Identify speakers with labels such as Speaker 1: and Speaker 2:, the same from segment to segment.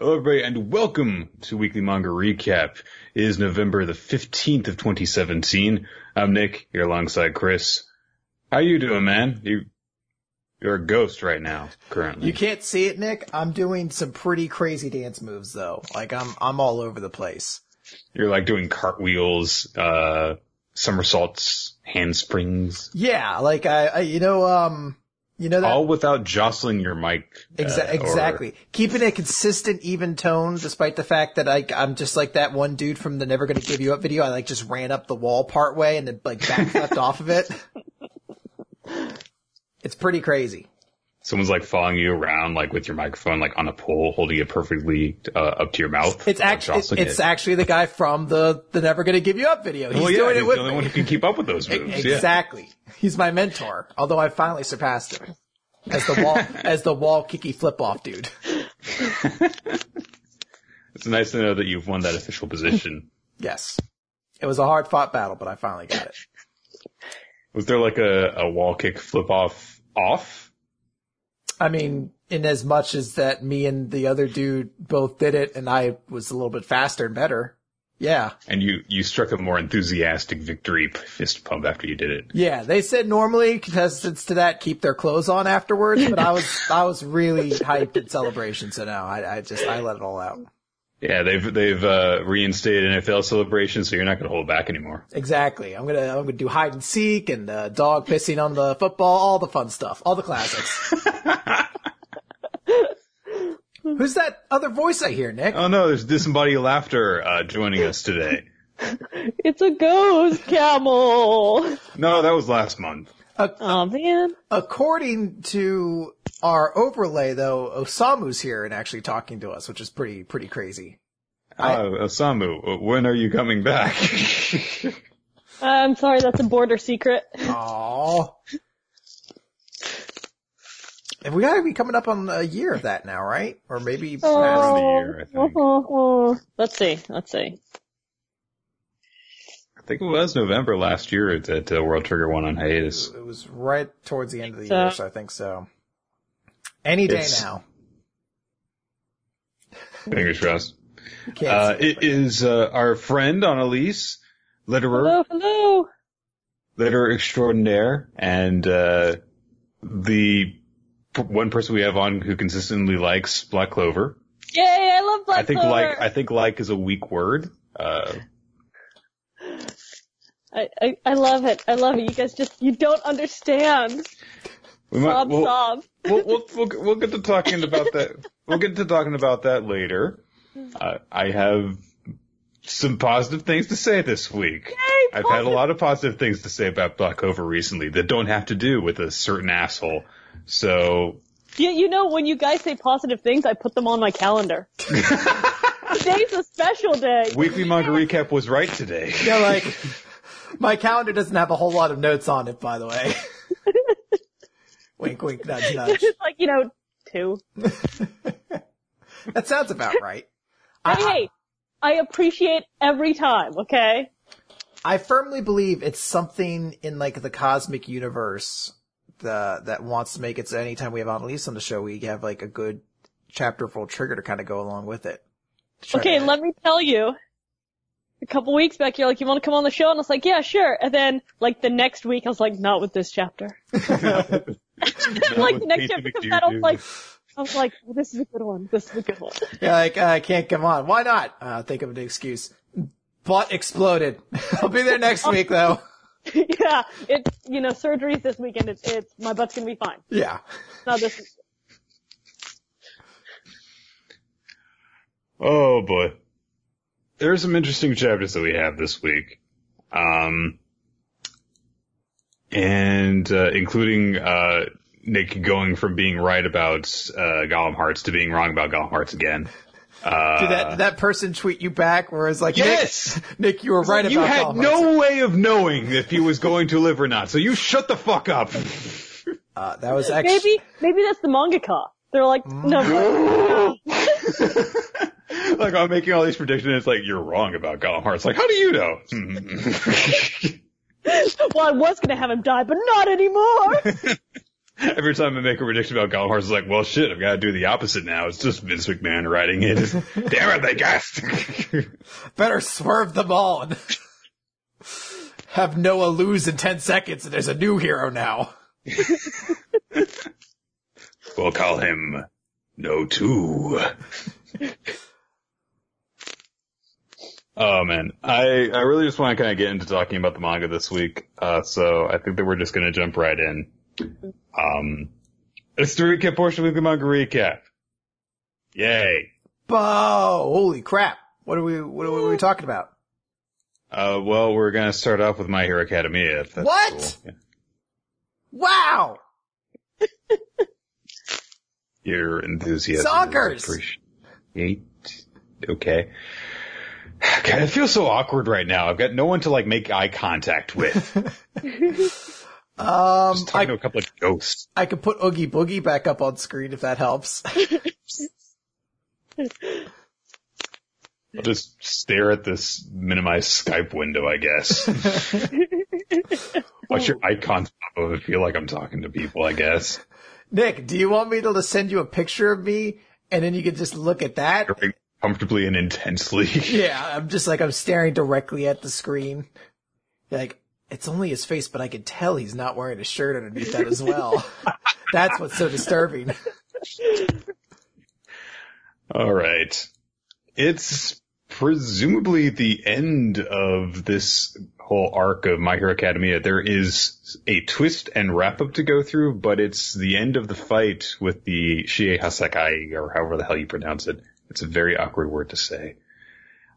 Speaker 1: Hello everybody and welcome to Weekly Manga Recap. It is November the 15th of 2017. I'm Nick, here alongside Chris. How you doing, man? You, you're a ghost right now, currently.
Speaker 2: You can't see it, Nick. I'm doing some pretty crazy dance moves though. Like I'm, I'm all over the place.
Speaker 1: You're like doing cartwheels, uh, somersaults, handsprings.
Speaker 2: Yeah, like I, I you know, um, you know that
Speaker 1: All without jostling your mic. uh,
Speaker 2: Exa-
Speaker 1: or-
Speaker 2: exactly. Keeping a consistent, even tone, despite the fact that I, I'm just like that one dude from the Never Gonna Give You Up video. I like just ran up the wall part way and then like backflipped off of it. It's pretty crazy.
Speaker 1: Someone's like following you around, like with your microphone, like on a pole, holding it perfectly, uh, up to your mouth.
Speaker 2: It's actually, it's,
Speaker 1: it.
Speaker 2: actually the guy from the, the Never Gonna Give You Up video. He's
Speaker 1: Well, yeah,
Speaker 2: doing
Speaker 1: he's
Speaker 2: it with
Speaker 1: the only
Speaker 2: me.
Speaker 1: one who can keep up with those moves. Yeah.
Speaker 2: Exactly. He's my mentor. Although I finally surpassed him as the wall as the wall kicky flip off dude.
Speaker 1: It's nice to know that you've won that official position.
Speaker 2: Yes. It was a hard fought battle, but I finally got it.
Speaker 1: Was there like a, a wall kick flip off off?
Speaker 2: I mean, in as much as that me and the other dude both did it and I was a little bit faster and better. Yeah.
Speaker 1: And you, you struck a more enthusiastic victory fist pump after you did it.
Speaker 2: Yeah. They said normally contestants to that keep their clothes on afterwards, but I was, I was really hyped in celebration. So no, I, I just, I let it all out.
Speaker 1: Yeah, they've, they've, uh, reinstated NFL celebration, so you're not gonna hold back anymore.
Speaker 2: Exactly. I'm gonna I'm gonna do hide and seek and uh, dog pissing on the football, all the fun stuff, all the classics. Who's that other voice I hear, Nick?
Speaker 1: Oh no, there's disembodied laughter, uh, joining us today.
Speaker 3: It's a ghost camel.
Speaker 1: No, that was last month.
Speaker 3: Oh man.
Speaker 2: According to our overlay, though, Osamu's here and actually talking to us, which is pretty pretty crazy. I-
Speaker 1: Uh, Osamu, when are you coming back?
Speaker 3: Uh, I'm sorry, that's a border secret.
Speaker 2: Aww. And we gotta be coming up on a year of that now, right? Or maybe uh,
Speaker 1: Past the
Speaker 2: past.
Speaker 1: year, I think.
Speaker 3: Oh, oh. Let's see. Let's see.
Speaker 1: I think it was November last year that uh, World Trigger went on hiatus.
Speaker 2: It was right towards the end of the
Speaker 3: So-
Speaker 2: year, so I think so. Any day
Speaker 1: It's-
Speaker 2: now.
Speaker 1: Fingers crossed. Uh, it is uh, our friend Annaliese, letterer,
Speaker 3: Hello, hello.
Speaker 1: letterer extraordinaire, and uh, the p- one person we have on who consistently likes Black Clover.
Speaker 3: Yay, I love Black clover.
Speaker 1: I think
Speaker 3: Clover.
Speaker 1: like I think like is a weak word. Uh,
Speaker 3: I, I, I love it. I love it. You guys just, you don't understand.
Speaker 1: we might
Speaker 3: Sob,
Speaker 1: we'll,
Speaker 3: sob.
Speaker 1: we'll, we'll we'll we'll get to talking about that. We'll get to talking about that later. Uh, I have some positive things to say this week.
Speaker 3: Yay,
Speaker 1: I've had a lot of positive things to say about Black Clover recently that don't have to do with a certain asshole. So
Speaker 3: You, you know, when you guys say positive things, I put them on my calendar. Today's a special day.
Speaker 1: Weekly Manga Recap was right today.
Speaker 2: Yeah, like my calendar doesn't have a whole lot of notes on it, by the way. wink, wink, nudge, nudge.
Speaker 3: It's like, you know, two.
Speaker 2: That sounds about right. I,
Speaker 3: Hey, hey, I appreciate every time, okay?
Speaker 2: I firmly believe it's something in like the cosmic universe the, that wants to make it so anytime we have Annaliese on the show, we have like a good chapter full trigger to kind of go along with it.
Speaker 3: Okay, let me tell you. A couple weeks back, you're like, you want to come on the show? And I was like, yeah, sure. And then, like, the next week, I was like, not with this chapter. like, the next chapter comes out, I was like, I was like, well, this is a good one. This is a good one.
Speaker 2: Yeah, like, uh, I can't come on. Why not? Uh, think of an excuse. Butt exploded. I'll be there next week though.
Speaker 3: yeah, it's, you know, surgeries this weekend. It's, it's, my butt's gonna be fine.
Speaker 2: Yeah.
Speaker 3: No, this is,
Speaker 1: Oh boy. There are some interesting chapters that we have this week. Um, and, uh, including, uh, Nick going from being right about, uh, Golem Hearts to being wrong about Golem Hearts again. Uh,
Speaker 2: Did that, did that person tweet you back where it's like,
Speaker 1: Yes!
Speaker 2: Nick, Nick, you were right about
Speaker 1: you had
Speaker 2: Gollum
Speaker 1: no way of knowing if he was going to live or not, so you shut the fuck up.
Speaker 2: Uh, that was actually,
Speaker 3: maybe, maybe that's the mangaka. They're like, no,
Speaker 1: like I'm making all these predictions, it's like you're wrong about Golem Hearts. Like, how do you know?
Speaker 3: well, I was gonna have him die, but not anymore.
Speaker 1: Every time I make a prediction about Galahorn, it's like, well, shit, I've got to do the opposite now. It's just Vince McMahon writing it. Damn it, they guessed.
Speaker 2: Better swerve them all and have Noah lose in 10 seconds and there's a new hero now.
Speaker 1: we'll call him No Two. Oh man, I I really just want to kind of get into talking about the manga this week. Uh, so I think that we're just gonna jump right in. Um, it's the recap portion of the manga recap. Yay!
Speaker 2: Bo! Holy crap! What are we? What are we talking about?
Speaker 1: Uh, well, we're gonna start off with My Hero Academia. If that's
Speaker 2: What?
Speaker 1: cool. Yeah.
Speaker 2: Wow!
Speaker 1: Your enthusiasm. is
Speaker 2: Zonkers!
Speaker 1: Appreciate. Okay. God, it feels so awkward right now. I've got no one to like make eye contact with.
Speaker 2: Um,
Speaker 1: Just talking
Speaker 2: I,
Speaker 1: to a couple of ghosts.
Speaker 2: I could put Oogie Boogie back up on screen if that helps.
Speaker 1: I'll just stare at this minimized Skype window, I guess. Watch your icons pop up and feel like I'm talking to people, I guess.
Speaker 2: Nick, do you want me to send you a picture of me and then you can just look at that?
Speaker 1: Comfortably and intensely.
Speaker 2: Yeah, I'm just like, I'm staring directly at the screen. Like, it's only his face, but I can tell he's not wearing a shirt underneath that as well. That's what's so disturbing.
Speaker 1: All right. It's presumably the end of this whole arc of My Hero Academia. There is a twist and wrap up to go through, but it's the end of the fight with the Shie Hassaikai, or however the hell you pronounce it. It's a very awkward word to say.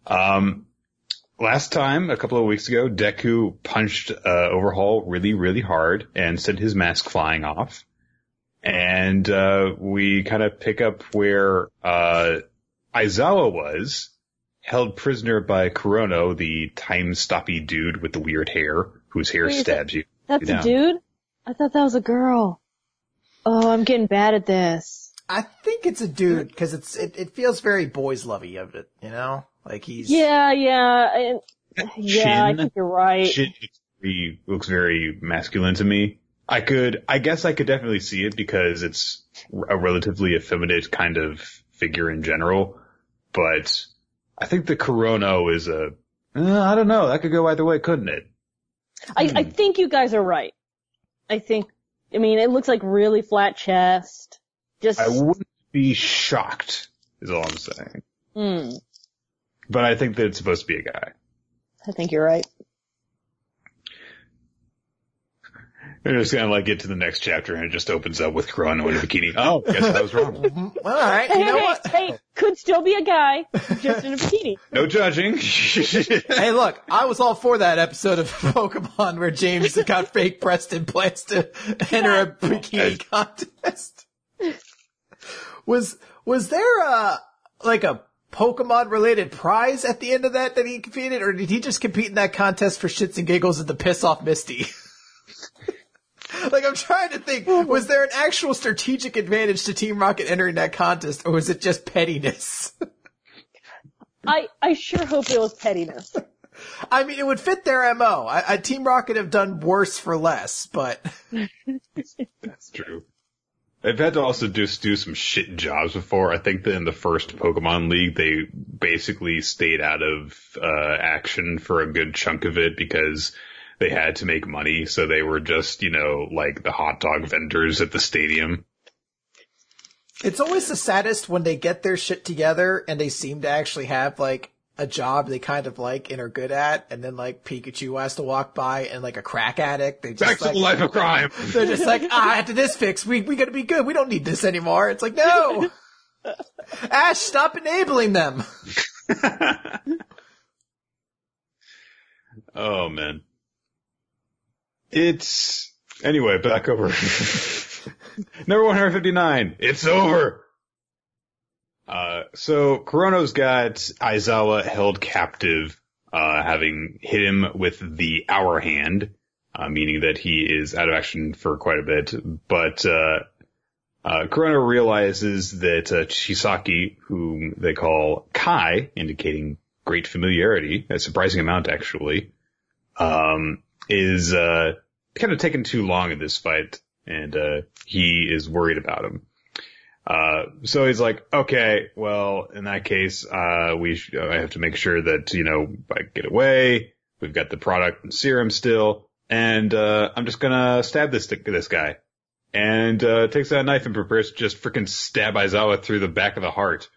Speaker 1: Um, last time, a couple of weeks ago, Deku punched uh, Overhaul really, really hard and sent his mask flying off. And uh, we kind of pick up where uh, Aizawa was, held prisoner by Kurono, the time-stoppy dude with the weird hair, whose hair
Speaker 3: Wait,
Speaker 1: stabs you.
Speaker 3: That's
Speaker 1: down.
Speaker 3: a dude? I thought that was a girl. Oh, I'm getting bad at this.
Speaker 2: I think it's a dude because it's it, it feels very boys lovey of it, you know? Like he's
Speaker 3: Yeah, yeah, I, yeah, I think you're right.
Speaker 1: Shit he looks very masculine to me. I could, I guess I could definitely see it because it's a relatively effeminate kind of figure in general, but I think the Kurono is a, uh, I don't know, that could go either way, couldn't it?
Speaker 3: I, I think you guys are right. I think, I mean, it looks like really flat chest. Just,
Speaker 1: I wouldn't be shocked, is all I'm saying.
Speaker 3: hmm,
Speaker 1: But I think that it's supposed to be a guy.
Speaker 3: I think you're right.
Speaker 1: They're just gonna like get to the next chapter and it just opens up with Kurono in a bikini. Oh, guess I was wrong.
Speaker 2: Mhm. all right.
Speaker 3: Hey,
Speaker 2: You know
Speaker 3: hey,
Speaker 2: what?
Speaker 3: hey, could still be a guy, just in a bikini.
Speaker 1: No judging.
Speaker 2: Hey, look, I was all for that episode of Pokemon where James got fake breast implants to enter a bikini contest. Was was there a like a Pokemon related prize at the end of that that he competed, or did he just compete in that contest for shits and giggles and to piss off Misty? like I'm trying to think, oh was there an actual strategic advantage to Team Rocket entering that contest, or was it just pettiness?
Speaker 3: I, I sure hope it was pettiness.
Speaker 2: I mean, it would fit their MO. I, I, Team Rocket have done worse for less, but
Speaker 1: That's true. They've had to also just do some shit jobs before. I think that in the first Pokemon League, they basically stayed out of uh, action for a good chunk of it because they had to make money. So they were just, you know, like the hot dog vendors at the stadium.
Speaker 2: it's always the saddest when they get their shit together and they seem to actually have like a job they kind of like and are good at, and then like Pikachu has to walk by and like a crack addict, they
Speaker 1: Back
Speaker 2: just
Speaker 1: to
Speaker 2: like
Speaker 1: the life of crime.
Speaker 2: they're just like ah after this fix we we gotta be good we don't need this anymore. It's like no, Ash stop enabling them.
Speaker 1: oh man. It's anyway. Back over. Number 159. It's over. Uh, so Kurono's got Aizawa held captive, uh, having hit him with the hour hand, uh, meaning that he is out of action for quite a bit. But, uh, uh, Kurono realizes that, uh, Chisaki, whom they call Kai, indicating great familiarity, a surprising amount actually, um, is, uh, kind of taking too long in this fight and, uh, he is worried about him. Uh, so he's like, okay, well, in that case, uh, we, sh- I have to make sure that, you know, I get away. We've got the product and serum still, and, uh, I'm just gonna stab this, this guy. And, uh, takes a knife and prepares to just freaking stab Aizawa through the back of the heart.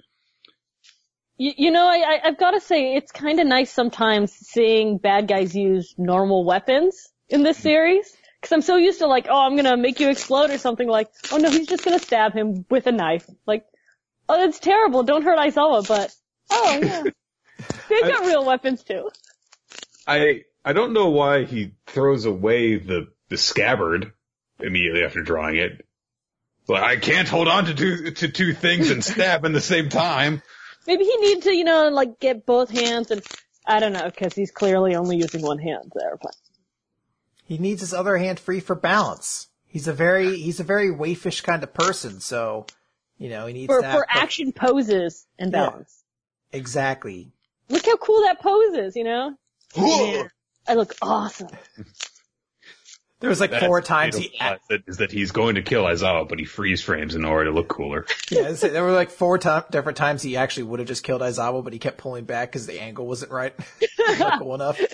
Speaker 3: You, you know, I, I, I've got to say, it's kind of nice sometimes seeing bad guys use normal weapons in this series. Cause I'm so used to like, oh, I'm gonna make you explode or something like, oh no, he's just gonna stab him with a knife. Like, oh, that's terrible. Don't hurt Aizawa, but, oh yeah. They've got real weapons too.
Speaker 1: I, I don't know why he throws away the, the scabbard immediately after drawing it. Like, I can't hold on to two, to two things and stab in the same time.
Speaker 3: Maybe he needed to, you know, like get both hands and, I don't know, cause he's clearly only using one hand there, but.
Speaker 2: He needs his other hand free for balance. He's a very, he's a very waifish kind of person, so, you know, he needs
Speaker 3: For,
Speaker 2: to have
Speaker 3: for action poses and
Speaker 2: Yeah.
Speaker 3: balance.
Speaker 2: Exactly.
Speaker 3: Look how cool that pose is, you know? Yeah. I look awesome.
Speaker 2: There was like
Speaker 1: That's
Speaker 2: four times he,
Speaker 1: plot that is that he's going to kill Aizawa, but he freeze frames in order to look cooler.
Speaker 2: yeah, there were like four ti different times he actually would have just killed Aizawa, but he kept pulling back because the angle wasn't right. Not cool enough.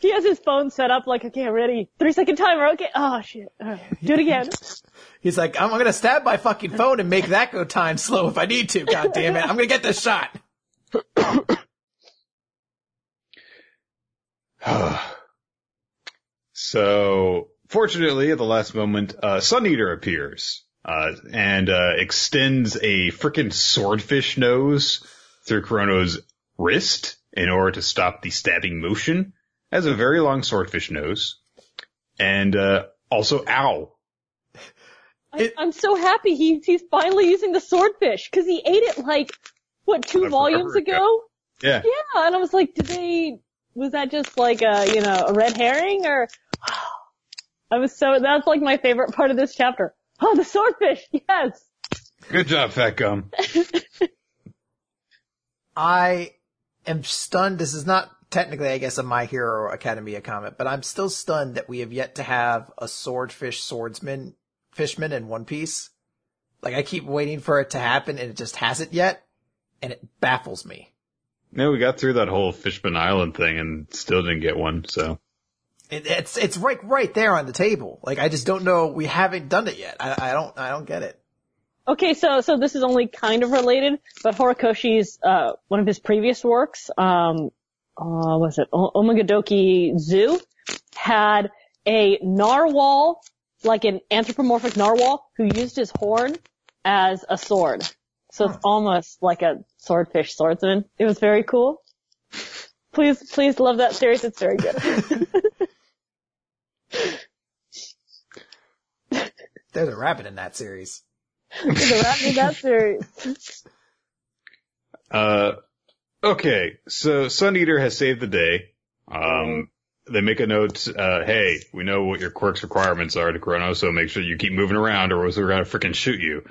Speaker 3: He has his phone set up like, okay, I'm ready. Three second timer, okay. Oh shit. All right. Do it again.
Speaker 2: He's like, I'm gonna stab my fucking phone and make that go time slow if I need to. God damn it. I'm gonna get this shot.
Speaker 1: so, fortunately, at the last moment, uh, Sun Eater appears, uh, and, uh, extends a frickin' swordfish nose through Chrono's wrist in order to stop the stabbing motion. Has a very long swordfish nose. And, uh, also ow.
Speaker 3: I,
Speaker 2: It-
Speaker 3: I'm so happy he, he's finally using the swordfish because he ate it like, what, two volumes
Speaker 1: ago.
Speaker 3: ago?
Speaker 1: Yeah.
Speaker 3: Yeah, and I was like, did they, was that just like a, you know, a red herring or, I was so, that's like my favorite part of this chapter. Oh, the swordfish, yes!
Speaker 1: Good job, Fat Gum.
Speaker 2: I am stunned. This is not technically, I guess, a My Hero Academia comment, but I'm still stunned that we have yet to have a swordfish swordsman, fishman in One Piece. Like I keep waiting for it to happen and it just hasn't yet, and it baffles me.
Speaker 1: No, we got through that whole Fishman Island thing and still didn't get one, so.
Speaker 2: It, it's it's right right there on the table. Like I just don't know. We haven't done it yet. I, I don't I don't get it.
Speaker 3: Okay, so, so this is only kind of related, but Horikoshi's, uh, one of his previous works, um, uh, was it o- Omagadoki Zoo, had a narwhal, like an anthropomorphic narwhal, who used his horn as a sword. So it's almost like a swordfish swordsman. It was very cool. Please, please love that series. It's very good.
Speaker 2: There's a rabbit in that series.
Speaker 3: There's a wrap in that series.
Speaker 1: Uh, okay, so Sun Eater has saved the day. Um, they make a note, uh, hey, we know what your quirk's requirements are to Chrono, so make sure you keep moving around or else we're gonna frickin' shoot you.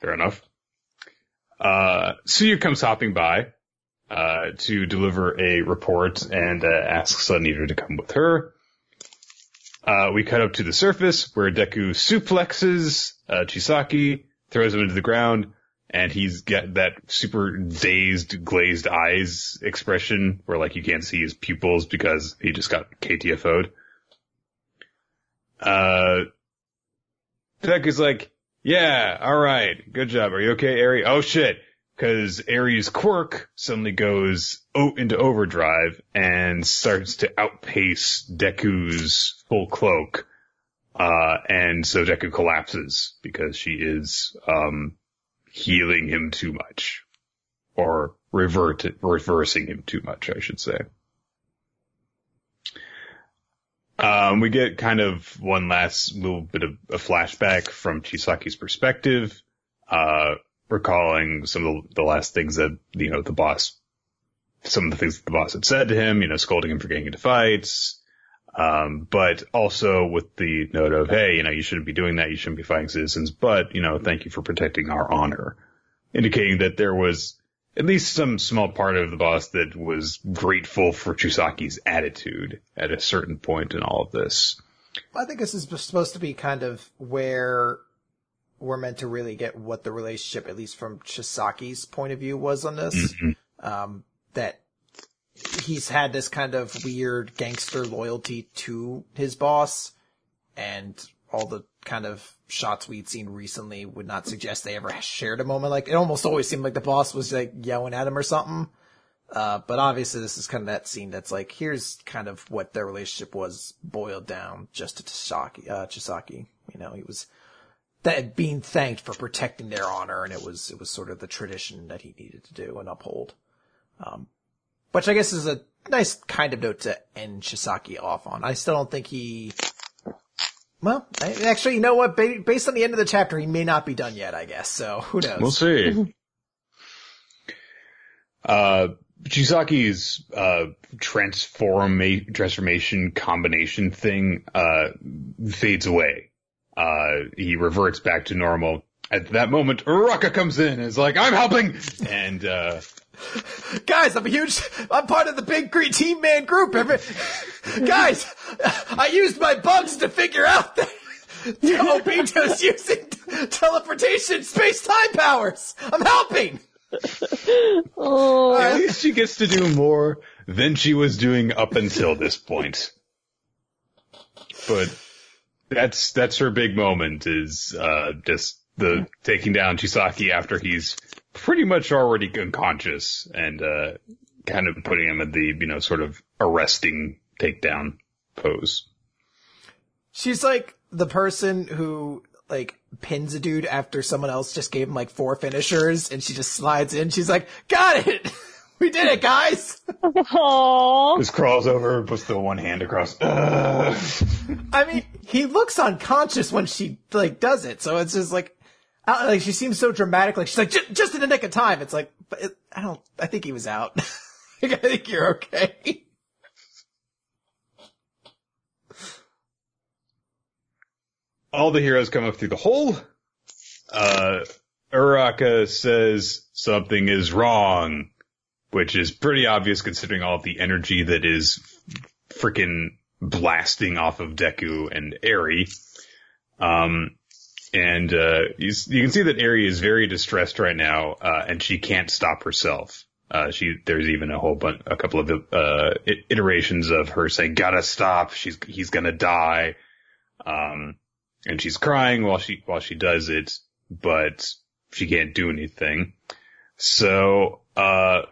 Speaker 1: Fair enough. Uh, Tsuyu comes hopping by, uh, to deliver a report and, uh, asks Sun Eater to come with her. Uh, we cut up to the surface where Deku suplexes, uh, Chisaki, throws him into the ground, and he's got that super dazed, glazed eyes expression where like you can't see his pupils because he just got KTFO'd. Uh, Deku's like, yeah, alright, good job. Are you okay, Eri? Oh shit. Cause Eri's quirk suddenly goes into overdrive and starts to outpace Deku's full cloak. Uh, and so Deku collapses because she is, um, healing him too much. Or revert, reversing him too much, I should say. Um, we get kind of one last little bit of a flashback from Chisaki's perspective, uh, recalling some of the, last things that, you know, the boss, some of the things that the boss had said to him, you know, scolding him for getting into fights, um, but also with the note of, hey, you know, you shouldn't be doing that. You shouldn't be fighting citizens, but, you know, thank you for protecting our honor. Indicating that there was at least some small part of the boss that was grateful for Chisaki's attitude at a certain point in all of this.
Speaker 2: I think this is supposed to be kind of where we're meant to really get what the relationship, at least from Chisaki's point of view, was on this.
Speaker 1: Mm-hmm.
Speaker 2: Um, that he's had this kind of weird gangster loyalty to his boss, and all the kind of shots we'd seen recently would not suggest they ever shared a moment like it almost always seemed like the boss was like yelling at him or something. Uh, but obviously this is kind of that scene that's like, here's kind of what their relationship was boiled down just to Chisaki, uh, Chisaki. You know, he was that being thanked for protecting their honor and it was, it was sort of the tradition that he needed to do and uphold. Um, which I guess is a nice kind of note to end Chisaki off on. I still don't think he, well, I, actually, you know what? Ba- based on the end of the chapter, he may not be done yet, I guess. So who knows?
Speaker 1: We'll see. uh, Chisaki's, uh, transforma- transformation combination thing, uh, fades away. Uh, he reverts back to normal. At that moment, Uraka comes in and is like, I'm helping! And, uh,
Speaker 2: Guys, I'm a huge, I'm part of the big green team man group. Every, guys, I used my bugs to figure out that Obito's using teleportation space-time powers. I'm helping!
Speaker 3: Oh,
Speaker 1: at least she gets to do more than she was doing up until this point. But that's, that's her big moment is, uh, just the taking down Chisaki after he's pretty much already unconscious and, uh, kind of putting him in the, you know, sort of arresting takedown pose.
Speaker 2: She's like the person who like pins a dude after someone else just gave him like four finishers and she just slides in. She's like, got it! We did it, guys!
Speaker 3: Aww.
Speaker 1: Just crawls over, puts the one hand across. Uh,
Speaker 2: I mean, he looks unconscious when she like does it, so it's just like, like she seems so dramatic. Like she's like, "Ju- just in the nick of time. It's like, but it, I don't. I think he was out. I think you're okay.
Speaker 1: all the heroes come up through the hole. Uh, Uraka says something is wrong, which is pretty obvious considering all the energy that is freaking blasting off of Deku and Eri. Um, and, uh, you, you can see that Eri is very distressed right now, uh, and she can't stop herself. Uh, she, there's even a whole bunch, a couple of, uh, iterations of her saying, gotta stop, she's, he's gonna die. Um, and she's crying while she while she does it, but she can't do anything. So uh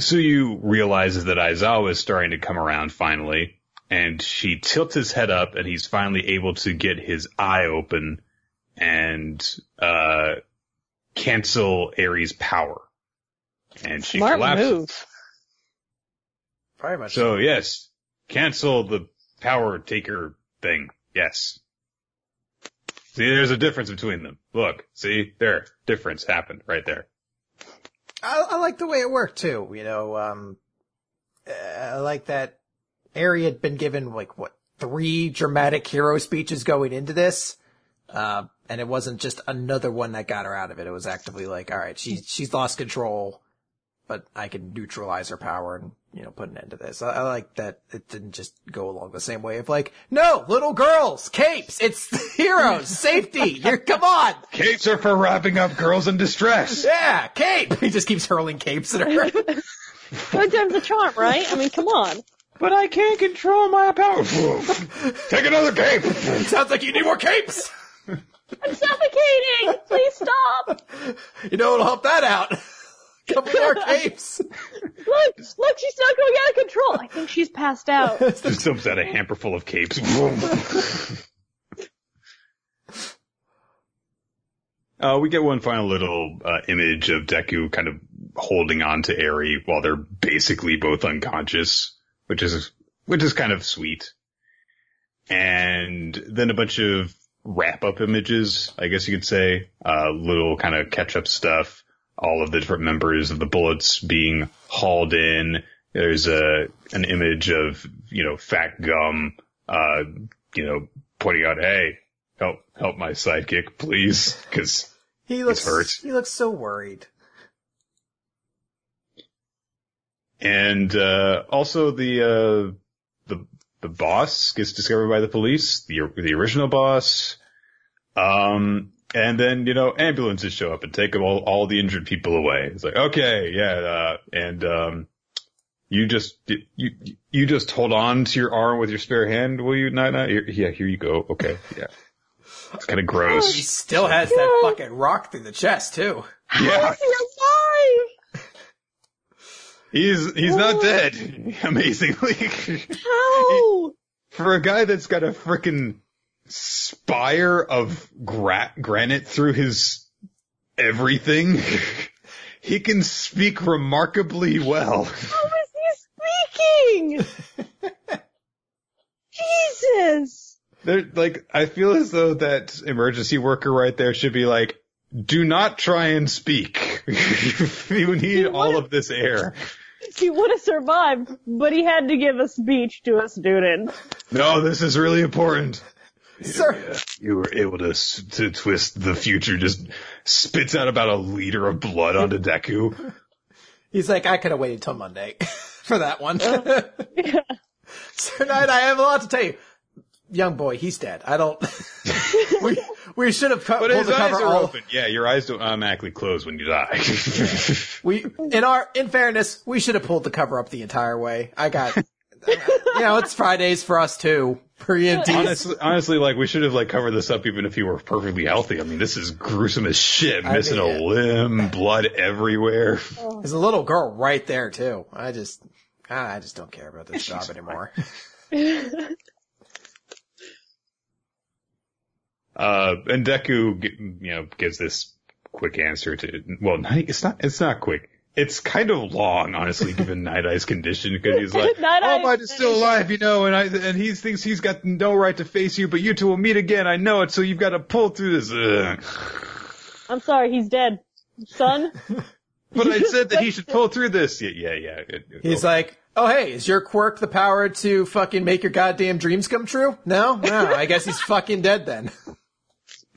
Speaker 1: Tsuyu realizes that Aizawa is starting to come around finally, and she tilts his head up and he's finally able to get his eye open and uh cancel Eri's power. And she
Speaker 3: Smart
Speaker 1: collapses.
Speaker 3: move.
Speaker 2: Very much.
Speaker 1: So yes, cancel the power taker thing. Yes. See, there's a difference between them. Look, see, there, difference happened right there.
Speaker 2: I, I like the way it worked too. You know, um, I like that Eri had been given like what three dramatic hero speeches going into this, uh, and it wasn't just another one that got her out of it. It was actively like, all right, she she's lost control, but I can neutralize her power and you know put an end to this. I, I like that it didn't just go along the same way of like, no, little girls, capes, it's heroes, safety. You're come on,
Speaker 1: Capes are for wrapping up girls in distress.
Speaker 2: yeah, cape. He just keeps hurling capes at her.
Speaker 3: Third time's a charm, right? I mean, come on.
Speaker 1: But I can't control my power. Take another cape.
Speaker 2: Sounds like you need more capes.
Speaker 3: I'm suffocating! Please stop!
Speaker 2: You know what'll help that out? Couple more capes.
Speaker 3: Look, look, she's not going out of control. I think she's passed out.
Speaker 1: Just dumps out a hamper full of capes. Uh, we get one final little uh, image of Deku kind of holding on to Eri while they're basically both unconscious, which is which is kind of sweet. And then a bunch of wrap up images, I guess you could say, uh, little kind of catch up stuff. All of the different members of the Bullets being hauled in. There's a an image of you know Fat Gum, uh, you know, pointing out, hey, help help my sidekick, please, because
Speaker 2: He looks
Speaker 1: hurt.
Speaker 2: he looks so worried.
Speaker 1: and uh, also the uh, the the boss gets discovered by the police, the the original boss. Um, and then you know ambulances show up and take all all the injured people away. It's like okay, yeah, uh, and um, you just you you just hold on to your arm with your spare hand, will you? Not, not yeah. Here you go. Okay, yeah. It's kind of gross.
Speaker 2: He still has that fucking rock through the chest too.
Speaker 1: Yeah.
Speaker 3: How's?
Speaker 1: He's he's not dead. Amazingly,
Speaker 3: How?
Speaker 1: for a guy that's got a freaking spire of gra- granite through his everything, he can speak remarkably well.
Speaker 3: How is he speaking? Jesus.
Speaker 1: They're like, I feel as though that emergency worker right there should be like, do not try and speak. you need all of this air.
Speaker 3: He would have survived, but he had to give a speech to a student.
Speaker 1: No, this is really important.
Speaker 2: Sir,
Speaker 1: You were able to to twist the future. Just spits out about a liter of blood onto Deku.
Speaker 2: he's like, I could have waited till Monday for that one. Oh. Sir Knight, I have a lot to tell you. Young boy, he's dead. I don't. we we should have cut
Speaker 1: But
Speaker 2: pulled
Speaker 1: his
Speaker 2: the
Speaker 1: eyes
Speaker 2: cover
Speaker 1: are
Speaker 2: all.
Speaker 1: open. Yeah, your eyes don't automatically close when you die.
Speaker 2: We in our in fairness, we should have pulled the cover up the entire way. I got. you know, it's Fridays for us too. E
Speaker 1: honestly, honestly, like we should have like covered this up even if he were perfectly healthy. I mean, this is gruesome as shit.
Speaker 2: I
Speaker 1: Missing
Speaker 2: mean,
Speaker 1: a limb, blood everywhere.
Speaker 2: There's a little girl right there too. I just, I just don't care about this job anymore.
Speaker 1: Uh, and Deku, you know, gives this quick answer to, well, it's not, it's not quick. It's kind of long, honestly, given Night Eye's condition, because he's like,
Speaker 3: Night
Speaker 1: oh,
Speaker 3: Eye-
Speaker 1: Might is still alive, you know, and I, and he thinks he's got no right to face you, but you two will meet again, I know it, so you've got to pull through this. Ugh.
Speaker 3: I'm sorry, he's dead. Son?
Speaker 1: But I said that he should pull through this. Yeah, yeah, yeah. It- it-
Speaker 2: He's like, oh hey, is your quirk the power to fucking make your goddamn dreams come true? No? No, I guess he's fucking dead then.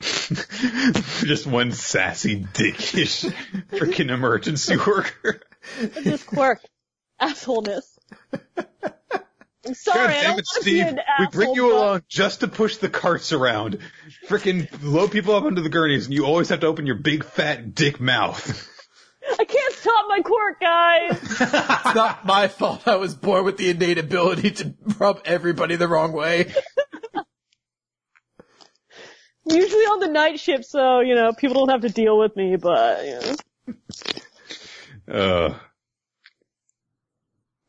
Speaker 1: Just one sassy, dickish, freaking emergency worker.
Speaker 3: It's his quirk. Assholeness. I'm sorry,
Speaker 1: God
Speaker 3: I don't
Speaker 1: damn
Speaker 3: want
Speaker 1: it,
Speaker 3: to be
Speaker 1: Steve.
Speaker 3: an
Speaker 1: We bring you
Speaker 3: but
Speaker 1: along just to push the carts around. Freaking load people up onto the gurneys, and you always have to open your big fat dick mouth.
Speaker 3: I can't stop my quirk, guys!
Speaker 2: It's not my fault I was born with the innate ability to rub everybody the wrong way.
Speaker 3: Usually on the night shift, so, you know, people don't have to deal with me, but, you know.
Speaker 1: Uh,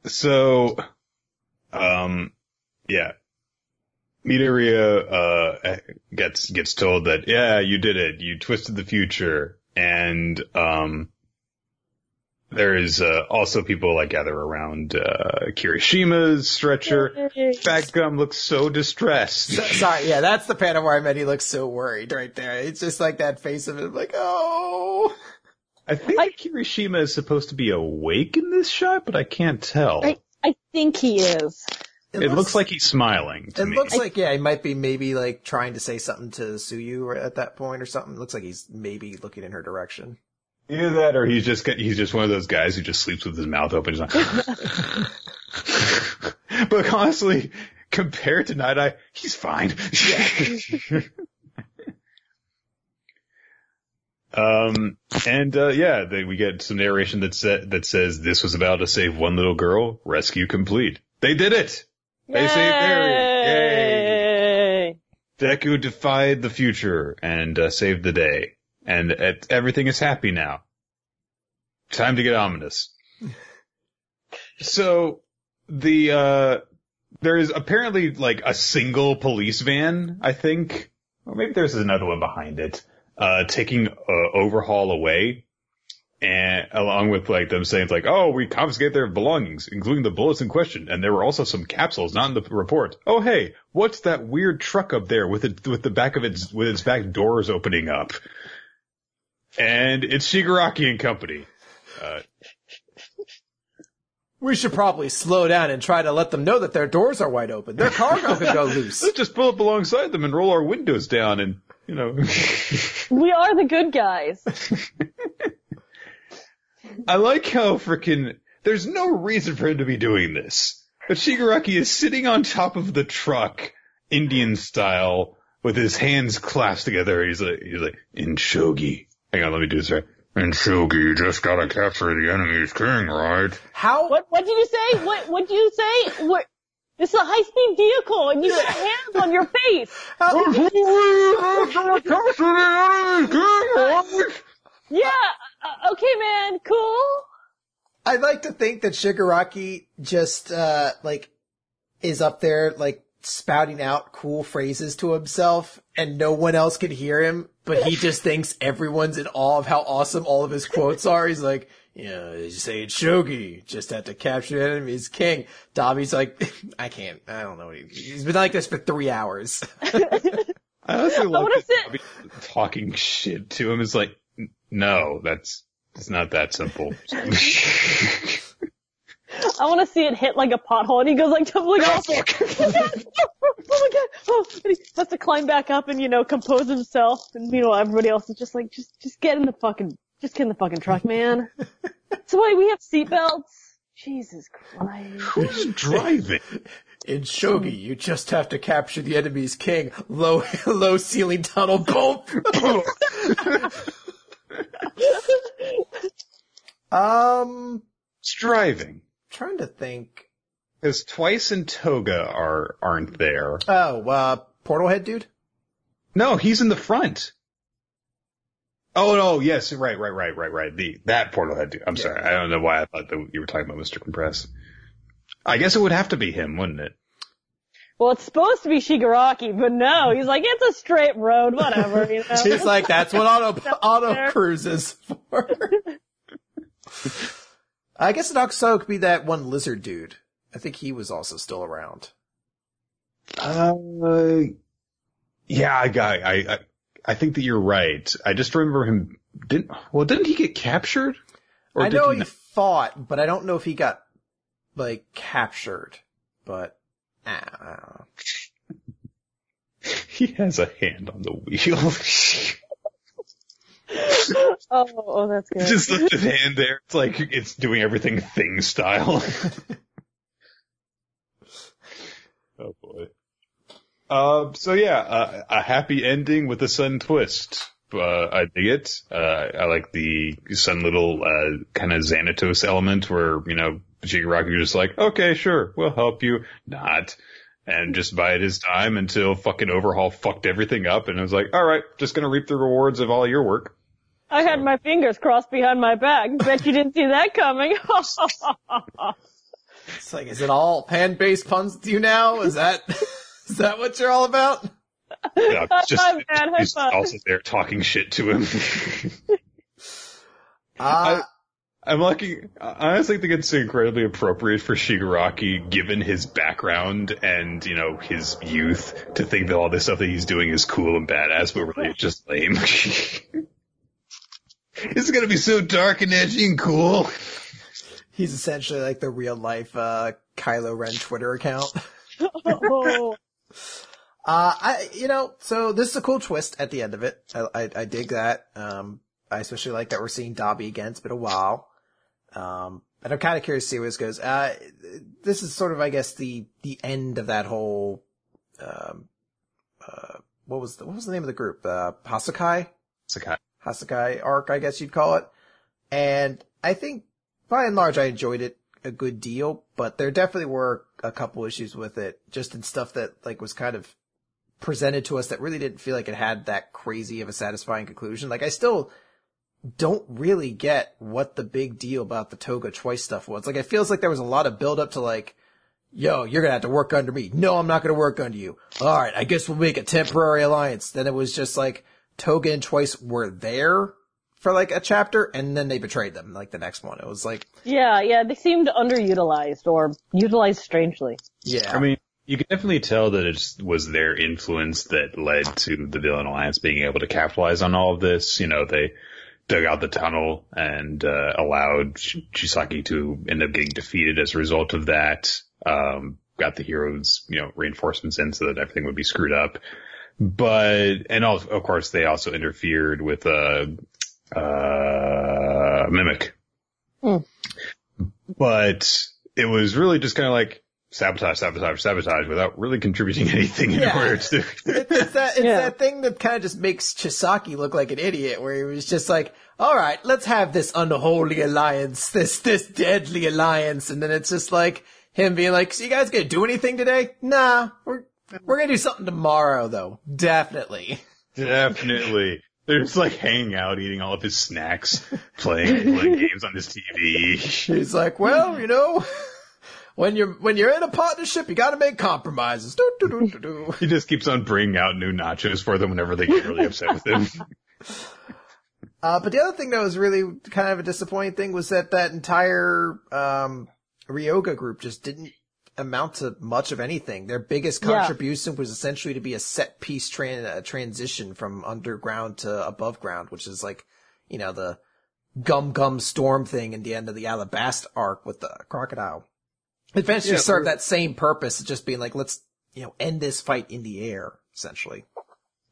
Speaker 1: so, um, yeah. Midoriya, uh, gets, gets told that, yeah, you did it. You twisted the future. And, um, there is, uh, also people like gather around, uh, Kirishima's stretcher. Fat Gum looks so distressed.
Speaker 2: So- Sorry, yeah, that's the panel where I meant he looks so worried right there. It's just like that face of him, like, oh.
Speaker 1: I think
Speaker 3: I-
Speaker 1: Kirishima is supposed to be awake in this shot, but I can't tell.
Speaker 3: I, I think he is.
Speaker 1: it looks, like he's smiling to
Speaker 2: It
Speaker 1: me.
Speaker 2: looks like, yeah, he might be maybe like trying to say something to Tsuyu at that point or something. It looks like he's maybe looking in her direction.
Speaker 1: Either that, or he's just he's just one of those guys who just sleeps with his mouth open. He's like, but honestly, compared to Night Eye, he's fine. um, and uh, yeah, they, we get some narration that sa- that says this was about to save one little girl. Rescue complete. They did it. They saved Eri.
Speaker 3: Yay!
Speaker 1: Deku defied the future and uh, saved the day, and it, everything is happy now. Time to get ominous. so the uh there is apparently like a single police van, I think, or maybe there's another one behind it, uh taking uh, overhaul away. And along with like them saying like, oh, we confiscate their belongings, including the bullets in question, and there were also some capsules not in the report. Oh, hey, what's that weird truck up there with it with the back of its with its back doors opening up? And it's Shigaraki and Company. Uh,
Speaker 2: We should probably slow down and try to let them know that their doors are wide open. Their cargo could go loose.
Speaker 1: let's just pull up alongside them and roll our windows down, and you know.
Speaker 3: We are the good guys.
Speaker 1: I like how freaking there's no reason for him to be doing this. But Shigaraki is sitting on top of the truck, Indian style, with his hands clasped together. He's like, he's like, in shogi. Hang on, let me do this right. In shogi, you just gotta capture the enemy's king, right?
Speaker 2: How?
Speaker 3: What what did you say? What what did you say? What? This is a high speed vehicle, and you got hands on your face.
Speaker 2: how
Speaker 3: Yeah. Uh, okay, man. Cool.
Speaker 2: I'd like to think that Shigaraki just, uh, like, is up there, like, spouting out cool phrases to himself and no one else can hear him, but he just thinks everyone's in awe of how awesome all of his quotes are. He's like, you know, you say it's shogi, just have to capture the enemy's king. Dabi's like, I can't, I don't know. He, he's been like this for three hours.
Speaker 1: I honestly love
Speaker 3: wanna
Speaker 1: that
Speaker 3: sit-
Speaker 1: Dabi talking shit to him is like, no, that's, it's not that simple.
Speaker 3: I want to see it hit like a pothole, and he goes like tumbling
Speaker 1: Oh,
Speaker 3: off.
Speaker 1: fuck.
Speaker 3: oh my god! Oh, and he has to climb back up and you know compose himself. And meanwhile, everybody else is just like, just just get in the fucking, just get in the fucking truck, man. so wait, we have seatbelts. Jesus Christ!
Speaker 1: Who's driving?
Speaker 2: In shogi, you just have to capture the enemy's king. Low, low ceiling tunnel, boom. um,
Speaker 1: Who's driving?
Speaker 2: Trying to think.
Speaker 1: Because Twice and Toga are, aren't there.
Speaker 2: Oh, uh, portal head dude?
Speaker 1: No, he's in the front. Oh no, yes, right, right, right, right, right. The that portal head. dude. I'm
Speaker 2: Yeah.
Speaker 1: sorry, I don't know why I thought that you were talking about Mr. Compress. I guess it would have to be him, wouldn't it?
Speaker 3: Well, it's supposed to be Shigaraki, but no, he's like, it's a straight road, whatever. You know?
Speaker 2: He's like, that's what auto, auto
Speaker 3: there.
Speaker 2: cruise is for. I guess it also could be that one lizard dude. I think he was also still around.
Speaker 1: Uh, yeah, I got, I, I, I think that you're right. I just remember him. Didn't well? Didn't he get captured?
Speaker 2: I know
Speaker 1: he
Speaker 2: he fought, but I don't know if he got, like, captured. But, ah, I don't know.
Speaker 1: He has a hand on the wheel.
Speaker 3: oh, oh, that's good.
Speaker 1: just left his hand there. It's like it's doing everything thing style. oh boy. Uh, so yeah, uh, a happy ending with a sun twist. Uh, I dig it. Uh, I like the sun little, uh, kind of Xanatos element where, you know, Shigaraki just like, okay, sure, we'll help you. Not. And just bide his time until fucking Overhaul fucked everything up and I was like, alright, just gonna reap the rewards of all your work.
Speaker 3: I had my fingers crossed behind my back. Bet you didn't see that coming.
Speaker 2: It's like, is it all pan-based puns to you now? Is that, is that what you're all about?
Speaker 1: Yeah,
Speaker 3: High
Speaker 1: just,
Speaker 3: five, man, high
Speaker 1: he's
Speaker 3: five.
Speaker 1: also there talking shit to him.
Speaker 2: Uh,
Speaker 1: I'm lucky. I honestly think it's incredibly appropriate for Shigaraki, given his background and you know his youth, to think that all this stuff that he's doing is cool and badass, but really it's just lame. it's gonna be so dark and edgy and cool.
Speaker 2: he's essentially like the real life, uh, Kylo Ren Twitter account.
Speaker 3: oh,
Speaker 2: Uh, I, you know, so this is a cool twist at the end of it. I, I, I dig that. Um, I especially like that we're seeing Dabi again. It's been a while. Um, and I'm kind of curious to see where this goes. Uh, this is sort of, I guess, the, the end of that whole, um, uh, what was the, what was the name of the group? Uh, Hassaikai?
Speaker 1: Sakai.
Speaker 2: Hassaikai arc, I guess you'd call it. And I think by and large I enjoyed it a good deal, but there definitely were a couple issues with it, just in stuff that like was kind of presented to us that really didn't feel like it had that crazy of a satisfying conclusion. Like I still don't really get what the big deal about the Toga Twice stuff was. Like it feels like there was a lot of build up to like, yo, you're gonna have to work under me. No, I'm not gonna work under you. Alright, I guess we'll make a temporary alliance. Then it was just like Toga and Twice were there for like a chapter and then they betrayed them like the next one. It was like,
Speaker 3: yeah, yeah, they seemed underutilized or utilized strangely.
Speaker 2: yeah.
Speaker 1: I mean, you can definitely tell that it was their influence that led to the Villain Alliance being able to capitalize on all of this. You know, they dug out the tunnel and uh, allowed Ch- Chisaki to end up getting defeated as a result of that. Um, got the heroes, you know, reinforcements in so that everything would be screwed up. But, and also, of course, they also interfered with, uh, uh, Mimic.
Speaker 3: Hmm.
Speaker 1: But it was really just kind of like, sabotage, sabotage, sabotage without really contributing anything in
Speaker 2: Yeah.
Speaker 1: order to.
Speaker 2: It's, it's that, it's
Speaker 3: Yeah.
Speaker 2: that thing that kind of just makes Chisaki look like an idiot, where he was just like, all right, let's have this unholy alliance, this, this deadly alliance. And then it's just like him being like, so you guys gonna do anything today? Nah, we're, we're gonna do something tomorrow though. Definitely.
Speaker 1: Definitely. They're just like hanging out, eating all of his snacks, playing, playing games on his TV.
Speaker 2: He's like, well, you know, when you're, when you're in a partnership, you gotta make compromises. Do, do, do, do, do.
Speaker 1: He just keeps on bringing out new nachos for them whenever they get really upset with him.
Speaker 2: Uh, but the other thing that was really kind of a disappointing thing was that that entire, um, Ryukyu group just didn't amount to much of anything. Their biggest
Speaker 3: Yeah.
Speaker 2: contribution was essentially to be a set piece tran- uh, transition from underground to above ground, which is like, you know, the gum gum storm thing in the end of the Alabasta arc with the crocodile. Eventually
Speaker 1: Yeah,
Speaker 2: served that same purpose, just being like, let's, you know, end this fight in the air, essentially.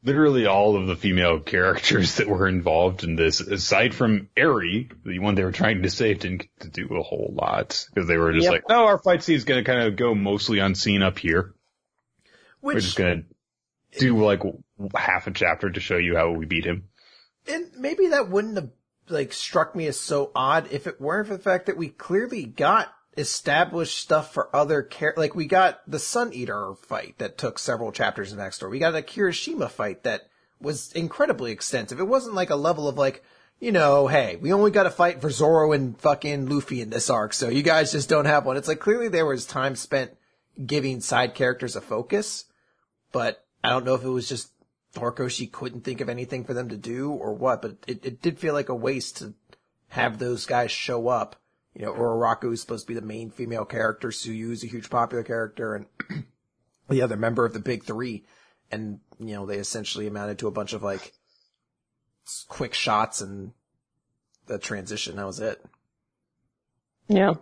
Speaker 1: Literally all of the female characters that were involved in this, aside from Eri, the one they were trying to save, didn't get to do a whole lot. Because they were just
Speaker 3: Yep.
Speaker 1: like, no, our fight scene is going to kind of go mostly unseen up here.
Speaker 2: Which
Speaker 1: We're just going to do like half a chapter to show you how we beat him.
Speaker 2: And maybe that wouldn't have like struck me as so odd if it weren't for the fact that we clearly got established stuff for other char- like we got the Sun Eater fight that took several chapters in Backstory. We got a Kirishima fight that was incredibly extensive. It wasn't like a level of like, you know, hey, we only got to fight for Zoro and fucking Luffy in this arc, so you guys just don't have one. It's like clearly there was time spent giving side characters a focus, but I don't know if it was just Horikoshi couldn't think of anything for them to do or what, but it, it did feel like a waste to have those guys show up. You know, Uraraka is supposed to be the main female character, Tsuyu is a huge popular character, and the other member of the big three. And, you know, they essentially amounted to a bunch of like quick shots and the transition. That was it.
Speaker 3: Yeah.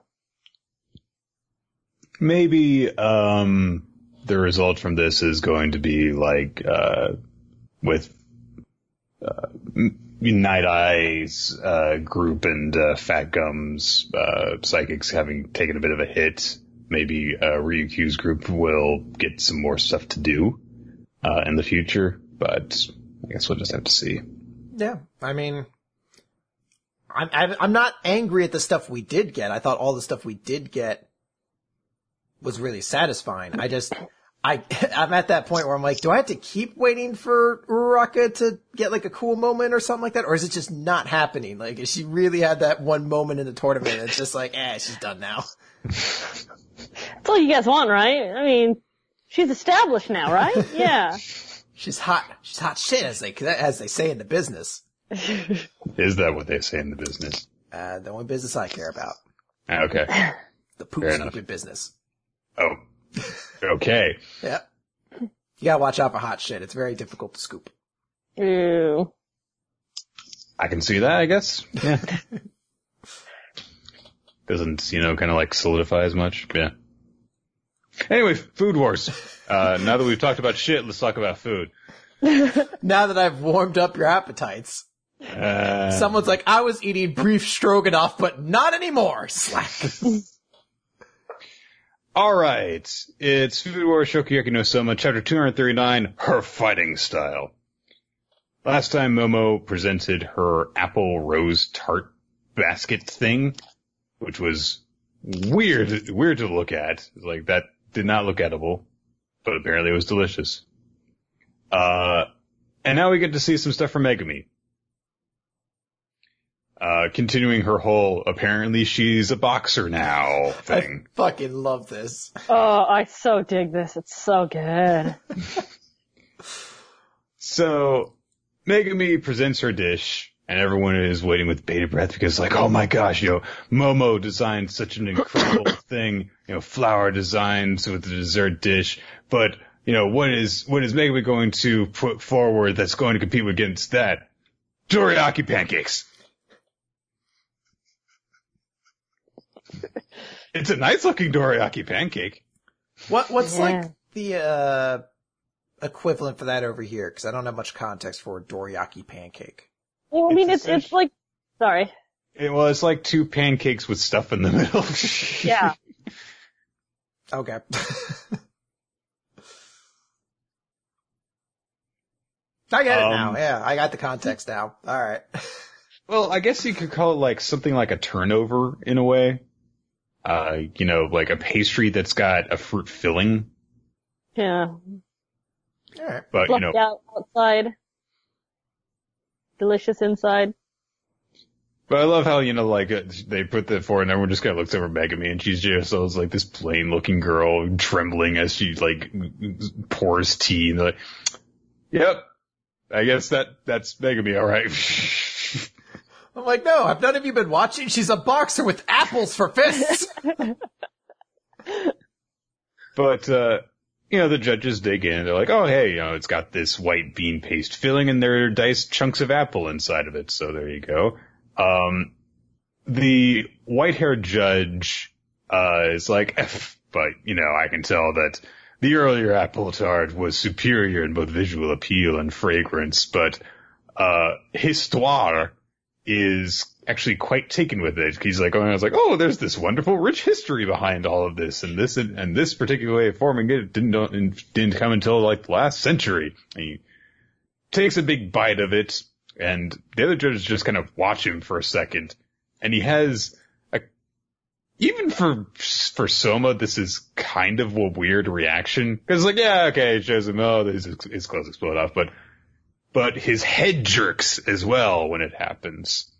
Speaker 1: Maybe, um, the result from this is going to be like, uh, with, uh, M- Night Eyes, uh, group and, uh, Fat Gums, uh, psychics having taken a bit of a hit. Maybe, uh, Ryukyu's group will get some more stuff to do, uh, in the future, but I guess we'll just have to see.
Speaker 2: Yeah. I mean, I'm, I'm I'm not angry at the stuff we did get. I thought all the stuff we did get was really satisfying. I just, I, I'm at that point where I'm like, do I have to keep waiting for Uraraka to get like a cool moment or something like that? Or is it just not happening? Like, is she really had that one moment in the tournament? and It's just like, eh, she's done now.
Speaker 3: That's all you guys want, right? I mean, she's established now, right? Yeah.
Speaker 2: She's hot. She's hot shit, as they, as they say in the business.
Speaker 1: Is that what they say in the business?
Speaker 2: Uh, the only business I care about.
Speaker 1: Ah, Okay.
Speaker 2: The poop
Speaker 1: Fair enough.
Speaker 2: business.
Speaker 1: Oh. Okay.
Speaker 2: Yeah. You gotta watch out for hot shit. It's very difficult to scoop.
Speaker 3: Ew.
Speaker 1: I can see that, I guess. Yeah. Doesn't, you know, kind of like solidify as much. Yeah. Anyway, food wars. Uh, now that we've talked about shit, let's talk about food.
Speaker 2: Now that I've warmed up your appetites,
Speaker 1: Uh,
Speaker 2: someone's like, I was eating beef stroganoff, but not anymore. Slack.
Speaker 1: all right. It's Food Wars Shokugeki no Soma, chapter 239, her fighting style. Last time Momo presented her apple rose tart basket thing, which was weird, weird to look at. Like that did not look edible, but apparently it was delicious. Uh, and now we get to see some stuff from Megumi. Uh, continuing her whole, apparently she's a boxer now
Speaker 2: I
Speaker 1: thing.
Speaker 2: fucking love this.
Speaker 3: Oh, I so dig this. It's so good.
Speaker 1: So, Megumi presents her dish, and everyone is waiting with bated breath because like, oh my gosh, you know, Momo designed such an incredible thing, you know, flower designs with the dessert dish, but, you know, what is, what is Megumi going to put forward that's going to compete against that? Dorayaki pancakes! It's a nice looking Dorayaki pancake.
Speaker 2: What, what's
Speaker 3: Yeah.
Speaker 2: like the, uh, equivalent for that over here? Cause I don't have much context for a dorayaki pancake.
Speaker 3: Well, I mean,
Speaker 1: It's
Speaker 3: it's, it's like, sorry.
Speaker 1: It it's like two pancakes with stuff in the middle.
Speaker 3: Yeah.
Speaker 2: Okay. I get it now.
Speaker 1: Um,
Speaker 2: Yeah, I got the context now. All right.
Speaker 1: Well, I guess you could call it like something like a turnover in a way. Uh, you know, like a pastry that's got a fruit filling,
Speaker 3: Yeah.
Speaker 2: All right.
Speaker 1: but you know,
Speaker 3: out outside. Delicious inside.
Speaker 1: but I love how, you know, like uh, they put that forward and everyone just kind of looks over Megumi and she's just always like this plain looking girl trembling as she like pours tea and they're like, yep, I guess that, that's Megumi, alright.
Speaker 2: I'm like, no, have none of you been watching? She's a boxer with apples for fists.
Speaker 1: But, uh, you know, the judges dig in. They're like, oh, hey, you know, it's got this white bean paste filling and there are diced chunks of apple inside of it. So there you go. Um, the white haired judge, uh, is like, F, but, you know, I can tell that the earlier apple tart was superior in both visual appeal and fragrance, but, uh, histoire is actually quite taken with it. He's like, oh, I was like, oh, there's this wonderful, rich history behind all of this, and this and, and this particular way of forming it didn't didn't come until like the last century. And he takes a big bite of it, and the other judges just kind of watch him for a second, and he has a even for for Soma, this is kind of a weird reaction because like, yeah, okay, it shows him, oh, his his clothes explode off, but but his head jerks as well when it happens.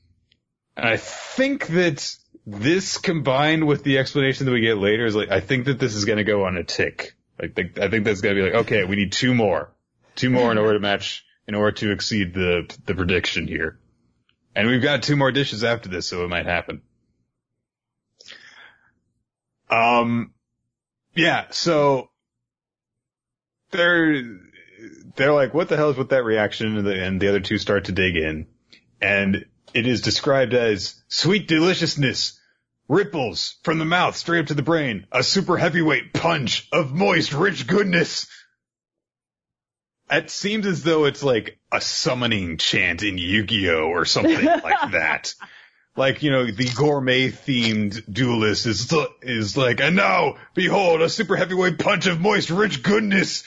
Speaker 1: And I think that this combined with the explanation that we get later is like, I think that this is going to go on a tick. Think, I think that's going to be like, okay, we need two more, two more in order to match, in order to exceed the, the prediction here. And we've got two more dishes after this, so it might happen. Um, yeah, so they're, they're like, what the hell is with that reaction? And the, and the other two start to dig in. And it is described as sweet deliciousness, ripples from the mouth straight up to the brain, a super heavyweight punch of moist, rich goodness. It seems as though it's like a summoning chant in Yu-Gi-Oh or something like that. Like, you know, the gourmet themed duelist is, is like, and now, behold, a super heavyweight punch of moist, rich goodness.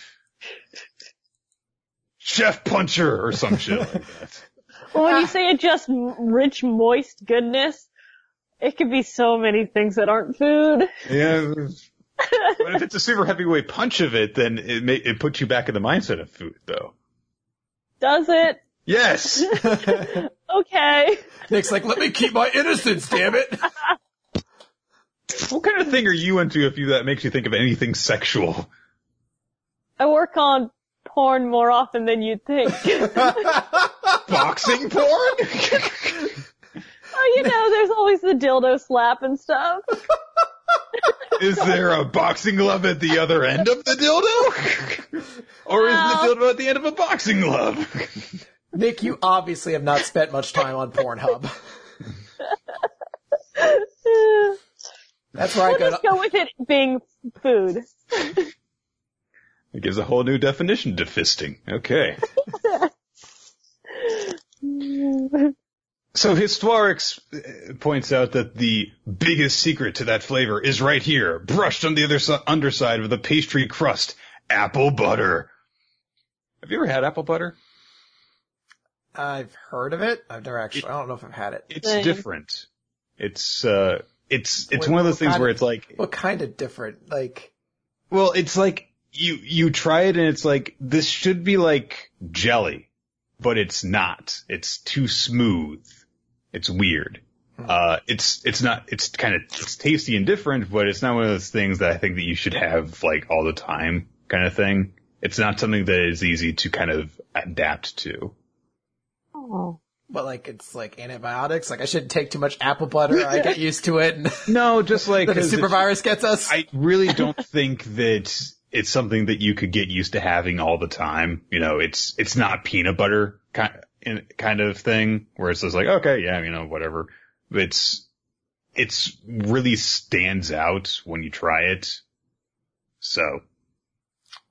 Speaker 1: Chef puncher or some shit like that.
Speaker 3: Well, when you say it just rich, moist goodness, it could be so many things that aren't food.
Speaker 1: Yeah. but if it's a super heavyweight punch of it, then it may, it puts you back in the mindset of food, though.
Speaker 3: Does it?
Speaker 1: Yes.
Speaker 3: Okay.
Speaker 2: Nick's like, let me keep my innocence, damn it.
Speaker 1: what kind of thing are you into if you that makes you think of anything sexual?
Speaker 3: I work on porn more often than you'd think.
Speaker 1: Boxing porn?
Speaker 3: oh, you know, there's always the dildo slap and stuff.
Speaker 1: is there a boxing glove at the other end of the dildo? or is the dildo at the end of a boxing glove?
Speaker 2: Nick, you obviously have not spent much time on Pornhub. That's where I
Speaker 3: We'll
Speaker 2: go.
Speaker 3: just go with it being food.
Speaker 1: It gives a whole new definition to fisting. Okay. So Historix points out that the biggest secret to that flavor is right here, brushed on the other si- underside of the pastry crust, apple butter. Have you ever had apple butter?
Speaker 2: I've heard of it. I've never actually. I don't know if I've had it.
Speaker 1: It's
Speaker 3: Same.
Speaker 1: different. It's uh, it's it's
Speaker 2: Wait,
Speaker 1: one of those things where
Speaker 2: of-
Speaker 1: it's like,
Speaker 2: What kind of different? Like,
Speaker 1: well, it's like you you try it and it's like this should be like jelly, but it's not. It's too smooth. It's weird. Uh, it's, it's not, it's kind of, it's tasty and different, but it's not one of those things that I think that you should have like all the time kind of thing. It's not something that is easy to kind of adapt to.
Speaker 3: Oh.
Speaker 2: but like it's like antibiotics. Like I shouldn't take too much apple butter. I get used to it, and
Speaker 1: No, just like,
Speaker 2: then the
Speaker 1: 'cause
Speaker 2: super virus gets us.
Speaker 1: I really don't think that it's something that you could get used to having all the time. You know, it's, it's not peanut butter kind, kind of thing where it's just like, okay, yeah, you know, whatever. It's, it's really stands out when you try it. So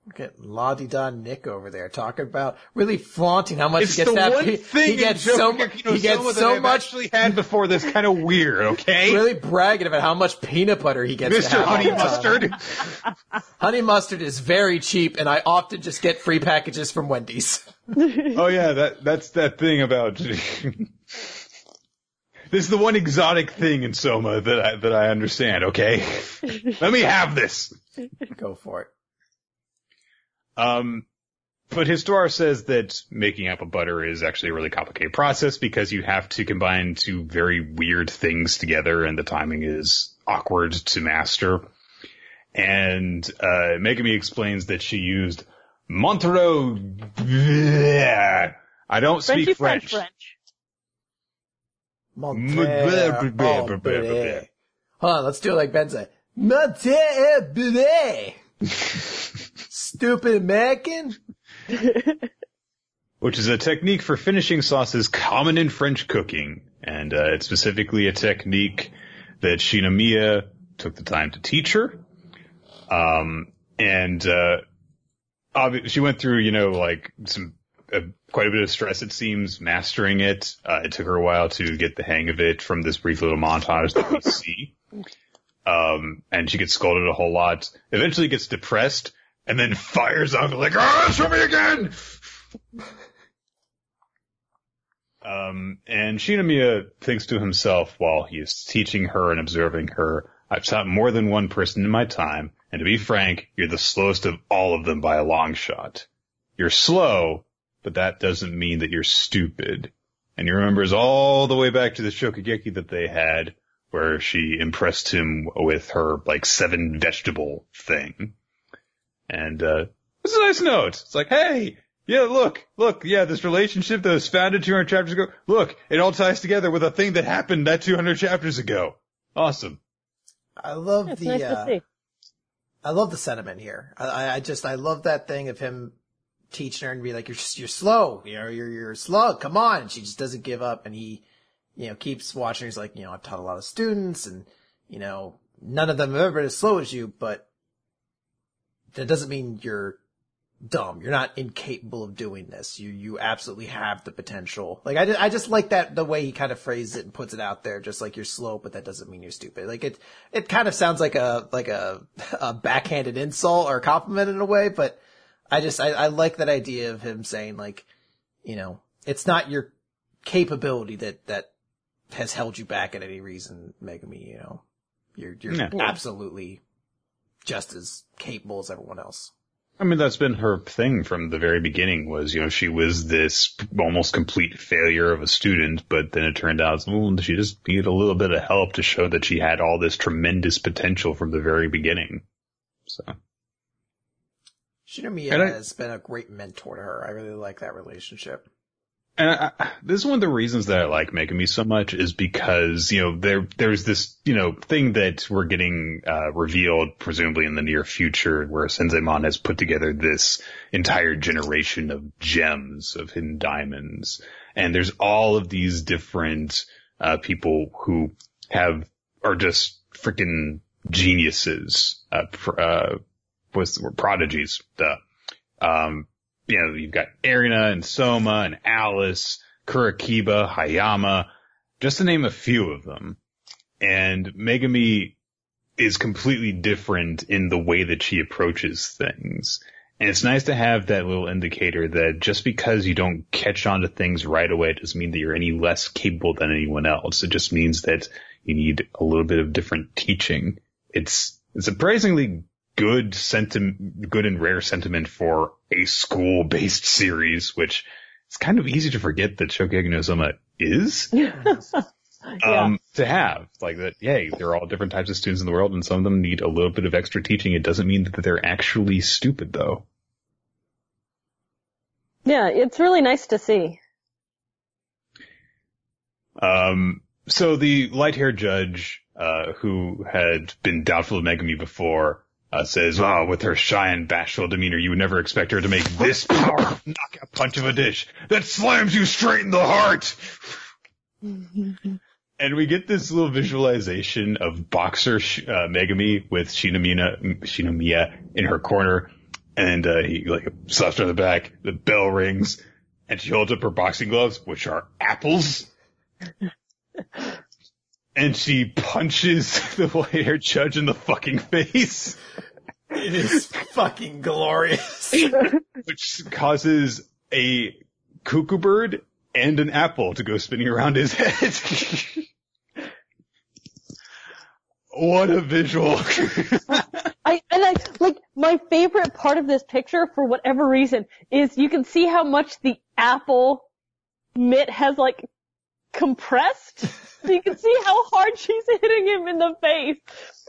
Speaker 2: Look at La Di Da Nick over there talking about really flaunting how much
Speaker 1: It's
Speaker 2: he gets
Speaker 1: the
Speaker 2: that.
Speaker 1: one
Speaker 2: he,
Speaker 1: thing
Speaker 2: he gets
Speaker 1: in
Speaker 2: so much. He gets so much.
Speaker 1: actually had before this kind of weird, okay?
Speaker 2: Really bragging about how much peanut butter he gets.
Speaker 1: Mr. Honey. Mustard.
Speaker 2: Honey mustard is very cheap, and I often just get free packages from Wendy's.
Speaker 1: Oh yeah, that that's that thing about. this is the one exotic thing in Soma that I that I understand. Okay, let me have this.
Speaker 2: Go for it.
Speaker 1: Um, but Histoire says that making apple butter is actually a really complicated process because you have to combine two very weird things together, and the timing is awkward to master. And uh, Megami explains that she used Montereau. I don't speak
Speaker 3: French
Speaker 1: French.
Speaker 3: French.
Speaker 2: Monterey. Oh, bleh. Hold on, let's do it like Ben said. Monterey. Stupid American.
Speaker 1: which is a technique for finishing sauces common in French cooking. And uh, it's specifically a technique that Shinomiya took the time to teach her. Um, and uh, she went through, you know, like some uh, quite a bit of stress. It seems mastering it. Uh, it took her a while to get the hang of it from this brief little montage that we see. Um, and she gets scolded a whole lot. Eventually gets depressed and then fires out like, "Ah, show me again!" Um, and Shinomiya thinks to himself while he is teaching her and observing her, I've taught more than one person in my time, and to be frank, you're the slowest of all of them by a long shot. You're slow, but that doesn't mean that you're stupid. And he remembers all the way back to the Shokugeki that they had, where she impressed him with her, like, seven vegetable thing. And, uh, it's a nice note. It's like, hey, yeah, look, look, yeah, this relationship that was founded 200 chapters ago, look, it all ties together with a thing that happened that 200 chapters ago. Awesome.
Speaker 2: I love
Speaker 3: It's
Speaker 2: the.
Speaker 3: nice
Speaker 2: uh. I love the sentiment here. I- I, I just, I love that thing of him teaching her and be like, you're just, you're slow. You know, you're, you're slow. Come on. And she just doesn't give up. And he, you know, keeps watching. He's like, you know, I've taught a lot of students and, you know, none of them have ever been as slow as you, but that doesn't mean you're dumb. You're not incapable of doing this. You, you absolutely have the potential. Like, I, I just like that, the way he kind of phrases it and puts it out there, just like you're slow, but that doesn't mean you're stupid. Like it, it kind of sounds like a, like a, a backhanded insult or a compliment in a way, but I just, I, I like that idea of him saying like, you know, it's not your capability that, that has held you back at any reason, Megumi, you know, you're, you're
Speaker 1: Yeah.
Speaker 2: absolutely just as capable as everyone else.
Speaker 1: I mean, that's been her thing from the very beginning was, you know, she was this almost complete failure of a student, but then it turned out, well, she just needed a little bit of help to show that she had all this tremendous potential from the very beginning. So,
Speaker 2: Shinomiya
Speaker 1: I-
Speaker 2: has been a great mentor to her. I really like that relationship.
Speaker 1: And I, this is one of the reasons that I like Megumi so much is because, you know, there, there's this, you know, thing that we're getting, uh, revealed presumably in the near future where Senzaemon has put together this entire generation of gems, of hidden diamonds. And there's all of these different, uh, people who have, are just freaking geniuses, uh, pr- uh, prodigies, duh. Um, you know, you've got Erina and Soma and Alice, Kurokiba, Hayama, just to name a few of them. And Megumi is completely different in the way that she approaches things. And it's nice to have that little indicator that just because you don't catch on to things right away doesn't mean that you're any less capable than anyone else. It just means that you need a little bit of different teaching. It's, it's surprisingly good sentiment, good and rare sentiment for a school-based series, which it's kind of easy to forget that Shokugeki no Soma is
Speaker 3: yeah.
Speaker 1: um, to have. Like that, yay, there are all different types of students in the world and some of them need a little bit of extra teaching. It doesn't mean that they're actually stupid though.
Speaker 3: yeah, it's really nice to see.
Speaker 1: Um, so the light-haired judge, uh, who had been doubtful of Megumi before, uh, says, "Oh, with her shy and bashful demeanor, you would never expect her to make this powerful knockout punch of a dish that slams you straight in the heart." And we get this little visualization of boxer uh, Megumi with Shinomiya, Shinomiya in her corner, And, uh, he like slaps her on the back, the bell rings, and she holds up her boxing gloves, which are apples. and she punches the white-haired judge in the fucking face.
Speaker 2: It is fucking glorious.
Speaker 1: which causes a cuckoo bird and an apple to go spinning around his head. what a visual.
Speaker 3: I and I like my favorite part of this picture for whatever reason is you can see how much the apple mitt has like compressed. so you can see how hard she's hitting him in the face.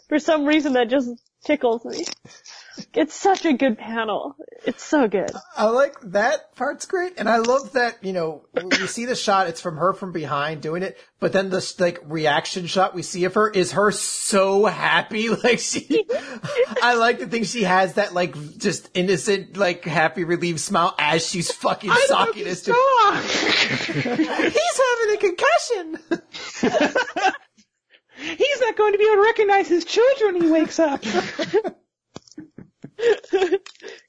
Speaker 3: For some reason that just tickles me. It's such a good panel. It's so good.
Speaker 2: I like that part's great, and I love that you know we see the shot. It's from her from behind doing it, but then the like reaction shot we see of her is her so happy. Like she, I like to think she has that like just innocent like happy relieved smile as she's fucking
Speaker 4: I
Speaker 2: socking
Speaker 4: love
Speaker 2: this
Speaker 4: the
Speaker 2: to. He's having a concussion.
Speaker 4: He's not going to be able to recognize his children when he wakes up.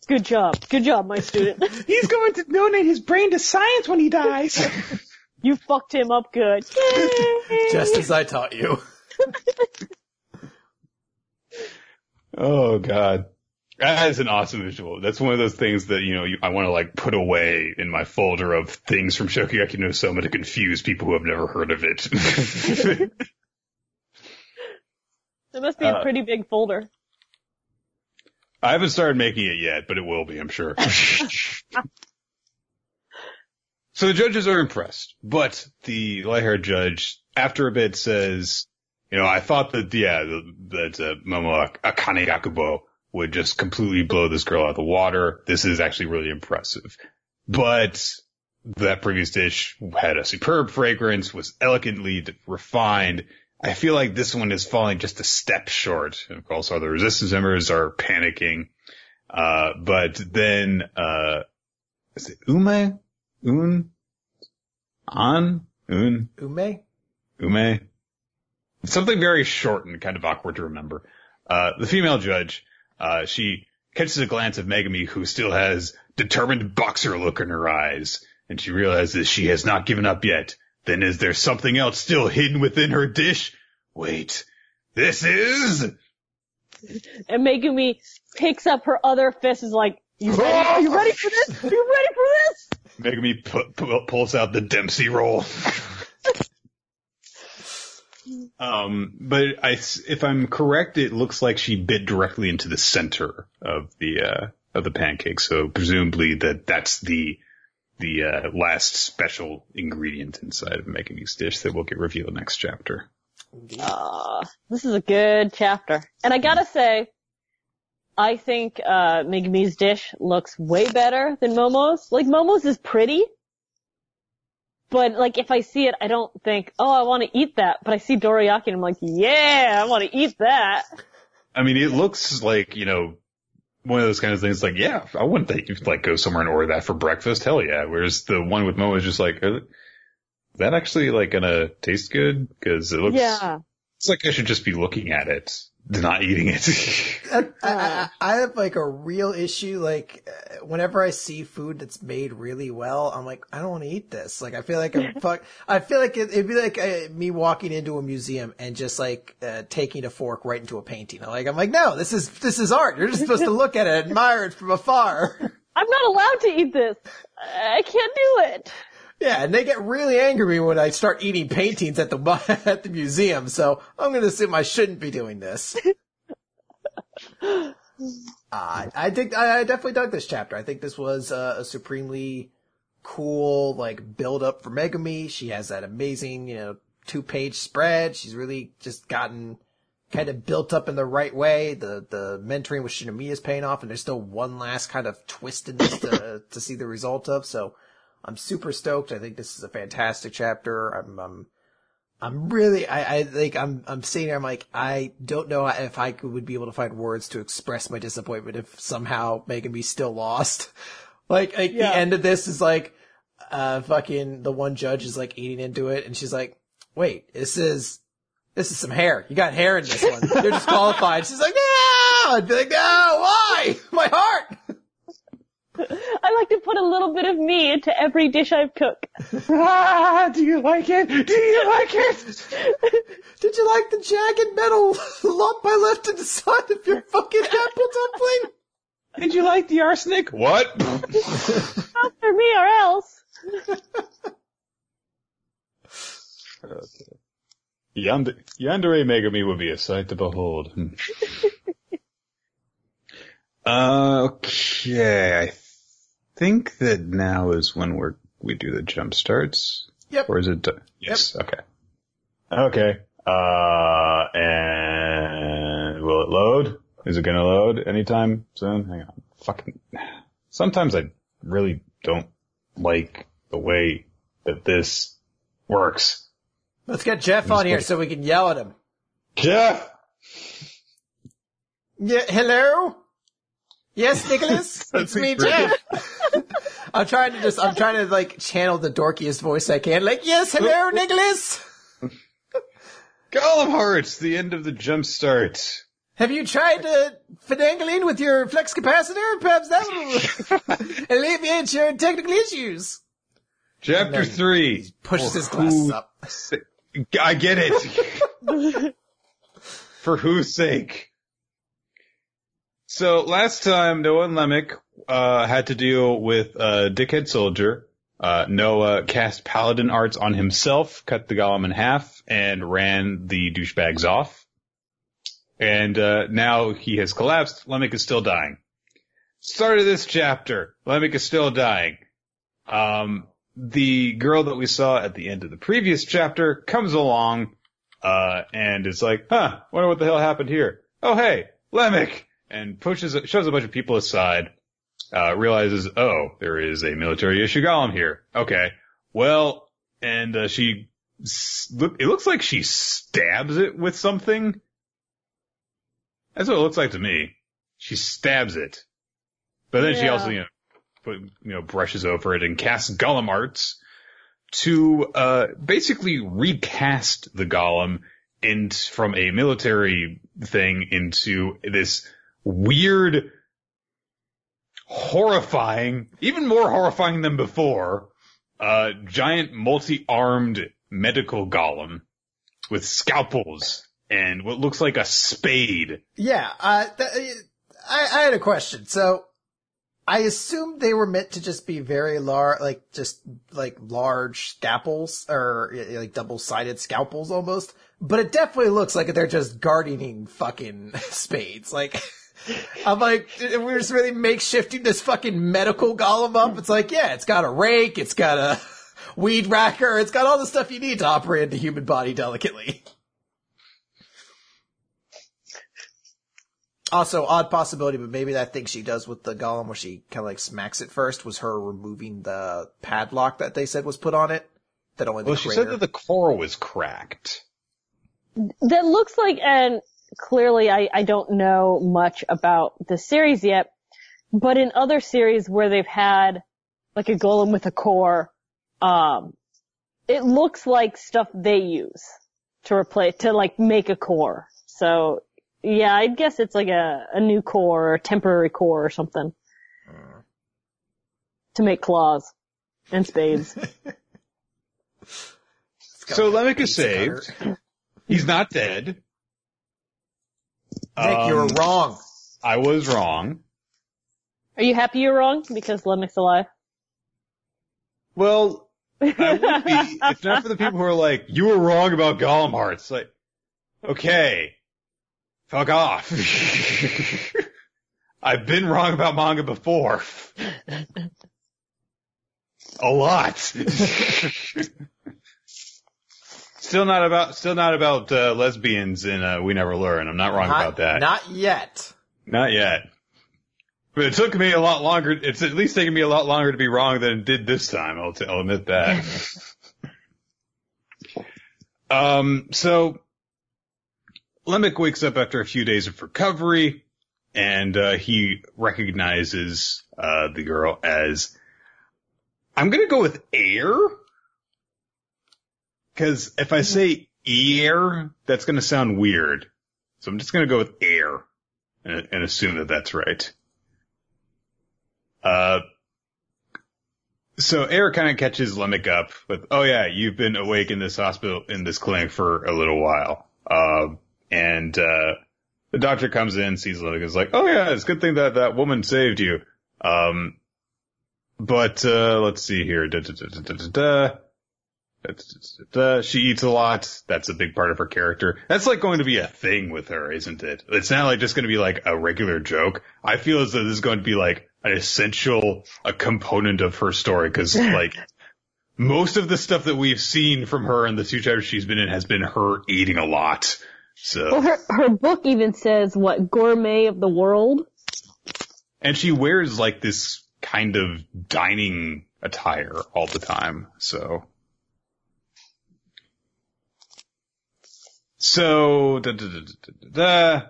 Speaker 3: Good job. Good job, my student.
Speaker 4: He's going to donate his brain to science when he dies.
Speaker 3: You fucked him up good. Yay!
Speaker 2: Just as I taught you.
Speaker 1: oh god. That is an awesome visual. That's one of those things that, you know, you, I want to like put away in my folder of things from Shokugeki no Soma to confuse people who have never heard of it.
Speaker 3: It must be a
Speaker 1: Uh,
Speaker 3: pretty big folder.
Speaker 1: I haven't started making it yet, but it will be, I'm sure. so the judges are impressed, but the light-haired judge, after a bit, says, you know, I thought that, yeah, that uh, Momo Akanegakubo would just completely blow this girl out of the water. This is actually really impressive. But that previous dish had a superb fragrance, was elegantly refined. I feel like this one is falling just a step short. Of course, all the resistance members are panicking. Uh, but then, uh, is it Ume? Un? An? Un?
Speaker 2: Ume?
Speaker 1: Ume? Something very short and kind of awkward to remember. Uh, the female judge, uh, she catches a glance of Megumi who still has determined boxer look in her eyes, and she realizes she has not given up yet. Then is there something else still hidden within her dish? Wait, this is?
Speaker 3: And Megumi picks up her other fist and is like, you ready? Are you ready for this? Are you ready for this?
Speaker 1: Megumi pu- pu- pulls out the Dempsey roll. um, but I, if I'm correct, it looks like she bit directly into the center of the, uh, of the pancake. So presumably that that's the, the, uh, last special ingredient inside of Megumi's dish that we'll get revealed next chapter.
Speaker 3: Uh, this is a good chapter. And I gotta say, I think, uh, Megumi's dish looks way better than Momo's. Like, Momo's is pretty. But, like, if I see it, I don't think, oh, I want to eat that. But I see Dorayaki and I'm like, yeah, I want to eat that.
Speaker 1: I mean, it looks like, you know, one of those kind of things like, yeah, I wouldn't think you'd like go somewhere and order that for breakfast. Hell yeah. Whereas the one with Momo is just like, is that actually like gonna taste good? Cause it looks,
Speaker 3: Yeah.
Speaker 1: it's like I should just be looking at it, not eating it.
Speaker 2: I, I, I have like a real issue. Like uh, whenever I see food that's made really well, I'm like, I don't want to eat this. Like I feel like I'm fuck. I feel like it, it'd be like uh, me walking into a museum and just like uh, taking a fork right into a painting. I'm like, I'm like, no, this is this is art. You're just supposed to look at it, admire it from afar.
Speaker 3: I'm not allowed to eat this. I can't do it.
Speaker 2: Yeah, and they get really angry when I start eating paintings at the at the museum. So I'm going to assume I shouldn't be doing this. Uh, I think I, I definitely dug this chapter. I think this was uh, a supremely cool like build up for Megumi. She has that amazing, you know, two page spread. She's really just gotten kind of built up in the right way. The the mentoring with Shinomiya is paying off, and there's still one last kind of twist in this to to see the result of. So I'm super stoked. I think this is a fantastic chapter. I'm I'm I'm really, I, I think I'm, I'm sitting here. I'm like, I don't know if I could, would be able to find words to express my disappointment if somehow Megan be still lost. Like, like
Speaker 3: Yeah.
Speaker 2: the end of this is like, uh, fucking, the one judge is like eating into it and she's like, wait, this is, this is some hair. You got hair in this one. You're disqualified. She's like, no! I'd be like, no, why? My heart!
Speaker 3: I like to put a little bit of me into every dish I cook.
Speaker 4: Ah, do you like it? Do you like it?
Speaker 2: Did you like the jagged metal lump I left in the side of your fucking apple dumpling?
Speaker 4: Did you like the arsenic?
Speaker 1: What?
Speaker 3: Not for me or else.
Speaker 1: Yand- Yandere Megumi would be a sight to behold. Hmm. okay, I think that now is when we're we do the jump starts.
Speaker 2: Yep.
Speaker 1: Or is it? done? Yes. Okay. Okay. Uh, and will it load? Is it gonna load anytime soon? Hang on. Fucking. Sometimes I really don't like the way that this works.
Speaker 2: Let's get Jeff on here so we can yell at him.
Speaker 1: Jeff!
Speaker 2: Yeah, hello? Yes, Nicholas? it's me, Jeff. I'm trying to just, I'm trying to like channel the dorkiest voice I can. Like, yes, hello, Nicholas?
Speaker 1: Golem Hearts, the end of the jump start.
Speaker 2: Have you tried uh, finagling with your flex capacitor? Perhaps that will alleviate your technical issues.
Speaker 1: Chapter three.
Speaker 2: Pushes his glasses up.
Speaker 1: I get it. For whose sake? So last time Noah and Lemick uh, had to deal with uh, Dickhead Soldier. Uh, Noah cast Paladin arts on himself, cut the golem in half, and ran the douchebags off. And uh, now he has collapsed. Lemick is still dying. Start of this chapter, Lemick is still dying. Um, the girl that we saw at the end of the previous chapter comes along, uh, and is like, huh, wonder what the hell happened here. Oh hey, Lemick! And pushes, shoves a bunch of people aside, uh, realizes, oh, there is a military issue golem here. Okay. Well, and, uh, she, look, it looks like she stabs it with something. That's what it looks like to me. She stabs it. But then she also, you know, put, you know, brushes over it and casts Golem arts to, uh, basically recast the Golem in, from a military thing into this weird, horrifying, even more horrifying than before, uh, giant multi-armed medical golem with scalpels and what looks like a spade.
Speaker 2: Yeah, uh, th- I, I had a question. So, I assumed they were meant to just be very large, like just like large scalpels or uh, like double-sided scalpels almost. But it definitely looks like they're just gardening fucking spades. Like, I'm like, we're just really makeshifting this fucking medical golem up. It's like, yeah, it's got a rake, it's got a weed whacker, it's got all the stuff you need to operate the human body delicately. Also, odd possibility, but maybe that thing she does with the golem where she kind of like smacks it first was her removing the padlock that they said was put on it. That only the
Speaker 1: Well, she said that the core was cracked.
Speaker 3: That looks like, and clearly I, I don't know much about the series yet, but in other series where they've had like a golem with a core, um, it looks like stuff they use to replace, to like make a core. So yeah, I guess it's like a, a new core or a temporary core or something. To make claws and spades.
Speaker 1: So
Speaker 2: like
Speaker 1: is saved. He's not dead.
Speaker 2: Nick, you were
Speaker 1: Um,
Speaker 2: wrong.
Speaker 1: I was wrong.
Speaker 3: Are you happy you're wrong? Because Lemick's alive?
Speaker 1: Well, I would be if not for the people who are like, you were wrong about Golem Hearts. Like, okay, fuck off. I've been wrong about manga before. A lot. Still not about, still not about uh, lesbians in uh, We Never Learn. I'm not wrong
Speaker 2: Not,
Speaker 1: about that.
Speaker 2: Not yet.
Speaker 1: Not yet. But it took me a lot longer. It's at least taken me a lot longer to be wrong than it did this time. I'll, t- I'll admit that. um, so Lemick wakes up after a few days of recovery and, uh, he recognizes, uh, the girl as, I'm gonna go with air. Cause if I say ear, that's gonna sound weird. So I'm just gonna go with air and, and assume that that's right. Uh, so Air kind of catches Lemek up with, oh yeah, you've been awake in this hospital, in this clinic for a little while. Uh, and, uh, the doctor comes in, sees Lemek, is like, oh yeah, it's a good thing that that woman saved you. Um, but, uh, let's see here. Da, da, da, da, da. She eats a lot. That's a big part of her character. That's like going to be a thing with her, isn't it? It's not like just going to be like a regular joke. I feel as though this is going to be like an essential, a component of her story because like most of the stuff that we've seen from her in the two chapters she's been in has been her eating a lot. So.
Speaker 3: Well, her, her book even says what gourmet of the world.
Speaker 1: And she wears like this kind of dining attire all the time. So. So, da, da,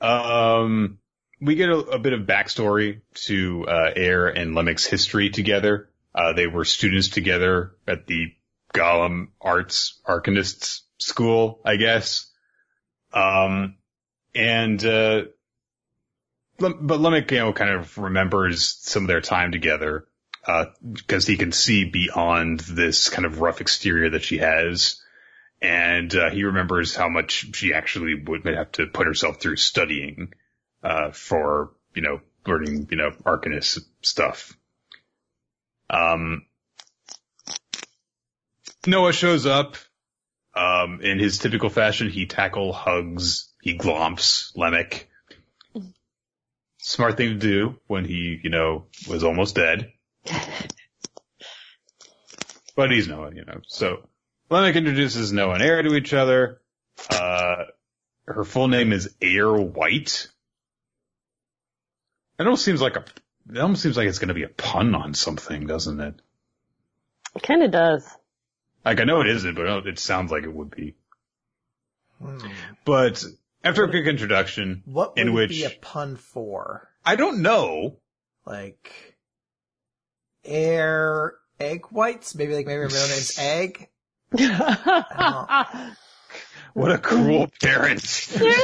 Speaker 1: da, um, we get a, a, bit of backstory to uh, Air and Lemek's history together. Uh, they were students together at the Golem Arts Arcanists School, I guess. Um, and uh, but Lemek, you know, kind of remembers some of their time together uh because he can see beyond this kind of rough exterior that she has and uh, he remembers how much she actually would have to put herself through studying uh, for you know learning you know Arcanist stuff. Um, Noah shows up. Um, in his typical fashion, he tackle hugs, he glomps Lemek. Smart thing to do when he, you know, was almost dead. but he's Noah, you know, so Lemek introduces Noah and Air to each other. Uh, her full name is Air White. It almost seems like a, it almost seems like it's going to be a pun on something, doesn't it?
Speaker 3: It kind of does.
Speaker 1: Like I know it isn't, but it sounds like it would be. Hmm. But after a quick introduction,
Speaker 2: what would
Speaker 1: in which
Speaker 2: be a pun for?
Speaker 1: I don't know.
Speaker 2: Like air egg whites, maybe like maybe her middle name's egg.
Speaker 1: what a cruel parent.
Speaker 3: Seriously,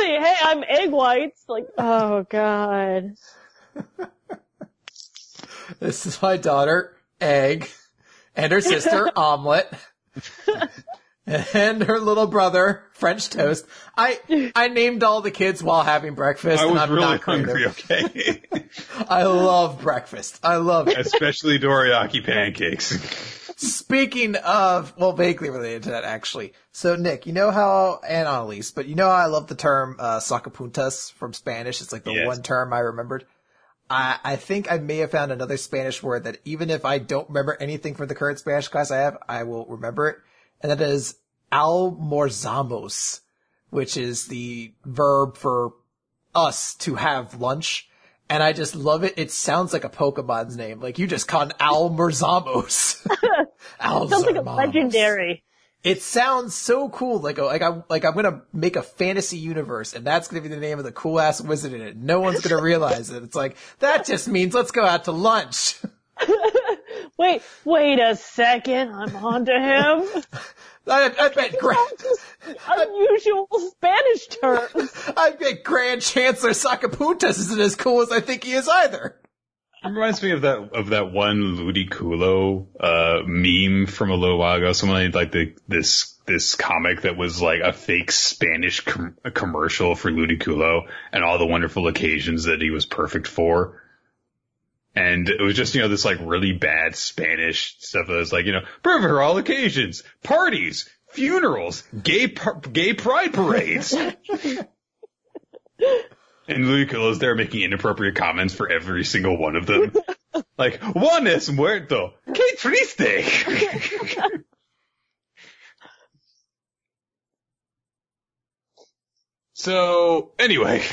Speaker 3: hey, I'm egg whites. Like, oh god.
Speaker 2: this is my daughter, Egg, and her sister, Omelet. and her little brother, French toast. I I named all the kids while having breakfast.
Speaker 1: I was
Speaker 2: and I'm
Speaker 1: really
Speaker 2: not
Speaker 1: hungry. Okay.
Speaker 2: I love breakfast. I love it.
Speaker 1: Especially dorayaki pancakes.
Speaker 2: Speaking of, well, vaguely related to that actually. So Nick, you know how, and Annalise, but you know how I love the term, uh, sacapuntas from Spanish? It's like the
Speaker 1: Yes.
Speaker 2: one term I remembered. I, I think I may have found another Spanish word that even if I don't remember anything from the current Spanish class I have, I will remember it. And that is almorzamos, which is the verb for us to have lunch. And I just love it. It sounds like a Pokemon's name. Like you just called al Almorzamos.
Speaker 3: Sounds like a legendary.
Speaker 2: It sounds so cool. Like, like I'm, like I'm gonna make a fantasy universe and that's gonna be the name of the cool ass wizard in it. No one's gonna realize it. It's like, that just means let's go out to lunch.
Speaker 3: Wait, wait a second. I'm onto him.
Speaker 2: I, I bet Grand,
Speaker 3: Unusual Spanish terms.
Speaker 2: I bet Grand Chancellor Sacapuntas isn't as cool as I think he is either.
Speaker 1: It reminds me of that of that one Ludicolo uh meme from a little while ago. Someone made like the this this comic that was like a fake Spanish com- commercial for Ludicolo and all the wonderful occasions that he was perfect for. And it was just, you know, this like really bad Spanish stuff that was like, you know, perfect for all occasions, parties, funerals, gay, par- gay pride parades. And Ludicolo's there making inappropriate comments for every single one of them. like, Juan es muerto. Que triste. so, anyway.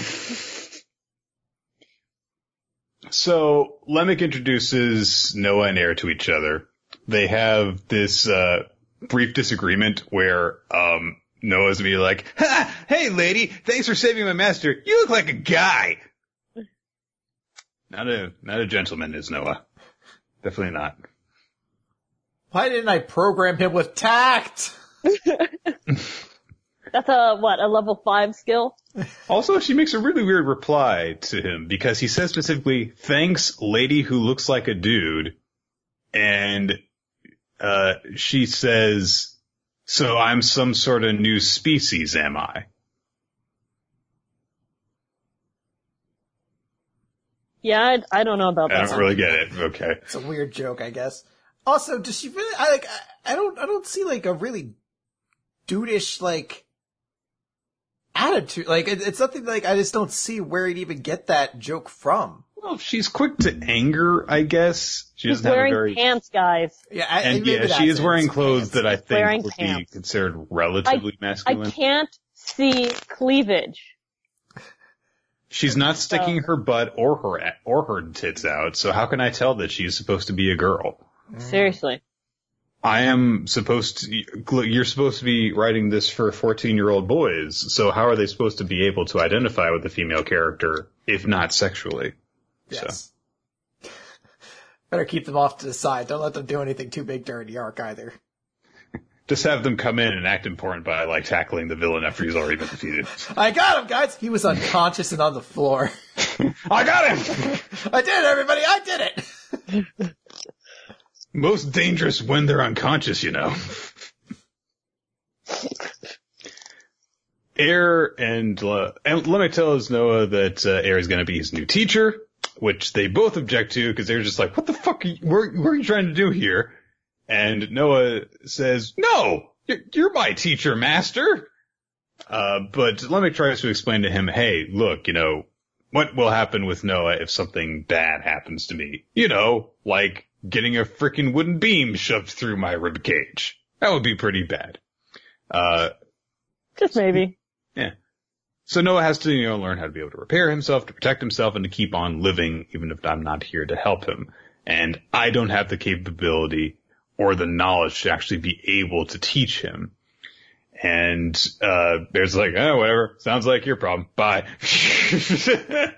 Speaker 1: So, Lemek introduces Noah and Air to each other. They have this, uh, brief disagreement where, um, Noah's be like, ha! Hey lady, thanks for saving my master. You look like a guy. Not a, not a gentleman is Noah. Definitely not.
Speaker 2: Why didn't I program him with tact?
Speaker 3: That's a, what, a level five skill?
Speaker 1: Also, she makes a really weird reply to him because he says specifically, thanks lady who looks like a dude. And, uh, she says, so I'm some sort of new species, am I?
Speaker 3: Yeah, I, I don't know about
Speaker 1: I
Speaker 3: that.
Speaker 1: I don't really get it. Okay.
Speaker 2: It's a weird joke, I guess. Also, does she really? I like. I, I don't. I don't see like a really dudeish like attitude. Like it, it's something like I just don't see where he'd even get that joke from.
Speaker 1: Well, she's quick to anger, I guess. She
Speaker 3: She's
Speaker 1: doesn't have a
Speaker 3: wearing
Speaker 1: very,
Speaker 3: pants, guys.
Speaker 2: Yeah, I,
Speaker 1: and yeah, she is wearing clothes
Speaker 2: pants.
Speaker 1: that I think
Speaker 3: Wearing
Speaker 1: would be considered relatively
Speaker 3: I
Speaker 1: masculine.
Speaker 3: I can't see cleavage.
Speaker 1: She's not sticking her butt or her or her tits out, so how can I tell that she's supposed to be a girl?
Speaker 3: Seriously.
Speaker 1: I am supposed to. You're supposed to be writing this for 14 year old boys, so how are they supposed to be able to identify with the female character if not sexually?
Speaker 2: Yes. Better keep them off to the side. Don't let them do anything too big during the arc either.
Speaker 1: Just have them come in and act important by like tackling the villain after he's already been defeated.
Speaker 2: I got him, guys. He was unconscious and on the floor.
Speaker 1: I got him.
Speaker 2: I did it, everybody. I did it.
Speaker 1: Most dangerous when they're unconscious, you know. Air and, uh, and let me tell Noah that uh, Air is going to be his new teacher, which they both object to because they're just like, "What the fuck? Are you, what, what are you trying to do here?" And Noah says, "No, you're, you're my teacher, master." Uh, but Lemek tries to explain to him, "Hey, look, you know, what will happen with Noah if something bad happens to me? You know, like getting a freaking wooden beam shoved through my rib cage. That would be pretty bad." Uh,
Speaker 3: Just maybe. Yeah.
Speaker 1: So Noah has to, you know, learn how to be able to repair himself, to protect himself, and to keep on living, even if I'm not here to help him. And I don't have the capability or the knowledge to actually be able to teach him. And, uh, Bear's like, oh, whatever. Sounds like your problem. Bye.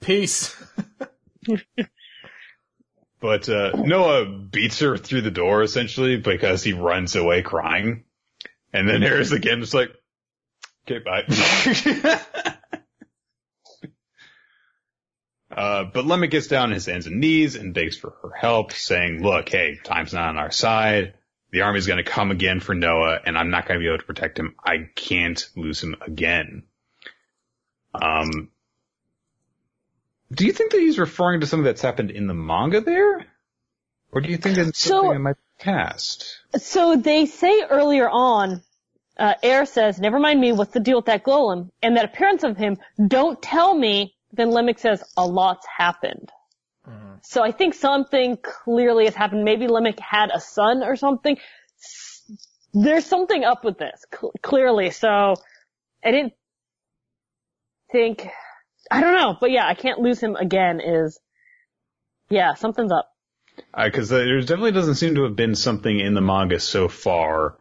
Speaker 2: Peace.
Speaker 1: but, uh, Noah beats her through the door essentially because he runs away crying. And then Harris again just like, okay, bye. Uh, but Lemon gets down on his hands and knees and begs for her help, saying, look, hey, time's not on our side. The army's gonna come again for Noah, and I'm not gonna be able to protect him. I can't lose him again. Um, do you think that he's referring to something that's happened in the manga there? Or do you think it's
Speaker 3: So-
Speaker 1: something in my past?
Speaker 3: So they say earlier on, uh, Air says, never mind me, what's the deal with that golem? And that appearance of him, don't tell me, then Lemek says, a lot's happened. So I think something clearly has happened. Maybe Lemek had a son or something. There's something up with this, cl- clearly. So I didn't think, I don't know, but yeah, I can't lose him again is, yeah, something's up.
Speaker 1: Uh, because there definitely doesn't seem to have been something in the manga so far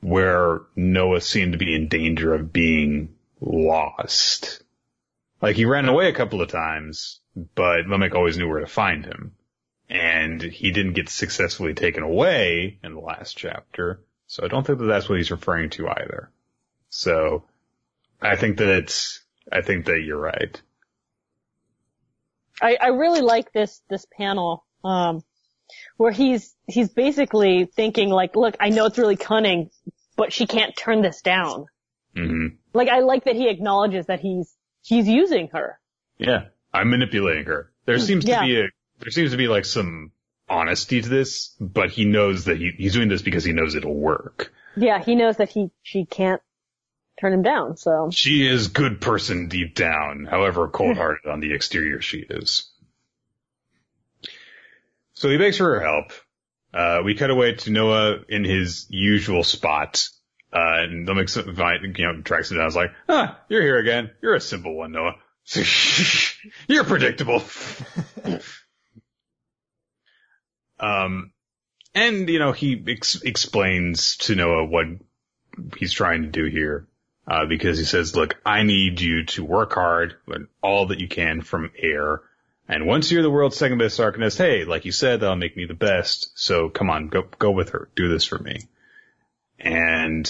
Speaker 1: where Noah seemed to be in danger of being lost. Like he ran away a couple of times, but Lemek always knew where to find him. And he didn't get successfully taken away in the last chapter. So I don't think that that's what he's referring to either. So I think that it's, I think that you're right.
Speaker 3: I, I really like this this panel um, where he's he's basically thinking like, look, I know it's really cunning, but she can't turn this down.
Speaker 1: Mm-hmm.
Speaker 3: Like I like that he acknowledges that he's he's using her.
Speaker 1: Yeah, I'm manipulating her. There seems
Speaker 3: Yeah.
Speaker 1: to be a there seems to be like some honesty to this, but he knows that he, he's doing this because he knows it'll work.
Speaker 3: Yeah, he knows that he she can't turn him down. So
Speaker 1: She is good person deep down, however cold-hearted on the exterior she is. So he begs for her help. Uh, we cut away to Noah in his usual spot. Uh, and the mix, you know, tracks him down. I was like, ah, you're here again. You're a simple one, Noah. you're predictable. um, and, you know, he ex- explains to Noah what he's trying to do here. Uh, because he says, look, I need you to work hard, learn all that you can from air. And once you're the world's second best Arcanist, hey, like you said, that'll make me the best. So come on, go, go with her. Do this for me. And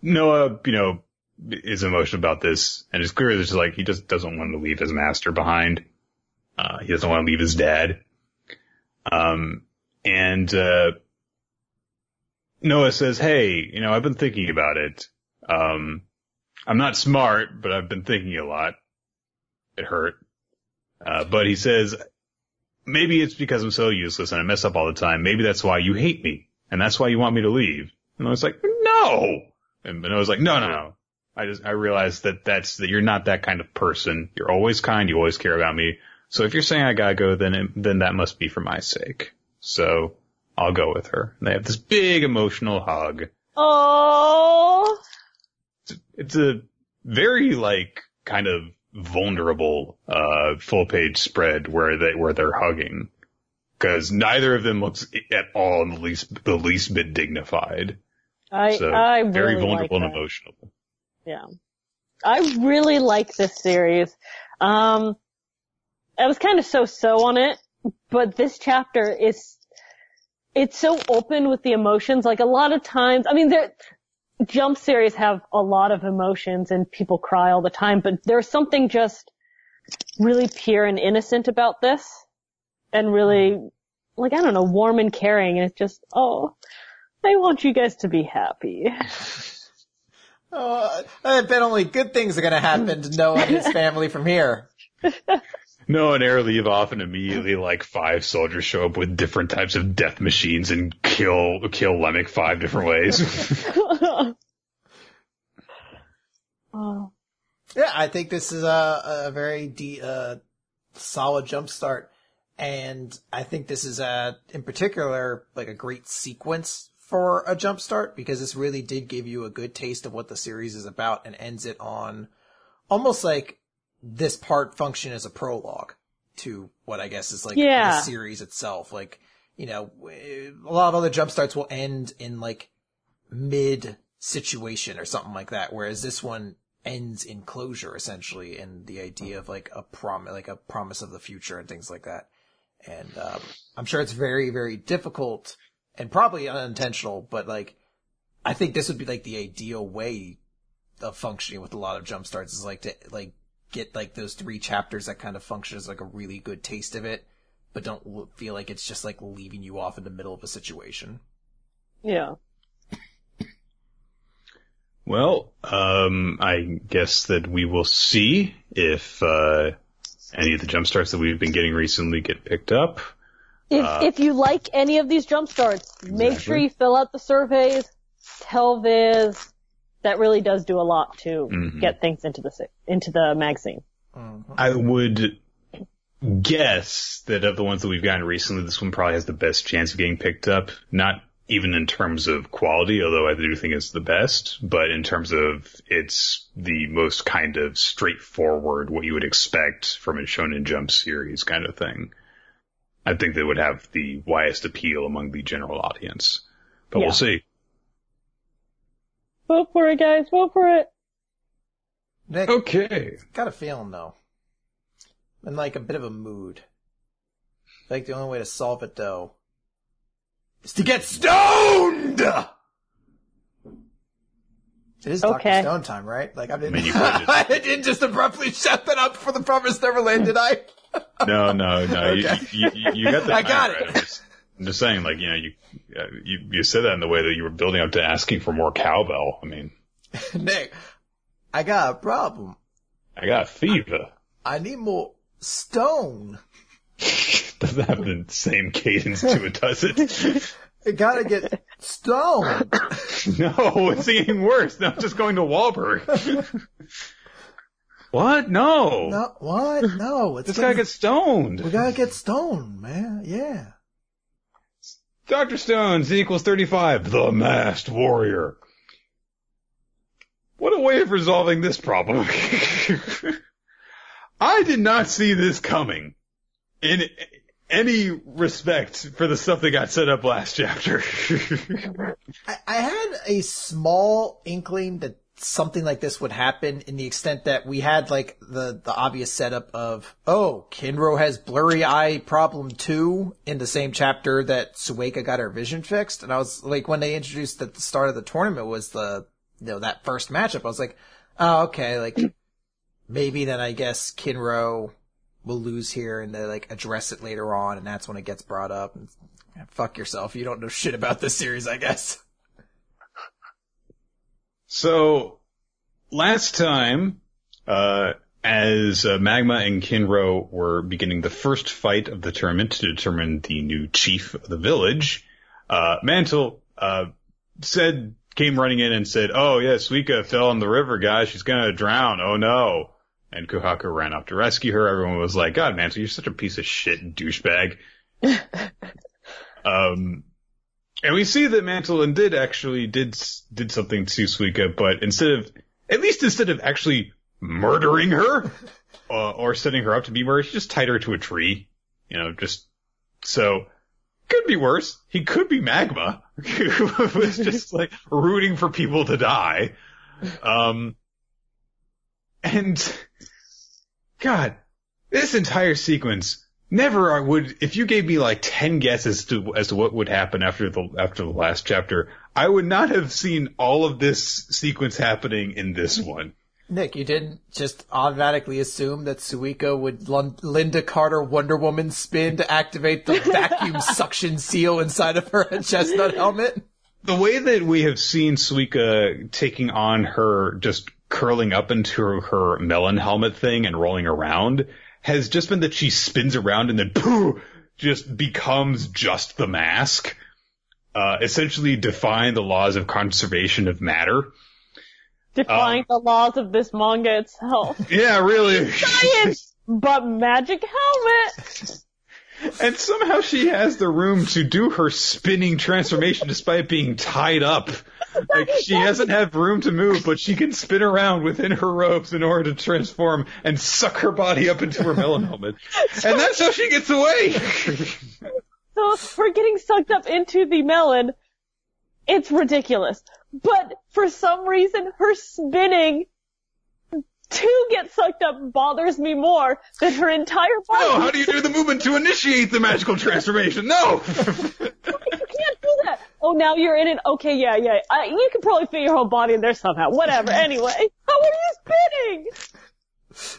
Speaker 1: Noah, you know, is emotional about this, and it's clear that it's like he just doesn't want to leave his master behind. Uh, he doesn't want to leave his dad. Um, and uh, Noah says, "Hey, you know, I've been thinking about it. Um, I'm not smart, but I've been thinking a lot. It hurt. Uh, but he says, maybe it's because I'm so useless and I mess up all the time. Maybe that's why you hate me, and that's why you want me to leave." And I was like, "No." And Noah's like, "No, no, no. I just I realized that that's that you're not that kind of person. You're always kind. You always care about me. So if you're saying I gotta go, then it, then that must be for my sake. So I'll go with her. And they have this big emotional hug.
Speaker 3: Oh,
Speaker 1: It's, a very like kind of vulnerable uh full page spread where they where they're hugging because neither of them looks at all in the least the least bit dignified.
Speaker 3: I
Speaker 1: So
Speaker 3: I
Speaker 1: very vulnerable
Speaker 3: like
Speaker 1: and emotional.
Speaker 3: Yeah. I really like this series. Um, I was kind of so-so on it, but this chapter is, it's so open with the emotions. Like a lot of times, I mean, there, jump series have a lot of emotions and people cry all the time, but there's something just really pure and innocent about this and really, like, I don't know, warm and caring. And it's just, oh, I want you guys to be happy.
Speaker 2: Oh, I bet only good things are gonna happen to Noah and his family from here.
Speaker 1: No, and Air leave off and immediately like five soldiers show up with different types of death machines and kill kill Lemek five different ways.
Speaker 3: oh.
Speaker 2: Yeah, I think this is a, a very de- uh, solid jump start. And I think this is a, in particular, like a great sequence for a jump start because this really did give you a good taste of what the series is about and ends it on almost like this part function as a prologue to what I guess is like
Speaker 3: Yeah.
Speaker 2: the series itself. Like, you know, a lot of other jump starts will end in like mid situation or something like that, whereas this one ends in closure essentially and the idea of like a prom like a promise of the future and things like that. And um, I'm sure it's very, very difficult and probably unintentional, but like I think this would be like the ideal way of functioning with a lot of jump starts is like to like get like those three chapters that kind of function as like a really good taste of it, but don't l- feel like it's just like leaving you off in the middle of a situation.
Speaker 3: Yeah.
Speaker 1: well, um, I guess that we will see if uh, any of the jump starts that we've been getting recently get picked up.
Speaker 3: If
Speaker 1: Uh,
Speaker 3: if you like any of these jump starts, make sure you fill out the surveys. Tell Viz. That really does do a lot to
Speaker 1: Mhm.
Speaker 3: get things into the into the magazine.
Speaker 1: I would guess that of the ones that we've gotten recently, this one probably has the best chance of getting picked up. Not even in terms of quality, although I do think it's the best, but in terms of it's the most kind of straightforward, what you would expect from a Shonen Jump series kind of thing. I think they would have the widest appeal among the general audience. But
Speaker 3: Yeah.
Speaker 1: we'll see.
Speaker 3: Vote for it, guys. Vote for it.
Speaker 2: Nick,
Speaker 1: Okay.
Speaker 2: got a feeling though. In like a bit of a mood. I think the only way to solve it though is to get stoned! It is Dr.
Speaker 3: Okay.
Speaker 2: Stone time, right? Like I didn't,
Speaker 1: mean, you
Speaker 2: I didn't just abruptly shut that up for the Promised Neverland, did I?
Speaker 1: No, no, no.
Speaker 2: Okay.
Speaker 1: You, you, you got that.
Speaker 2: I got it.
Speaker 1: I'm just, I'm just saying, like, you know, you, uh, you, you said that in the way that you were building up to asking for more cowbell. I mean,
Speaker 2: Nick, I got a problem.
Speaker 1: I got fever.
Speaker 2: I need more stone.
Speaker 1: Doesn't have the same cadence to it, does it?
Speaker 2: I gotta get stoned.
Speaker 1: no, it's getting worse. Now I'm just going to Wahlberg. what? No.
Speaker 2: No, what? No, it's
Speaker 1: This guy
Speaker 2: getting-
Speaker 1: gets stoned.
Speaker 2: we gotta get stoned, man. Yeah.
Speaker 1: Dr. Stone, Z equals 35. The masked warrior. What a way of resolving this problem. I did not see this coming in any respect for the stuff that got set up last chapter.
Speaker 2: I, I had a small inkling that something like this would happen in the extent that we had like the, the obvious setup of, oh, Kinro has blurry eye problem too in the same chapter that Suika got her vision fixed. And I was like, when they introduced at the start of the tournament was the, you know, that first matchup, I was like, oh, okay, like, maybe then I guess Kinro will lose here and they like address it later on and that's when it gets brought up. And, fuck yourself. You don't know shit about this series, I guess.
Speaker 1: So, last time, uh, as uh, Magma and Kinro were beginning the first fight of the tournament to determine the new chief of the village, uh, Mantle, uh, said, came running in and said, oh yeah, Suika fell in the river, guys. She's gonna drown. Oh no. And Kohaku ran up to rescue her. Everyone was like, God, Mantle, you're such a piece of shit douchebag. um, and we see that Mantle and did actually did, did something to Suika, but instead of, at least instead of actually murdering her, uh, or setting her up to be murdered, he just tied her to a tree. You know, just, so, could be worse. He could be Magma, who was just like rooting for people to die. Um, and, God, this entire sequence, never I would, if you gave me like 10 guesses to, as to what would happen after the, after the last chapter, I would not have seen all of this sequence happening in this one.
Speaker 2: Nick, you didn't just automatically assume that Suika would L- Lynda Carter Wonder Woman spin to activate the vacuum suction seal inside of her chestnut helmet?
Speaker 1: The way that we have seen Suika taking on her just curling up into her, her melon helmet thing and rolling around has just been that she spins around and then pooh, just becomes just the mask. Uh, essentially defying the laws of conservation of matter.
Speaker 3: Defying the laws of this manga itself.
Speaker 1: Yeah, really.
Speaker 3: Science! but magic helmet!
Speaker 1: And somehow she has the room to do her spinning transformation despite being tied up. Like she doesn't have room to move, but she can spin around within her robes in order to transform and suck her body up into her melon helmet. And that's how she gets away.
Speaker 3: So for getting sucked up into the melon, it's ridiculous. But for some reason, her spinning to get sucked up bothers me more than her entire body.
Speaker 1: No, how do you do the movement to initiate the magical transformation? No!
Speaker 3: you can't do that. Oh, now you're in it. Okay, yeah, yeah. I, you can probably fit your whole body in there somehow. Whatever. Anyway, how are you spinning?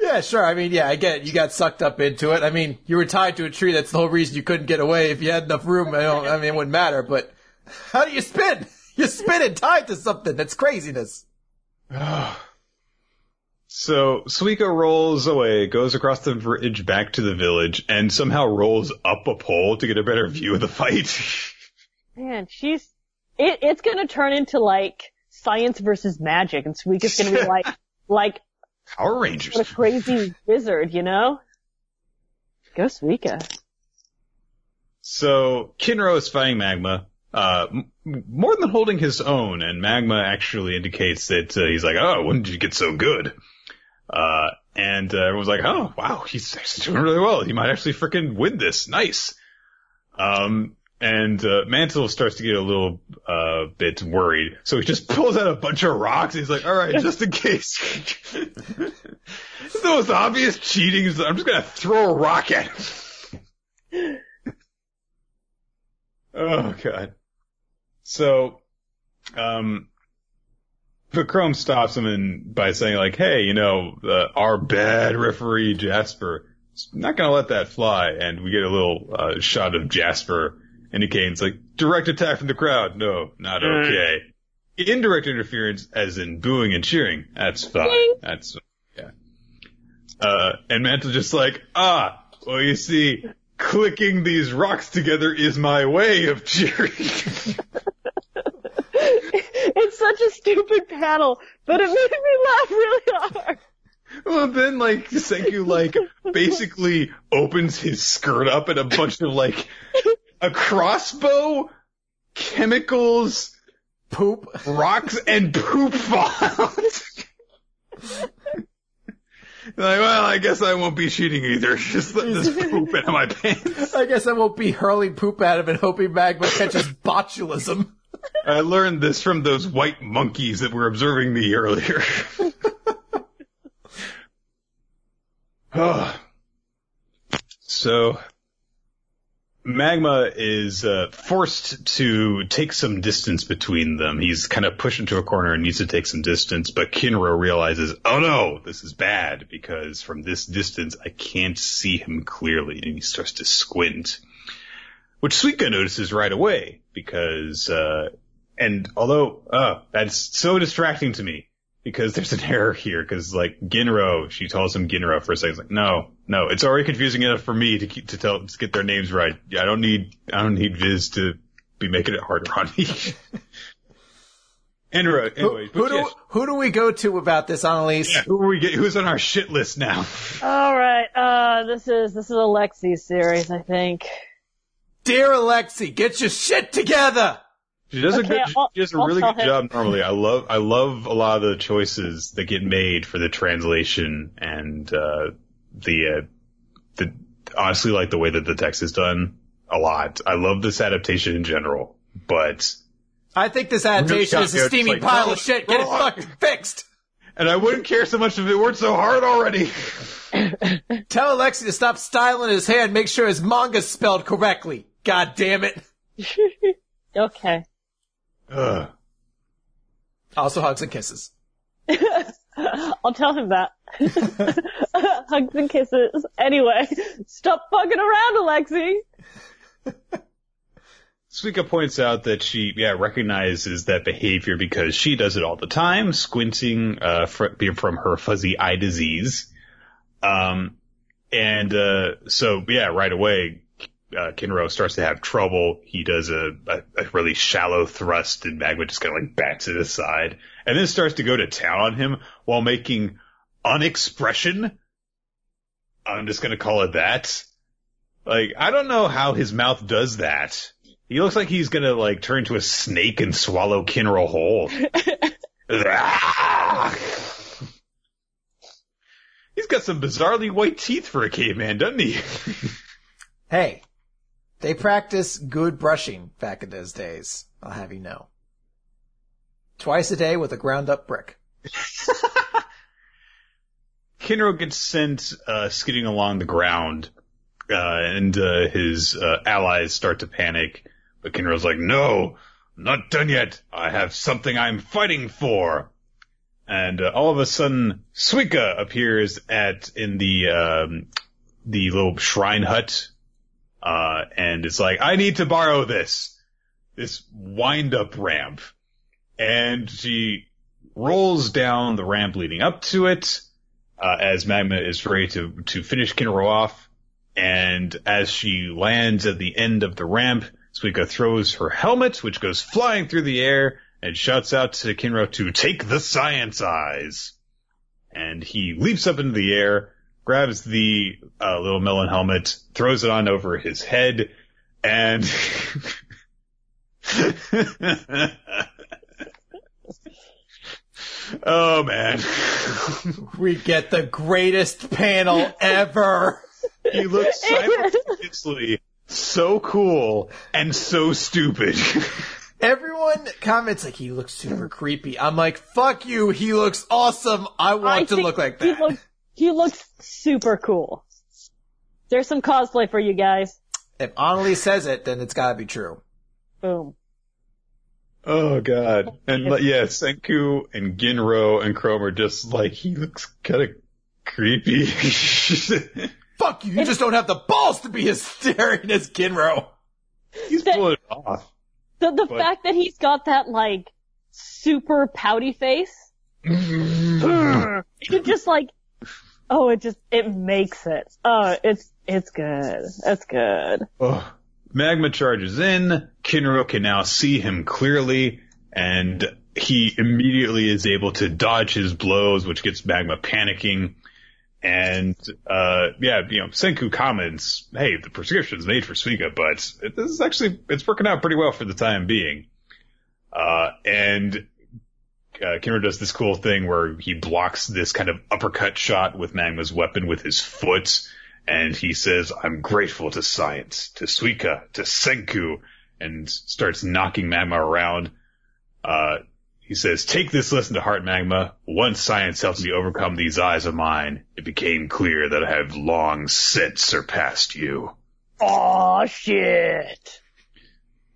Speaker 2: Yeah, sure. I mean, yeah, I get it. You got sucked up into it. I mean, you were tied to a tree. That's the whole reason you couldn't get away. If you had enough room, I, don't, I mean, it wouldn't matter. But how do you spin? You spin it tied to something. That's craziness.
Speaker 1: So Suika rolls away, goes across the bridge back to the village, and somehow rolls up a pole to get a better view of the fight.
Speaker 3: Man, she's, it, it's gonna turn into like science versus magic and Suika's gonna be like, like,
Speaker 1: Power Rangers.
Speaker 3: what a crazy wizard, you know? Go Suika.
Speaker 1: So Kinro is fighting Magma, uh, m- more than holding his own, and Magma actually indicates that uh, he's like, "Oh, when did you get so good?" Uh, and uh, everyone's like, "Oh, wow, he's actually doing really well. He might actually freaking win this. Nice." Um, and uh, Mantle starts to get a little uh, bit worried, so he just pulls out a bunch of rocks. He's like, "All right, just in case." the most obvious cheating. is I'm just gonna throw a rock at him. oh god. So, um, but Chrome stops him and by saying like, "Hey, you know, uh, our bad referee Jasper is not gonna let that fly." And we get a little uh, shot of Jasper indicating it's like direct attack from the crowd. No, not okay. Indirect interference, as in booing and cheering. That's fine. That's yeah. Uh, and Mantle just like, ah, well, you see, clicking these rocks together is my way of cheering.
Speaker 3: it's such a stupid panel, but it made me laugh really hard.
Speaker 1: Well, then like Senku like basically opens his skirt up and a bunch of like a crossbow, chemicals,
Speaker 2: Poop.
Speaker 1: rocks, and poop fall out. like, well, I guess I won't be cheating either. Just let this poop into my pants.
Speaker 2: I guess I won't be hurling poop at him and hoping Magma catches botulism.
Speaker 1: I learned this from those white monkeys that were observing me earlier. Oh. so, Magma is uh, forced to take some distance between them. He's kind of pushed into a corner and needs to take some distance, but Kinro realizes, oh no, this is bad because from this distance I can't see him clearly, and he starts to squint. Which Suika notices right away because, uh, and although, uh, that's so distracting to me because there's an error here because like Ginro, she calls him Ginro for a second. It's like, no, no, it's already confusing enough for me to keep, to tell, to get their names right. I don't need, I don't need Viz to be making it harder on me. anyway,
Speaker 2: who, who do, who do we go to about this, Annaliese?
Speaker 1: Yeah, who are we get, who's on our shit list now?
Speaker 3: All right, uh, this is, this is a Alexi's series, I think.
Speaker 2: Dear Alexi, get your shit together!
Speaker 1: She does okay, a good, I'll, she does a really good him. job normally. I love, I love a lot of the choices that get made for the translation and, uh, the, uh, the, honestly like the way that the text is done a lot. I love this adaptation in general, but.
Speaker 2: I think this adaptation is a steaming like, pile of shit. Get it fucking fixed!
Speaker 1: And I wouldn't care so much if it weren't so hard already.
Speaker 2: Tell Alexi to stop styling his hair and make sure his manga's spelled correctly. God damn it.
Speaker 3: okay.
Speaker 1: Ugh.
Speaker 2: Also hugs and kisses.
Speaker 3: I'll tell him that. hugs and kisses. Anyway, stop fucking around, Alexi.
Speaker 1: Suika points out that she, yeah, recognizes that behavior because she does it all the time, squinting, uh, from her fuzzy eye disease. Um, and, uh, so, yeah, right away, uh, Kinro starts to have trouble. He does a, a, a really shallow thrust and Magma just kind of like bats it aside and then starts to go to town on him while making unexpression. I'm just going to call it that. Like, I don't know how his mouth does that. He looks like he's going to like turn into a snake and swallow Kinro whole. He's got some bizarrely white teeth for a caveman, doesn't he?
Speaker 2: hey, they practice good brushing back in those days, I'll have you know. Twice a day with a ground up brick.
Speaker 1: Kinro gets sent uh, skidding along the ground, uh, and uh, his uh, allies start to panic. But Kinro's like, "No, I'm not done yet. I have something I'm fighting for." And uh, all of a sudden, Suika appears at in the um, the little shrine hut uh, and it's like, I need to borrow this, this wind up ramp. And she rolls down the ramp leading up to it, uh, as Magma is ready to, to finish Kinro off. And as she lands at the end of the ramp, Suika throws her helmet, which goes flying through the air, and shouts out to Kinro to take the science eyes. And he leaps up into the air, grabs the uh, little melon helmet, throws it on over his head, and oh man,
Speaker 2: we get the greatest panel ever.
Speaker 1: he looks simultaneously so cool and so stupid.
Speaker 2: Everyone comments like he looks super creepy. I'm like, fuck you. He looks awesome. I want I to look like that.
Speaker 3: He looks super cool. There's some cosplay for you guys.
Speaker 2: If Annaliese says it, then it's gotta be true.
Speaker 3: Boom.
Speaker 1: Oh god. And yeah, Senku and Ginro and Chrome are just like, he looks kinda creepy.
Speaker 2: Fuck you, you just don't have the balls to be as staring as Ginro.
Speaker 1: He's the, pulling it off.
Speaker 3: The, the but... fact that he's got that like, super pouty face. it just like, Oh, it just, it makes it. Oh, it's, it's good. It's good.
Speaker 1: Oh. Magma charges in. Kinro can now see him clearly and he immediately is able to dodge his blows, which gets Magma panicking. And, uh, yeah, you know, Senku comments, hey, the prescription's made for Suika, but this is actually, it's working out pretty well for the time being. Uh, and uh, Kinro does this cool thing where he blocks this kind of uppercut shot with Magma's weapon with his foot, and he says, I'm grateful to science, to Suika, to Senku, and starts knocking Magma around. Uh, he says, take this lesson to heart, Magma. Once science helped me overcome these eyes of mine, it became clear that I have long since surpassed you.
Speaker 3: oh shit.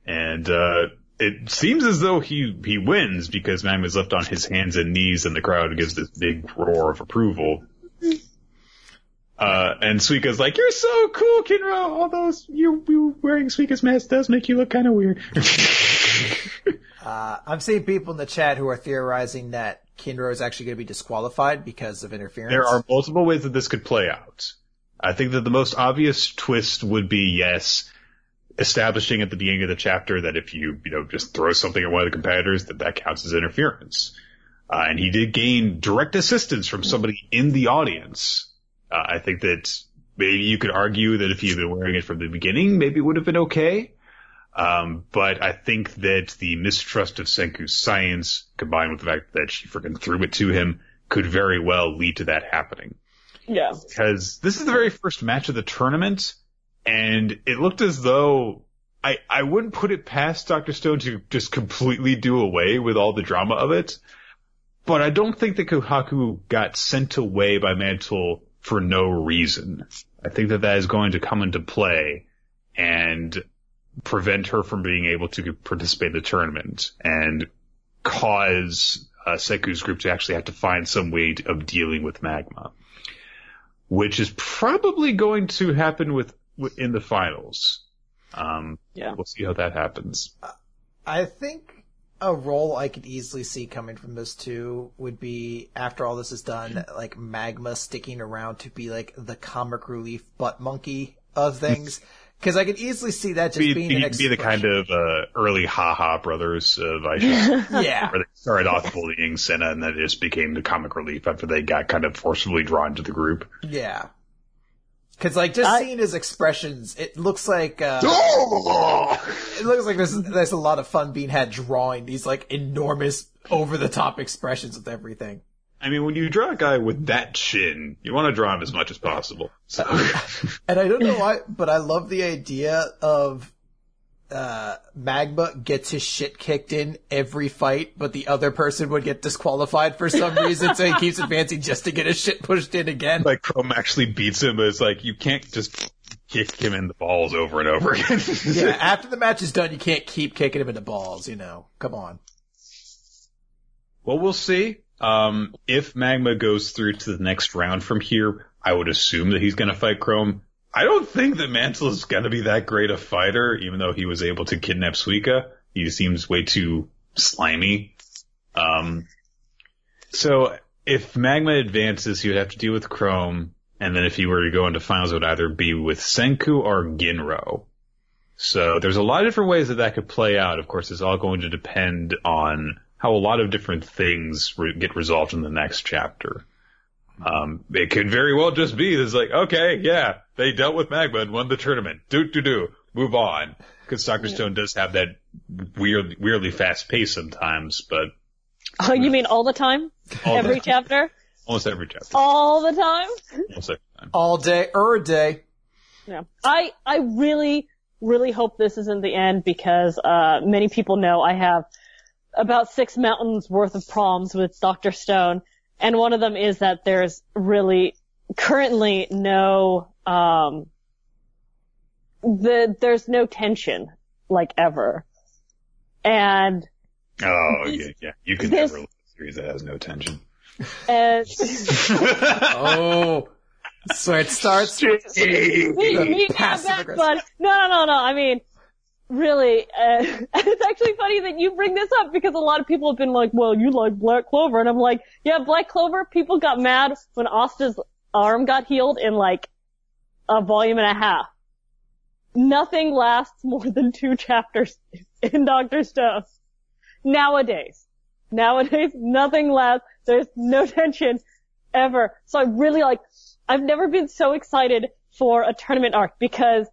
Speaker 1: And, uh, it seems as though he, he wins because Magma's left on his hands and knees and the crowd gives this big roar of approval. Uh, and Suika's like, you're so cool, Kinro, although you, you wearing Suika's mask does make you look kind of weird.
Speaker 2: Uh, I'm seeing people in the chat who are theorizing that Kinro is actually going to be disqualified because of interference.
Speaker 1: There are multiple ways that this could play out. I think that the most obvious twist would be yes, establishing at the beginning of the chapter that if you, you know, just throw something at one of the competitors, that that counts as interference. Uh, and he did gain direct assistance from somebody in the audience. Uh, I think that maybe you could argue that if he had been wearing it from the beginning, maybe it would have been okay. Um, but I think that the mistrust of Senku's science, combined with the fact that she freaking threw it to him, could very well lead to that happening.
Speaker 3: Yeah.
Speaker 1: Because this is the very first match of the tournament, and it looked as though I, I wouldn't put it past Dr. Stone to just completely do away with all the drama of it. But I don't think that Kohaku got sent away by Mantle for no reason. I think that that is going to come into play and prevent her from being able to participate in the tournament and cause uh, Senku's group to actually have to find some way of dealing with magma, which is probably going to happen with, with in the finals. Um,
Speaker 3: Yeah.
Speaker 1: we'll see how that happens.
Speaker 2: I think a role I could easily see coming from this too would be after all this is done, like magma sticking around to be like the comic relief butt monkey of things. Cause I could easily see that just
Speaker 1: Be,
Speaker 2: being
Speaker 1: be,
Speaker 2: an
Speaker 1: be the kind of uh, early haha brothers of Aisha,
Speaker 2: yeah.
Speaker 1: where they started off bullying Senna and then it just became the comic relief after they got kind of forcibly drawn to the group.
Speaker 2: Yeah. Cause like just
Speaker 3: I-
Speaker 2: seeing his expressions, it looks like, uh, it looks like there's, there's a lot of fun being had drawing these like enormous over the top expressions with everything.
Speaker 1: I mean, when you draw a guy with that chin, you want to draw him as much as possible. So,
Speaker 2: And I don't know why, but I love the idea of, uh, Magma gets his shit kicked in every fight, but the other person would get disqualified for some reason, so he keeps advancing just to get his shit pushed in again.
Speaker 1: like Chrome actually beats him, but it's like you can't just kick him in the balls over and over again.
Speaker 2: Yeah, after the match is done, you can't keep kicking him in the balls, you know. Come on.
Speaker 1: Well, we'll see. Um, if Magma goes through to the next round from here, I would assume that he's going to fight Chrome. I don't think that Mantle is going to be that great a fighter, even though he was able to kidnap Suika. He seems way too slimy. Um, so if Magma advances, he would have to deal with Chrome, and then if he were to go into finals, it would either be with Senku or Ginro. So there's a lot of different ways that that could play out. Of course, it's all going to depend on how a lot of different things re- get resolved in the next chapter. Um, it could very well just be this like, okay, yeah, they dealt with Magma and won the tournament. Do do do, move on. Because Doctor Stone does have that weird, weirdly fast pace sometimes, but
Speaker 3: Oh, you mean all the time?
Speaker 1: all
Speaker 3: Every
Speaker 1: the,
Speaker 3: chapter?
Speaker 1: almost every chapter,
Speaker 3: All the time?
Speaker 1: almost every time.
Speaker 2: All day, er day.
Speaker 3: Yeah. I, I really, really hope this isn't the end because, uh, many people know I have about six mountains worth of problems with Dr. Stone. And one of them is that there's really currently no, um, the, there's no tension, like ever. And,
Speaker 1: Oh yeah, yeah. You can
Speaker 3: This-
Speaker 1: never look at a series that has no tension.
Speaker 3: and,
Speaker 2: Oh. so it starts with
Speaker 3: me, me,
Speaker 2: passive
Speaker 3: back,
Speaker 2: aggressive.
Speaker 3: bud. No, no, no, no. I mean, really, uh, it's actually funny that you bring this up because a lot of people have been like, well, you like Black Clover. And I'm like, yeah, Black Clover, people got mad when Asta's arm got healed in like a volume and a half. Nothing lasts more than two chapters in Doctor Stone. Nowadays. Nowadays, nothing lasts. There's no tension ever. So I really like, I've never been so excited for a tournament arc because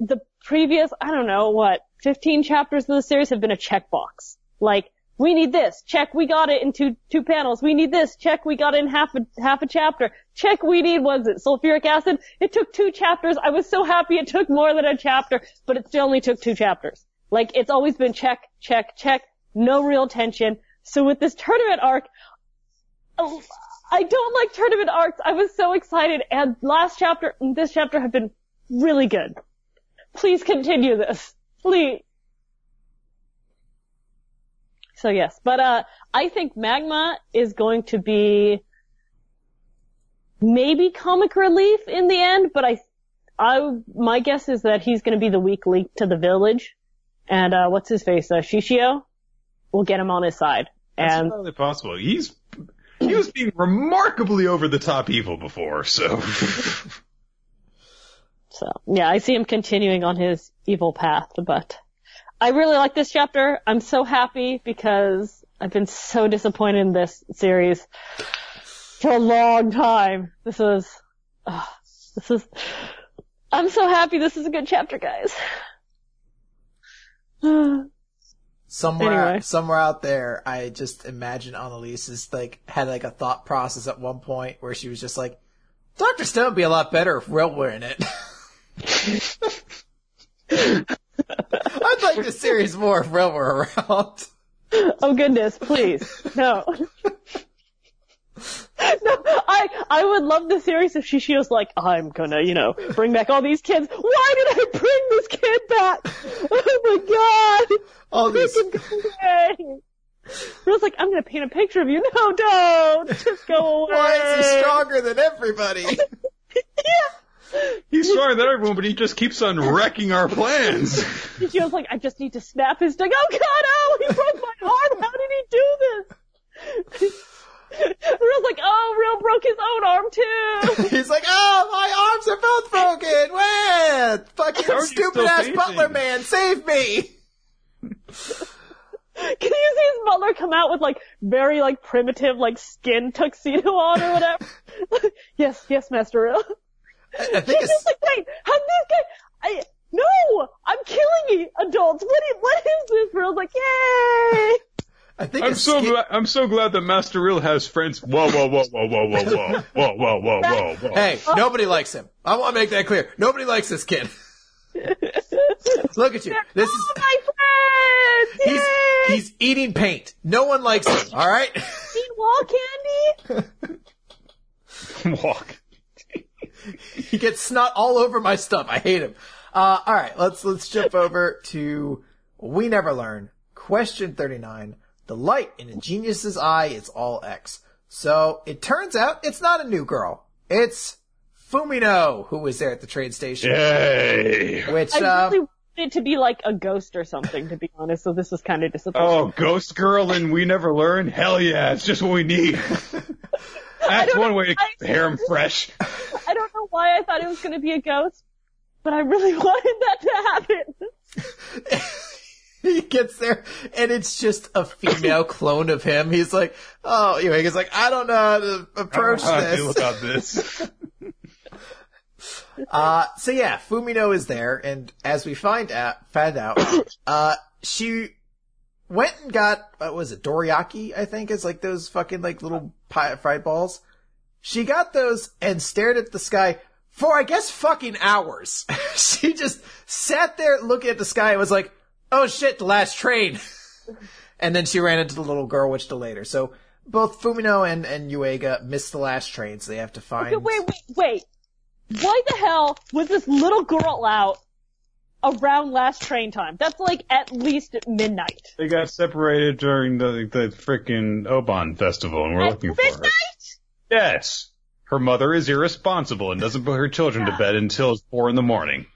Speaker 3: the previous, I don't know, what, 15 chapters of the series have been a checkbox. Like, we need this. Check, we got it in two, two panels. We need this. Check, we got it in half a, half a chapter. Check, we need, was it sulfuric acid? It took two chapters. I was so happy it took more than a chapter, but it still only took two chapters. Like, it's always been check, check, check. No real tension. So with this tournament arc, I don't like tournament arcs. I was so excited, and last chapter and this chapter have been really good. Please continue this. Please. So yes, but uh, I think Magma is going to be maybe comic relief in the end, but I, I, my guess is that he's going to be the weak link to the village, and uh, what's his face, uh, Shishio, will get him on his side.
Speaker 1: That's
Speaker 3: And
Speaker 1: entirely possible. He's he was being remarkably over the top evil before, so
Speaker 3: So yeah, I see him continuing on his evil path, but I really like this chapter. I'm so happy because I've been so disappointed in this series for a long time. This is, uh, this is, I'm so happy this is a good chapter, guys.
Speaker 2: Somewhere,
Speaker 3: Anyway.
Speaker 2: somewhere out there, I just imagine Annaliese is like, had like a thought process at one point where she was just like, Dr. Stone would be a lot better if were in it. I'd like this series more if Will were around.
Speaker 3: oh goodness, please. No. No, I, I would love the series if Shishio's like, I'm gonna, you know, bring back all these kids. Why did I bring this kid back? Oh my god!
Speaker 2: All these!
Speaker 3: I was like, I'm gonna paint a picture of you. No, don't! Just go away!
Speaker 2: why is he stronger than everybody?
Speaker 1: He's stronger than everyone, but he just keeps on wrecking our plans.
Speaker 3: Shishio's like, I just need to snap his dick. Oh god, oh! He broke my arm! How did he do this? Real's like, oh, Real broke his own arm too!
Speaker 2: He's like, oh, my arms are both broken. Where?
Speaker 1: How
Speaker 2: Fucking
Speaker 1: you
Speaker 2: stupid ass
Speaker 1: painting?
Speaker 2: butler man, save me!
Speaker 3: Can you see his butler come out with like very like primitive like skin tuxedo on or whatever? yes, yes, Master Real.
Speaker 2: I, I think it's,
Speaker 3: just like, wait, how did this guy? I no, I'm killing you, adults. What is, what is this? Real's like, yay!
Speaker 2: I think
Speaker 1: I'm so
Speaker 2: skin-
Speaker 1: glad. I'm so glad that Master Real has friends. Whoa, whoa, whoa, whoa, whoa, whoa, whoa, whoa, whoa, whoa, whoa, whoa.
Speaker 2: Hey, nobody likes him. I want to make that clear. Nobody likes this kid. Look at you. This is
Speaker 3: Oh, my friends!
Speaker 2: he's he's eating paint. No one likes him. All right.
Speaker 3: Eat wall candy.
Speaker 1: Walk.
Speaker 2: He gets snot all over my stuff. I hate him. Uh, all right. Let's let's jump over to we never learn. Question thirty nine. The light in a genius's eye is all X. So it turns out it's not a new girl. It's Fumino who was there at the train station.
Speaker 1: Yay.
Speaker 2: Which
Speaker 3: I
Speaker 2: uh,
Speaker 3: really wanted it to be like a ghost or something, to be honest. So this was kind of disappointing.
Speaker 1: Oh, Ghost Girl and We Never Learn? Hell yeah, it's just what we need. That's one way to keep the harem fresh.
Speaker 3: I don't know why I thought it was going to be a ghost, but I really wanted that to happen.
Speaker 2: he gets there and it's just a female clone of him. He's like, oh, anyway, he's like, I don't know how to approach
Speaker 1: I don't know how I feel
Speaker 2: this.
Speaker 1: about this.
Speaker 2: Uh, so yeah, Fumino is there, and as we find out, found out, uh, she went and got, what was it, doriyaki, I think, is like those fucking like little pie, fried balls. She got those and stared at the sky for, I guess, fucking hours. she just sat there looking at the sky and was like, oh shit, the last train. and then she ran into the little girl, which delayed her. So both Fumino and, and Yuiga missed the last train, so they have to find.
Speaker 3: Okay, wait, wait, wait. Why the hell was this little girl out around last train time? That's like at least at midnight.
Speaker 1: They got separated during the the frickin' Obon festival, and we're
Speaker 3: At
Speaker 1: looking for her.
Speaker 3: midnight?
Speaker 1: Yes. Her mother is irresponsible and doesn't put her children to bed until four in the morning.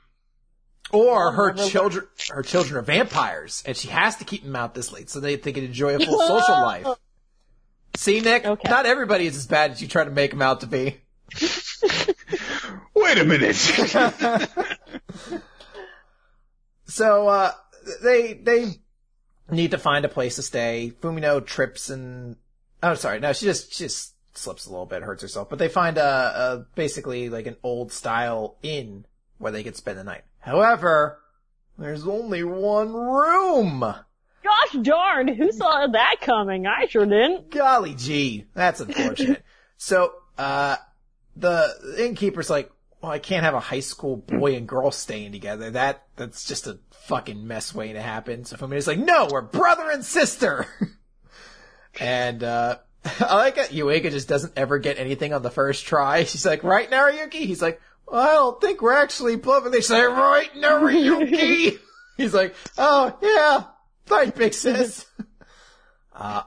Speaker 2: Or her children, her children are vampires, and she has to keep them out this late so they, they can enjoy a full social life. See, Nick,
Speaker 3: Okay.
Speaker 2: not everybody is as bad as you try to make them out to be.
Speaker 1: Wait a minute.
Speaker 2: So, uh, they, they need to find a place to stay. Fumino trips and, oh, sorry, no, she just, she just slips a little bit, hurts herself, but they find a, a basically like an old style inn where they could spend the night. However, there's only one room.
Speaker 3: Gosh darn, who saw that coming? I sure didn't.
Speaker 2: Golly gee, that's unfortunate. so, uh, the innkeeper's like, well, I can't have a high school boy and girl staying together. That, that's just a fucking mess waiting to happen. So Fumi's like, no, we're brother and sister. and, uh, I like it. Yuiga just doesn't ever get anything on the first try. She's like, right, Nariyuki? He's like, well, I don't think we're actually bluffing. They say, right, Nariyuki. He's like, oh, yeah, right, big sis. uh,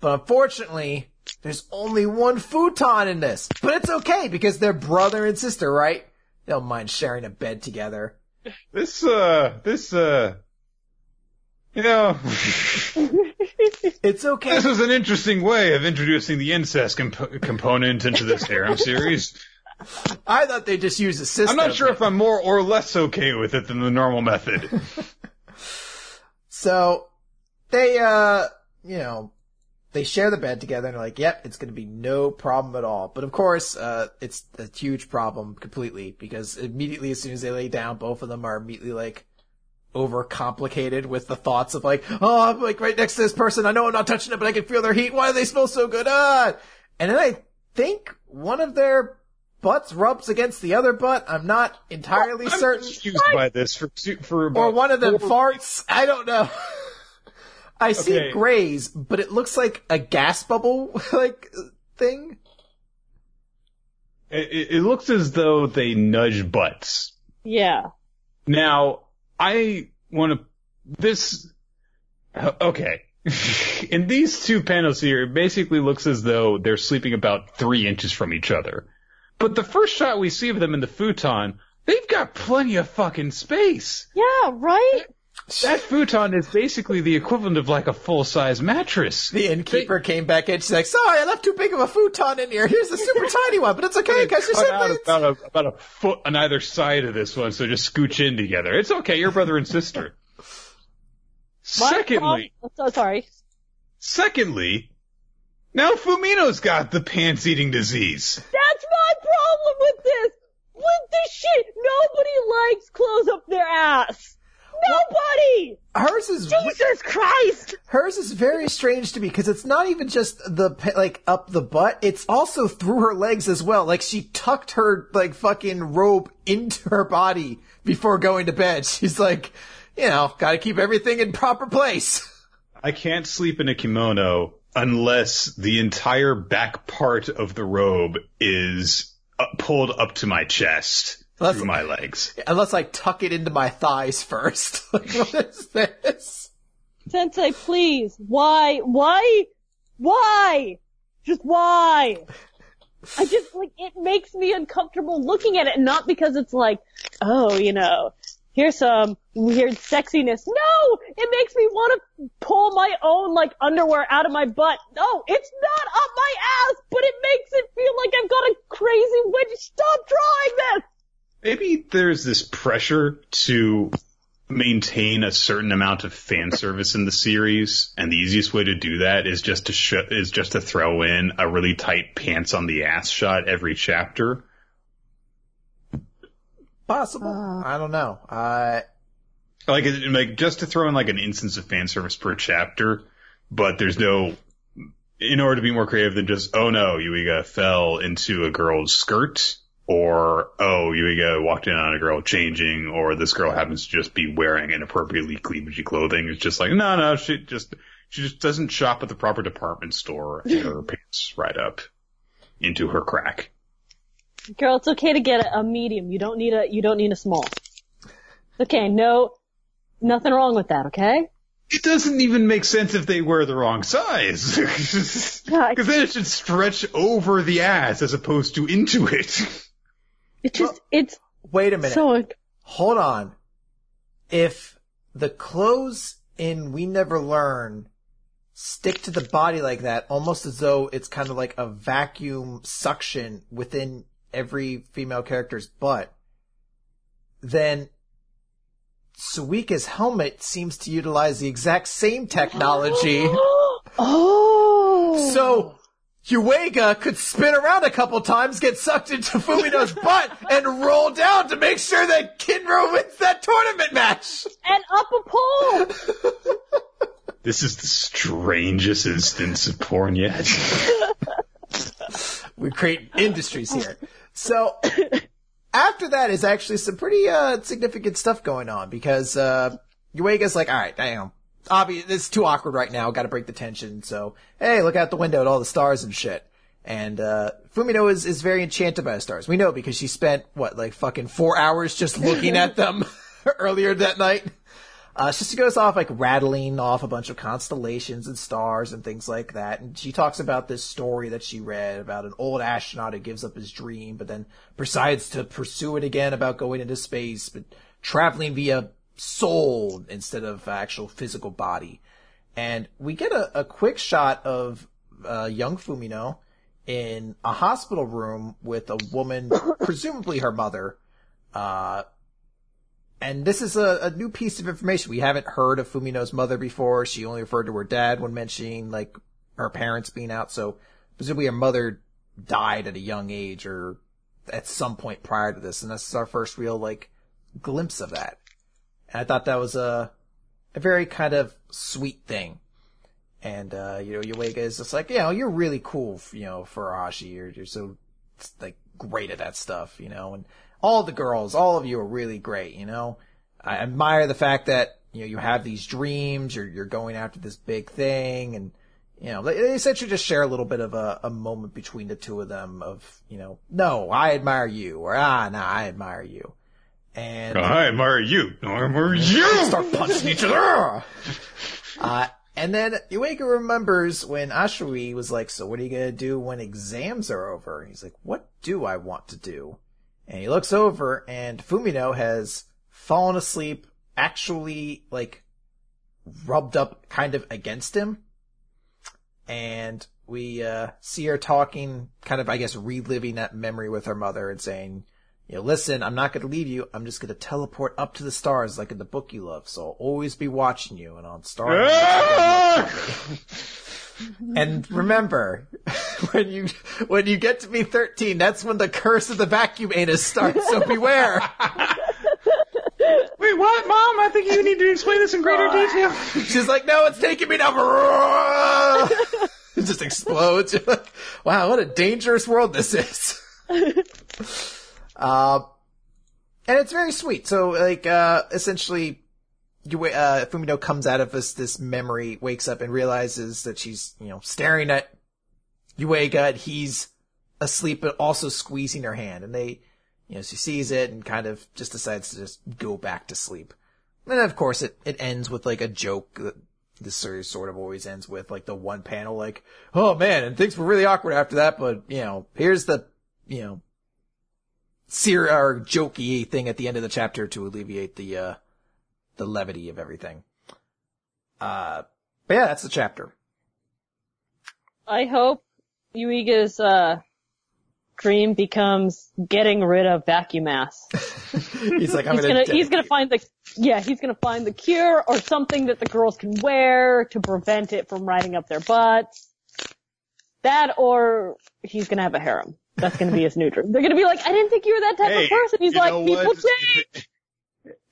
Speaker 2: but unfortunately, there's only one futon in this. But it's okay because they're brother and sister, right? They don't mind sharing a bed together.
Speaker 1: This, uh, this, uh, you know,
Speaker 2: It's okay.
Speaker 1: this was an interesting way of introducing the incest comp- component into this harem series.
Speaker 2: I thought they just used a system.
Speaker 1: I'm not sure if I'm more or less okay with it than the normal method.
Speaker 2: So they, uh, you know, they share the bed together and they're like, yep, it's going to be no problem at all. But of course, uh, it's a huge problem completely because immediately as soon as they lay down, both of them are immediately like overcomplicated with the thoughts of like, oh, I'm like right next to this person. I know I'm not touching it, but I can feel their heat. Why do they smell so good? Ah! And then I think one of their butts rubs against the other butt. I'm not entirely
Speaker 1: I'm
Speaker 2: certain.
Speaker 1: confused by this for for
Speaker 2: Or one of them farts. I don't know. I see
Speaker 1: Okay.
Speaker 2: grays, but it looks like a gas bubble like thing.
Speaker 1: It, it- it looks as though they nudge butts.
Speaker 3: Yeah.
Speaker 1: Now, I want to, this, okay. In these two panels here, it basically looks as though they're sleeping about three inches from each other. But the first shot we see of them in the futon, they've got plenty of fucking space.
Speaker 3: Yeah, right?
Speaker 1: That futon is basically the equivalent of like a full-size mattress.
Speaker 2: The innkeeper came back in. She's like, "Sorry, I left too big of a futon in here. Here's a super tiny one, but it's okay because you
Speaker 1: Cut
Speaker 2: said
Speaker 1: out about a, about a foot on either side of this one, so just scooch in together. It's okay, you're brother and sister. Secondly,
Speaker 3: prob- so sorry.
Speaker 1: secondly, now Fumino's got the pants-eating disease.
Speaker 3: That's my problem with this. With this shit, nobody likes clothes up their ass. Nobody.
Speaker 2: hers is
Speaker 3: Jesus Christ.
Speaker 2: hers is very strange to me because it's not even just the like up the butt; it's also through her legs as well. Like she tucked her like fucking robe into her body before going to bed. She's like, you know, got to keep everything in proper place.
Speaker 1: I can't sleep in a kimono unless the entire back part of the robe is uh, pulled up to my chest
Speaker 2: That's-
Speaker 1: through my legs.
Speaker 2: Unless I tuck it into my thighs first. like, what is this?
Speaker 3: Sensei, please. Why? Why? Why? Just why? I just, like, it makes me uncomfortable looking at it, not because it's like, oh, you know, here's some weird sexiness. No! It makes me want to pull my own, like, underwear out of my butt. No, it's not up my ass, but it makes it feel like I've got a crazy witch. Stop drawing this!
Speaker 1: Maybe there's this pressure to maintain a certain amount of fan service in the series, and the easiest way to do that is just to sh- is just to throw in a really tight pants on the ass shot every chapter.
Speaker 2: Possible. I don't know. Uh,
Speaker 1: Like, like just to throw in like an instance of fan service per chapter, but there's no. In order to be more creative than just, oh no, Yuiga fell into a girl's skirt, or oh, Yuiga walked in on a girl changing, or this girl happens to just be wearing inappropriately cleavagey clothing. It's just like, no, no, she just she just doesn't shop at the proper department store, and her pants right up into her crack.
Speaker 3: Girl, it's okay to get a, a medium. You don't need a, you don't need a small. Okay, no, nothing wrong with that, okay?
Speaker 1: It doesn't even make sense if they wear the wrong size. Because then it should stretch over the ass as opposed to into it.
Speaker 3: It just, it's
Speaker 2: wait a minute.
Speaker 3: so,
Speaker 2: Hold on. If the clothes in We Never Learn stick to the body like that, almost as though it's kind of like a vacuum suction within every female character's butt, then Suika's helmet seems to utilize the exact same technology.
Speaker 3: oh!
Speaker 2: So, Yuiga could spin around a couple times, get sucked into Fumino's butt, and roll down to make sure that Kinro wins that tournament match!
Speaker 3: and up a pole!
Speaker 1: This is the strangest instance of porn yet.
Speaker 2: We create industries here. So, after that is actually some pretty, uh, significant stuff going on, because, uh, Yuiga's like, alright, damn. Obvious, it's too awkward right now, gotta break the tension, so, hey, look out the window at all the stars and shit. And, uh, Fumino is, is very enchanted by the stars. We know because she spent, what, like fucking four hours just looking at them earlier that night. Uh, she goes off like rattling off a bunch of constellations and stars and things like that. And she talks about this story that she read about an old astronaut who gives up his dream, but then decides to pursue it again about going into space, but traveling via soul instead of actual physical body. And we get a, a quick shot of uh, young Fumino in a hospital room with a woman, presumably her mother. Uh, and this is a, a, new piece of information. We haven't heard of Fumino's mother before. She only referred to her dad when mentioning like her parents being out. So presumably her mother died at a young age or at some point prior to this. And this is our first real like glimpse of that. And I thought that was a, a very kind of sweet thing. And, uh, you know, Yuiga is just like, you know, you're really cool, you know, for Arashi. You're, you're so, like, great at that stuff, you know, and all the girls, all of you are really great, you know. I admire the fact that, you know, you have these dreams, you're, you're going after this big thing, and, you know, they, essentially just share a little bit of a, a moment between the two of them of, you know, no, I admire you, or ah, no, I admire you. And
Speaker 1: I admire you. I admire you.
Speaker 2: Start punching each other. Uh, and then Yuiga remembers when Ashuri was like, so what are you gonna do when exams are over? And he's like, what do I want to do? And he looks over and Fumino has fallen asleep, actually like rubbed up kind of against him. And we, uh, see her talking, kind of, I guess, reliving that memory with her mother and saying, you know, listen, I'm not going to leave you. I'm just going to teleport up to the stars like in the book you love. So I'll always be watching you and on stars. and remember, when you, when you get to be 13, that's when the curse of the vacuum anus starts. So beware.
Speaker 4: Wait, what, mom? I think you need to explain this in greater detail.
Speaker 2: She's like, no, it's taking me down. it just explodes. You're like, wow, what a dangerous world this is. Uh, and it's very sweet. So like, uh, essentially, you, uh, Fumino comes out of this, this memory, wakes up and realizes that she's, you know, staring at and he's asleep, but also squeezing her hand. And they, you know, she sees it and kind of just decides to just go back to sleep. And of course it, it ends with like a joke that this series sort of always ends with like the one panel like, oh man, and things were really awkward after that, but you know, here's the, you know, ser- or jokey thing at the end of the chapter to alleviate the, uh, the levity of everything. Uh, but yeah, that's the chapter.
Speaker 3: I hope Yuiga's, uh, dream becomes getting rid of vacuum mass.
Speaker 2: he's like, I'm
Speaker 3: he's
Speaker 2: gonna,
Speaker 3: gonna, he's gonna find the, yeah, he's gonna find the cure or something that the girls can wear to prevent it from riding up their butts. That or he's gonna have a harem. That's gonna be his new dream. They're gonna be like, I didn't think you were that type
Speaker 1: Hey,
Speaker 3: of person. He's like, people change.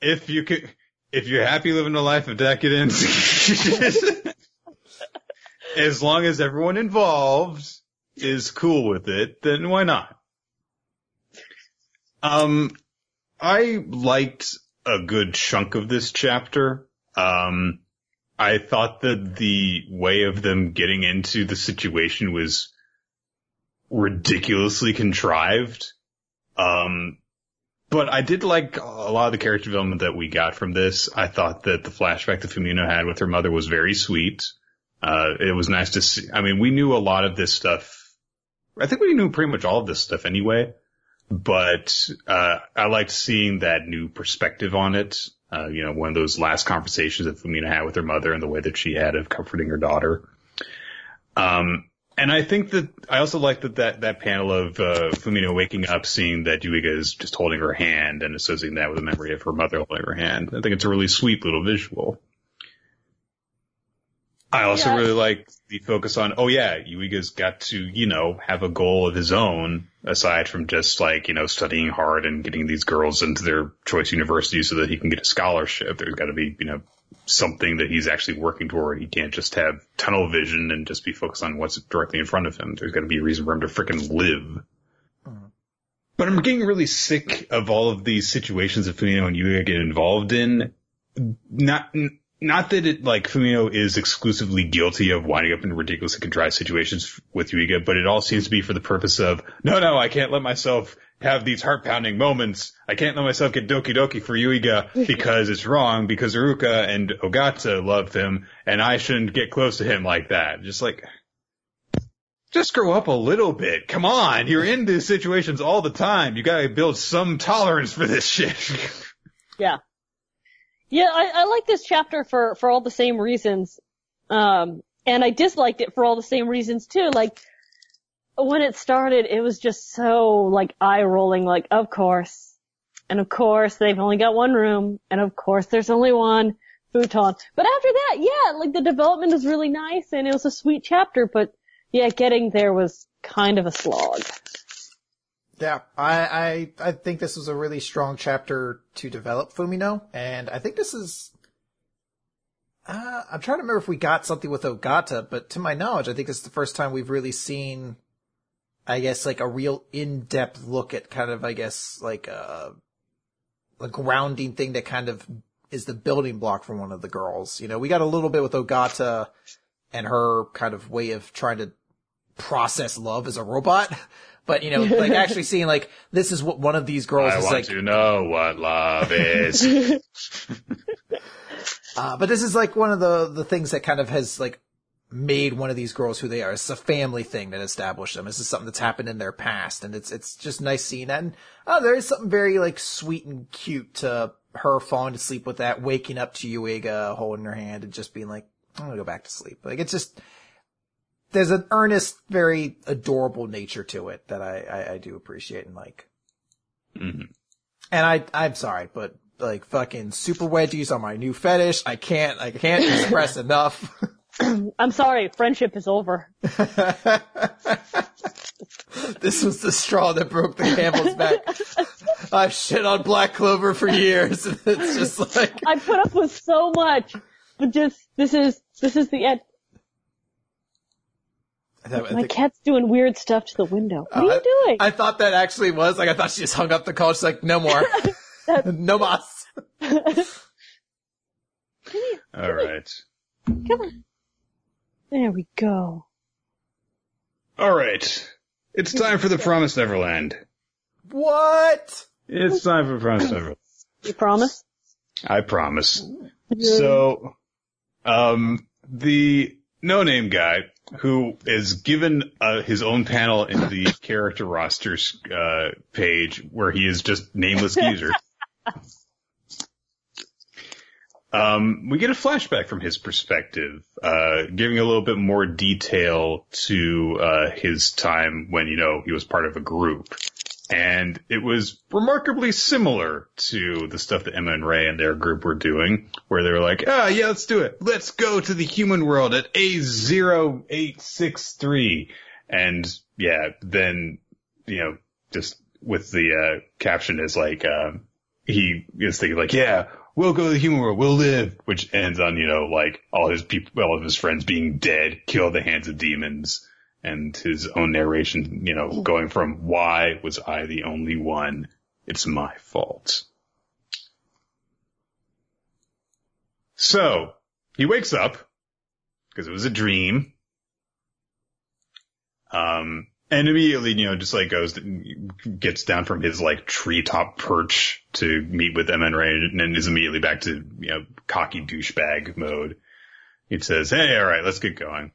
Speaker 1: If you could, if you're happy living a life of decadence, as long as everyone involved is cool with it, then why not? Um, I liked a good chunk of this chapter. Um, I thought that the way of them getting into the situation was ridiculously contrived. Um, but I did like a lot of the character development that we got from this. I thought that the flashback that Fumino had with her mother was very sweet. Uh, it was nice to see. I mean, we knew a lot of this stuff. I think we knew pretty much all of this stuff anyway, but, uh, I liked seeing that new perspective on it. Uh, you know, one of those last conversations that Fumino had with her mother and the way that she had of comforting her daughter. Um, and I think that I also like that that, that panel of uh, Fumino waking up, seeing that Yuiga is just holding her hand and associating that with a memory of her mother holding her hand. I think it's a really sweet little visual. I also
Speaker 3: Yeah.
Speaker 1: really like the focus on, oh yeah, Yuiga's got to, you know, have a goal of his own aside from just like, you know, studying hard and getting these girls into their choice universities so that he can get a scholarship. There's got to be, you know, something that he's actually working toward. He can't just have tunnel vision and just be focused on what's directly in front of him. There's got to be a reason for him to frickin' live. Uh-huh. But I'm getting really sick of all of these situations that Fumino and Yuiga get involved in. Not, not that it like Fumino is exclusively guilty of winding up in ridiculously contrived situations with Yuiga, but it all seems to be for the purpose of no, no, I can't let myself have these heart pounding moments. I can't let myself get doki doki for Yuiga because it's wrong because Uruka and Ogata love him and I shouldn't get close to him like that. Just like, just grow up a little bit. Come on. You're in these situations all the time. You gotta build some tolerance for this shit.
Speaker 3: Yeah. Yeah, I, I like this chapter for, for all the same reasons. Um, and I disliked it for all the same reasons too. Like, when it started, it was just so, like, eye rolling, like, of course. And of course, they've only got one room, and of course there's only one futon. But after that, yeah, like, the development is really nice, and it was a sweet chapter, but yeah, getting there was kind of a slog.
Speaker 2: Yeah, I, I, I think this was a really strong chapter to develop Fumino, and I think this is, uh, I'm trying to remember if we got something with Ogata, but to my knowledge, I think this is the first time we've really seen, I guess, like a real in-depth look at kind of, I guess, like a, a grounding thing that kind of is the building block for one of the girls. You know, we got a little bit with Ogata and her kind of way of trying to process love as a robot. But you know, like actually seeing like this is what one of these girls
Speaker 1: I
Speaker 2: is
Speaker 1: want
Speaker 2: like.
Speaker 1: to know what love is.
Speaker 2: Uh, but this is like one of the the things that kind of has like made one of these girls who they are. It's a family thing that established them. This is something that's happened in their past, and it's it's just nice seeing that. And oh, there is something very like sweet and cute to her falling to sleep with that, waking up to Yuiga holding her hand and just being like, "I'm gonna go back to sleep." Like it's just there's an earnest, very adorable nature to it that I I, I do appreciate and like.
Speaker 1: Mhm.
Speaker 2: And I I'm sorry, but like fucking super wedgies are my new fetish. I can't I can't express enough.
Speaker 3: I'm sorry, friendship is over.
Speaker 2: this was the straw that broke the camel's back. I've shit on Black Clover for years. It's just like
Speaker 3: I put up with so much, but just, this is, this is the end.
Speaker 2: I
Speaker 3: My
Speaker 2: think-
Speaker 3: cat's doing weird stuff to the window. What are
Speaker 2: oh,
Speaker 3: you doing?
Speaker 2: I thought that actually was like I thought she just hung up the call. She's like, no more, no mas.
Speaker 1: All right.
Speaker 3: Come on. There we go.
Speaker 1: All right. It's time for the Promised Neverland.
Speaker 2: What?
Speaker 1: It's time for Promised Neverland.
Speaker 3: You promise?
Speaker 1: I promise. So, um, the no-name guy who is given uh, his own panel in the character rosters uh, page where he is just nameless geezer. Um, we get a flashback from his perspective, uh, giving a little bit more detail to uh, his time when you know he was part of a group and it was remarkably similar to the stuff that Emma and Ray and their group were doing, where they were like, ah, yeah, let's do it. Let's go to the human world at A0863. And yeah, then, you know, just with the, uh, caption is like, um, he is thinking like, yeah, we'll go to the human world, we'll live, which ends on, you know, like all his people, all of his friends being dead, killed the hands of demons and his own narration, you know, going from why was I the only one? It's my fault. So he wakes up because it was a dream. Um, and immediately, you know, just like goes, gets down from his like treetop perch to meet with and Ray and then is immediately back to, you know, cocky douchebag mode. He says, Hey, all right, let's get going.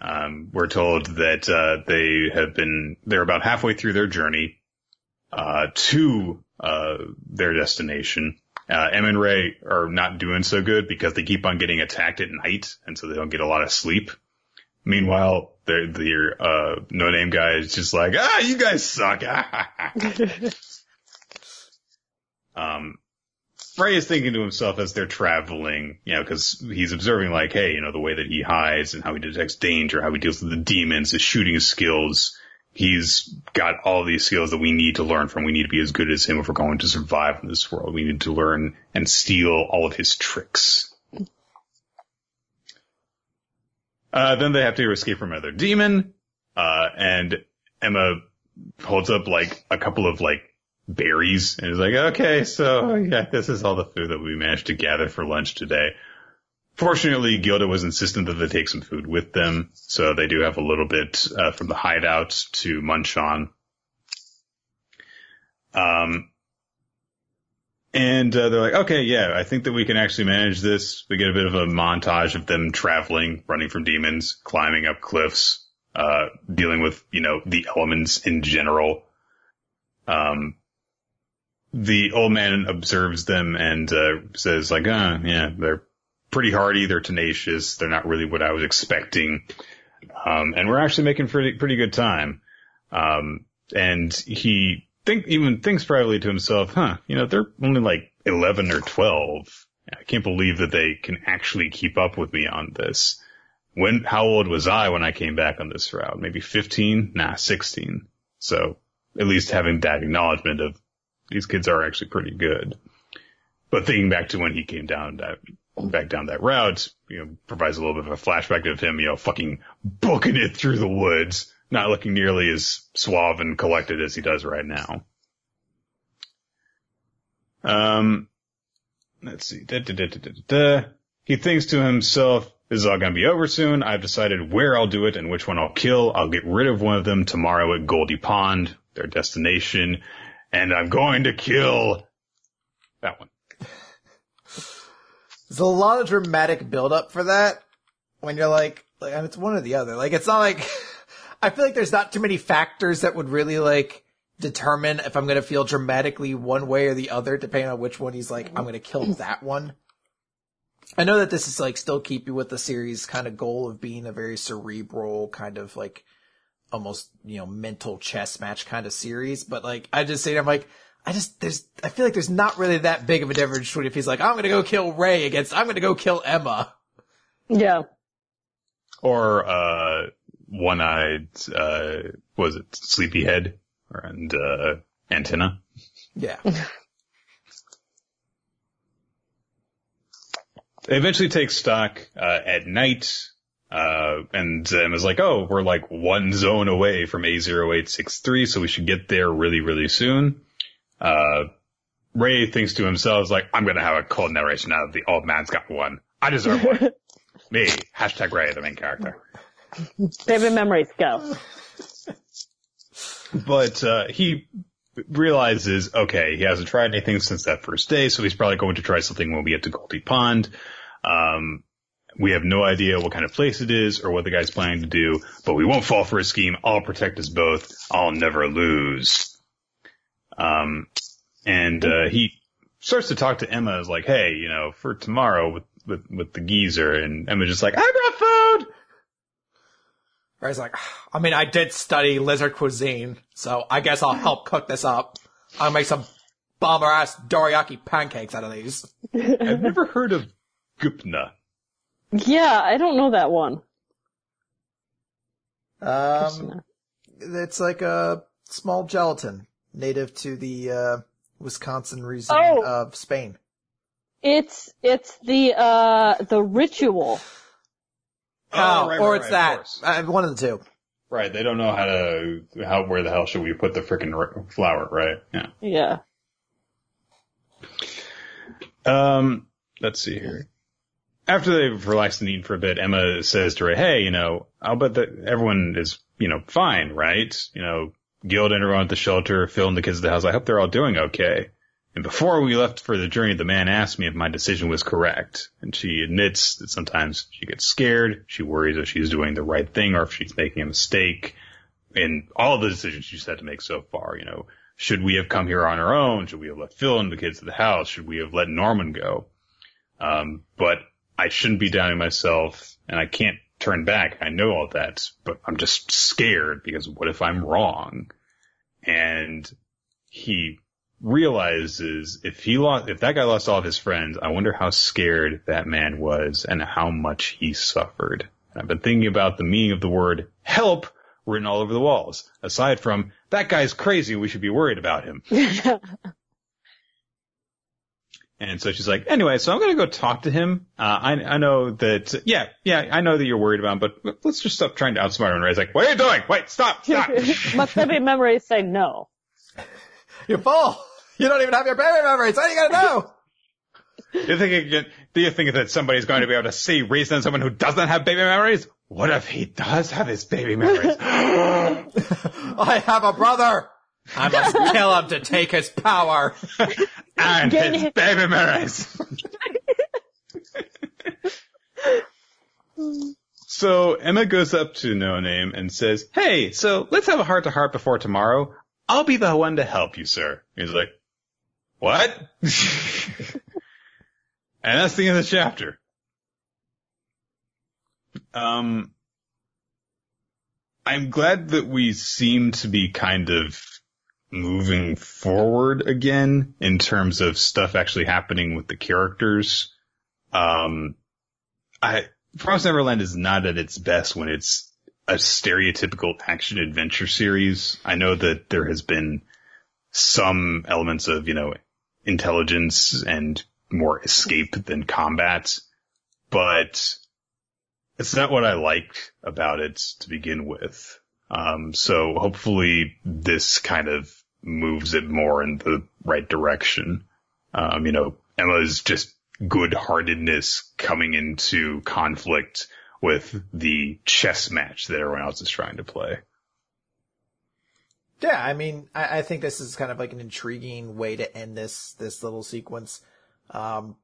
Speaker 1: Um, we're told that uh, they have been they're about halfway through their journey uh, to uh, their destination. Uh, Em and Ray are not doing so good because they keep on getting attacked at night, and so they don't get a lot of sleep. Meanwhile, the their uh, no name guy is just like, ah, you guys suck. um, Ray is thinking to himself as they're traveling, you know, because he's observing like, hey, you know, the way that he hides and how he detects danger, how he deals with the demons, his shooting skills. He's got all these skills that we need to learn from. We need to be as good as him if we're going to survive in this world. We need to learn and steal all of his tricks. Uh, then they have to escape from another demon, uh, and Emma holds up like a couple of like berries and is like, okay, so yeah, this is all the food that we managed to gather for lunch today. fortunately, Gilda was insistent that they take some food with them, so they do have a little bit uh, from the hideout to munch on. Um, and uh, they're like, okay, yeah, I think that we can actually manage this. We get a bit of a montage of them traveling, running from demons, climbing up cliffs, uh, dealing with, you know, the elements in general. Um, the old man observes them and, uh, says like, uh, yeah, they're pretty hardy. They're tenacious. They're not really what I was expecting. Um, and we're actually making pretty, pretty good time. Um, and he think, even thinks privately to himself, huh, you know, they're only like 11 or 12. I can't believe that they can actually keep up with me on this. When, how old was I when I came back on this route? Maybe 15? Nah, 16. So at least having that acknowledgement of these kids are actually pretty good. But thinking back to when he came down that, back down that route, you know, provides a little bit of a flashback of him, you know, fucking booking it through the woods, not looking nearly as suave and collected as he does right now. Um, let's see. Da, da, da, he thinks to himself, this is all going to be over soon. I've decided where I'll do it and which one I'll kill. I'll get rid of one of them tomorrow at Goldie Pond, their destination, and I'm going to kill that one.
Speaker 2: There's a lot of dramatic buildup for that when you're like, like, it's one or the other. Like, it's not like, I feel like there's not too many factors that would really like determine if I'm going to feel dramatically one way or the other, depending on which one he's like, I'm going to kill that one. I know that this is like still keep you with the series kind of goal of being a very cerebral kind of like almost, you know, mental chess match kind of series, but like, I just say, I'm like, I just, there's, I feel like there's not really that big of a difference between if he's like, I'm gonna go kill Ray against, I'm gonna go kill Emma.
Speaker 3: Yeah.
Speaker 1: Or, uh, one-eyed, uh, was it Sleepyhead and, uh, Antenna?
Speaker 2: Yeah.
Speaker 1: they eventually take stock, uh, at night, uh, and um, is like, oh, we're like one zone away from A0863, so we should get there really, really soon. Uh, Ray thinks to himself, like, I'm gonna have a cold narration now that the old man's got one. I deserve one. Me, hashtag Ray, the main character.
Speaker 3: Favorite memories, go.
Speaker 1: But, uh, he realizes, okay, he hasn't tried anything since that first day, so he's probably going to try something when we get to Goldie Pond. Um, we have no idea what kind of place it is or what the guy's planning to do, but we won't fall for his scheme. I'll protect us both. I'll never lose. Um, and, uh, he starts to talk to Emma as like, hey, you know, for tomorrow with, with, with the geezer. And Emma's just like, I brought food.
Speaker 2: Ray's like, I mean, I did study lizard cuisine, so I guess I'll help cook this up. I'll make some bomber ass dorayaki pancakes out of these.
Speaker 1: I've never heard of Gupna.
Speaker 3: Yeah, I don't know that one.
Speaker 2: Um, it's like a small gelatin native to the, uh, Wisconsin region
Speaker 3: Oh.
Speaker 2: of Spain.
Speaker 3: It's it's the uh the ritual.
Speaker 2: Oh,
Speaker 1: right,
Speaker 2: or
Speaker 1: right,
Speaker 2: it's
Speaker 1: right,
Speaker 2: that.
Speaker 1: course.
Speaker 2: Uh, one of the two.
Speaker 1: Right. They don't know how to, how, where the hell should we put the freaking r- flour, right? Yeah.
Speaker 3: Yeah.
Speaker 1: Um, let's see here. After they've relaxed and eaten for a bit, Emma says to Ray, hey, you know, I'll bet that everyone is, you know, fine, right? You know, Gilda and everyone at the shelter, Phil and the kids at the house, I hope they're all doing okay. And before we left for the journey, the man asked me if my decision was correct. And she admits that sometimes she gets scared. She worries if she's doing the right thing or if she's making a mistake in all of the decisions she's had to make so far. You know, should we have come here on our own? Should we have left Phil and the kids at the house? Should we have let Norman go? Um, but I shouldn't be doubting myself and I can't turn back. I know all that, but I'm just scared because what if I'm wrong? And he realizes if he lost, if that guy lost all of his friends, I wonder how scared that man was and how much he suffered. And I've been thinking about the meaning of the word help written all over the walls. Aside from that guy's crazy, we should be worried about him. And so she's like, anyway, so I'm going to go talk to him. Uh, I, I know that, yeah, yeah, I know that you're worried about him, but let's just stop trying to outsmart him. And Ray's like, what are you doing? Wait, stop, stop.
Speaker 3: My favorite memories say no.
Speaker 2: You're full. You don't even have your baby memories. How do you gonna know?
Speaker 1: You think you do you think that somebody's going to be able to see reason in someone who doesn't have baby memories? What if he does have his baby memories?
Speaker 2: I have a brother. I must kill him to take his power.
Speaker 1: and
Speaker 3: Get
Speaker 1: his
Speaker 3: it.
Speaker 1: baby memories. so Emma goes up to No Name and says, "Hey, so let's have a heart to heart before tomorrow. I'll be the one to help you, sir." He's like, "What?" and that's the end of the chapter. Um, I'm glad that we seem to be kind of moving forward again in terms of stuff actually happening with the characters. Um, I, Promised Neverland is not at its best when it's a stereotypical action adventure series. I know that there has been some elements of, you know, intelligence and more escape than combat, but it's not what I liked about it to begin with. Um, so hopefully this kind of moves it more in the right direction. Um, you know, Emma's just good-heartedness coming into conflict with the chess match that everyone else is trying to play.
Speaker 2: Yeah, I mean, I, I think this is kind of like an intriguing way to end this this little sequence. Um,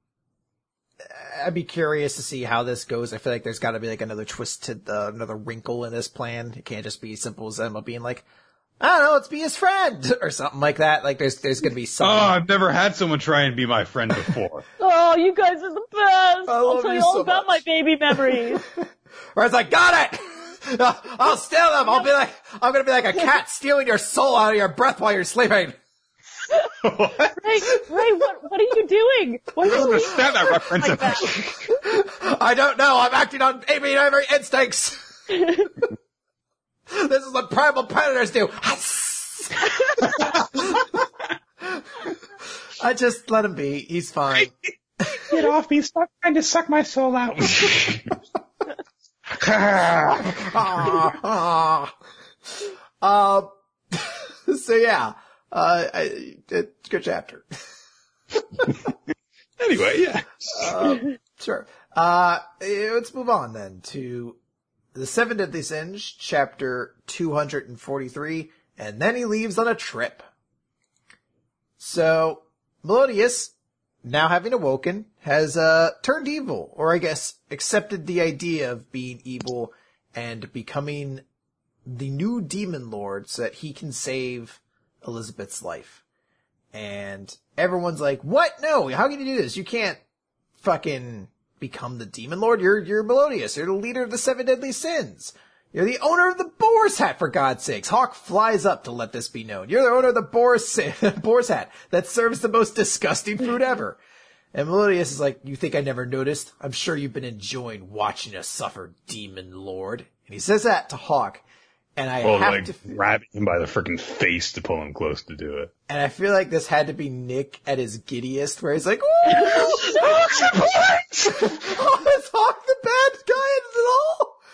Speaker 2: I'd be curious to see how this goes. I feel like there's got to be like another twist to the another wrinkle in this plan. It can't just be as simple as Emma being like, I don't know, let's be his friend or something like that. Like there's there's gonna be something. Oh.
Speaker 1: I've never had someone try and be my friend before.
Speaker 3: Oh, you guys are the best.
Speaker 2: I
Speaker 3: I'll tell
Speaker 2: you
Speaker 3: you all
Speaker 2: so
Speaker 3: about
Speaker 2: much.
Speaker 3: my baby memories.
Speaker 2: Where it's like, got it. I'll steal them. I'll be like, I'm gonna be like a cat stealing your soul out of your breath while you're sleeping.
Speaker 1: what?
Speaker 3: Ray, Ray, what, what are you doing? Why
Speaker 1: I don't
Speaker 3: you
Speaker 1: understand that reference.
Speaker 3: like that?
Speaker 2: I don't know. I'm acting on baby every instincts. this is what primal predators do. I just let him be. He's fine.
Speaker 4: Get off me. Stop trying to suck my soul out.
Speaker 2: Um, so yeah, uh, I, it, good chapter.
Speaker 1: anyway, yeah.
Speaker 2: Um, sure. Uh, eh, let's move on then to the Seven Deadly Sins, chapter 243, and then he leaves on a trip. So, Meliodas, now having awoken, has, uh, turned evil, or I guess accepted the idea of being evil and becoming the new demon lord so that he can save Elizabeth's life. And everyone's like, what? No, how can you do this? You can't fucking become the demon lord. You're, you're Meliodas. You're the leader of the seven deadly sins. You're the owner of the boar's hat, for God's sakes. Hawk flies up to let this be known. You're the owner of the boar's, boar's hat that serves the most disgusting food ever. And Meliodas is like, you think I never noticed? I'm sure you've been enjoying watching us suffer, demon lord. And he says that to Hawk. And I
Speaker 1: Well,
Speaker 2: have
Speaker 1: like
Speaker 2: to,
Speaker 1: grabbing him by the freaking face to pull him close to do it.
Speaker 2: and I feel like this had to be Nick at his giddiest where he's like, Ooh, Hawk's oh, is Hawk the bad guy in it all?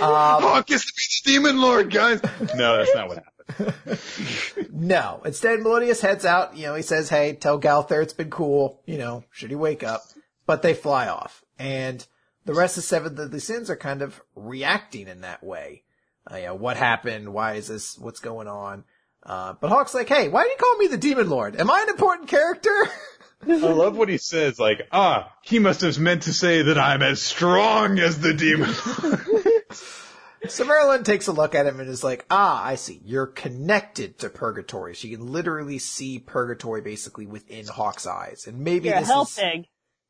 Speaker 2: Um,
Speaker 1: Hawk is the demon lord, guys. No, that's not what happened.
Speaker 2: No. Instead, Meliodas heads out. You know, he says, hey, tell Gowther it's been cool. You know, should he wake up? But they fly off. And the rest of Seven Deadly Sins are kind of reacting in that way. Uh, you know, what happened? Why is this? What's going on? Uh, but Hawk's like, hey, why do you call me the Demon Lord? Am I an important character?
Speaker 1: I love what he says, like, ah, he must have meant to say that I'm as strong as the demon.
Speaker 2: So Merlin takes a look at him and is like, ah, I see. You're connected to Purgatory. She can literally see Purgatory basically within Hawk's eyes. And maybe
Speaker 3: You're a
Speaker 2: this
Speaker 3: hell
Speaker 2: is,
Speaker 3: pig.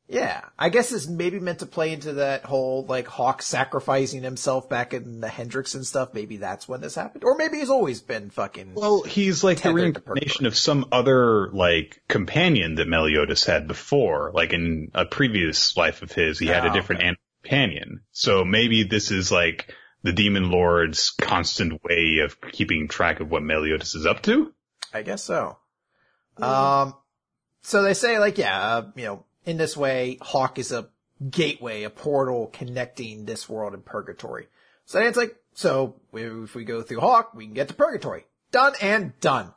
Speaker 2: yeah, I guess this maybe meant to play into that whole, like, Hawk sacrificing himself back in the Hendrickson stuff. Maybe that's when this happened. Or maybe he's always been fucking,
Speaker 1: well, he's like the reincarnation of some other, like, companion that Meliodas had before. Like in a previous life of his, he had
Speaker 2: Oh,
Speaker 1: a different
Speaker 2: okay.
Speaker 1: companion. So maybe this is like the demon lord's constant way of keeping track of what Meliodas is up to.
Speaker 2: I guess so. Um, so they say like, yeah, uh, you know, in this way, Hawk is a gateway, a portal connecting this world and purgatory. So then it's like, so if we go through Hawk, we can get to purgatory. Done and done.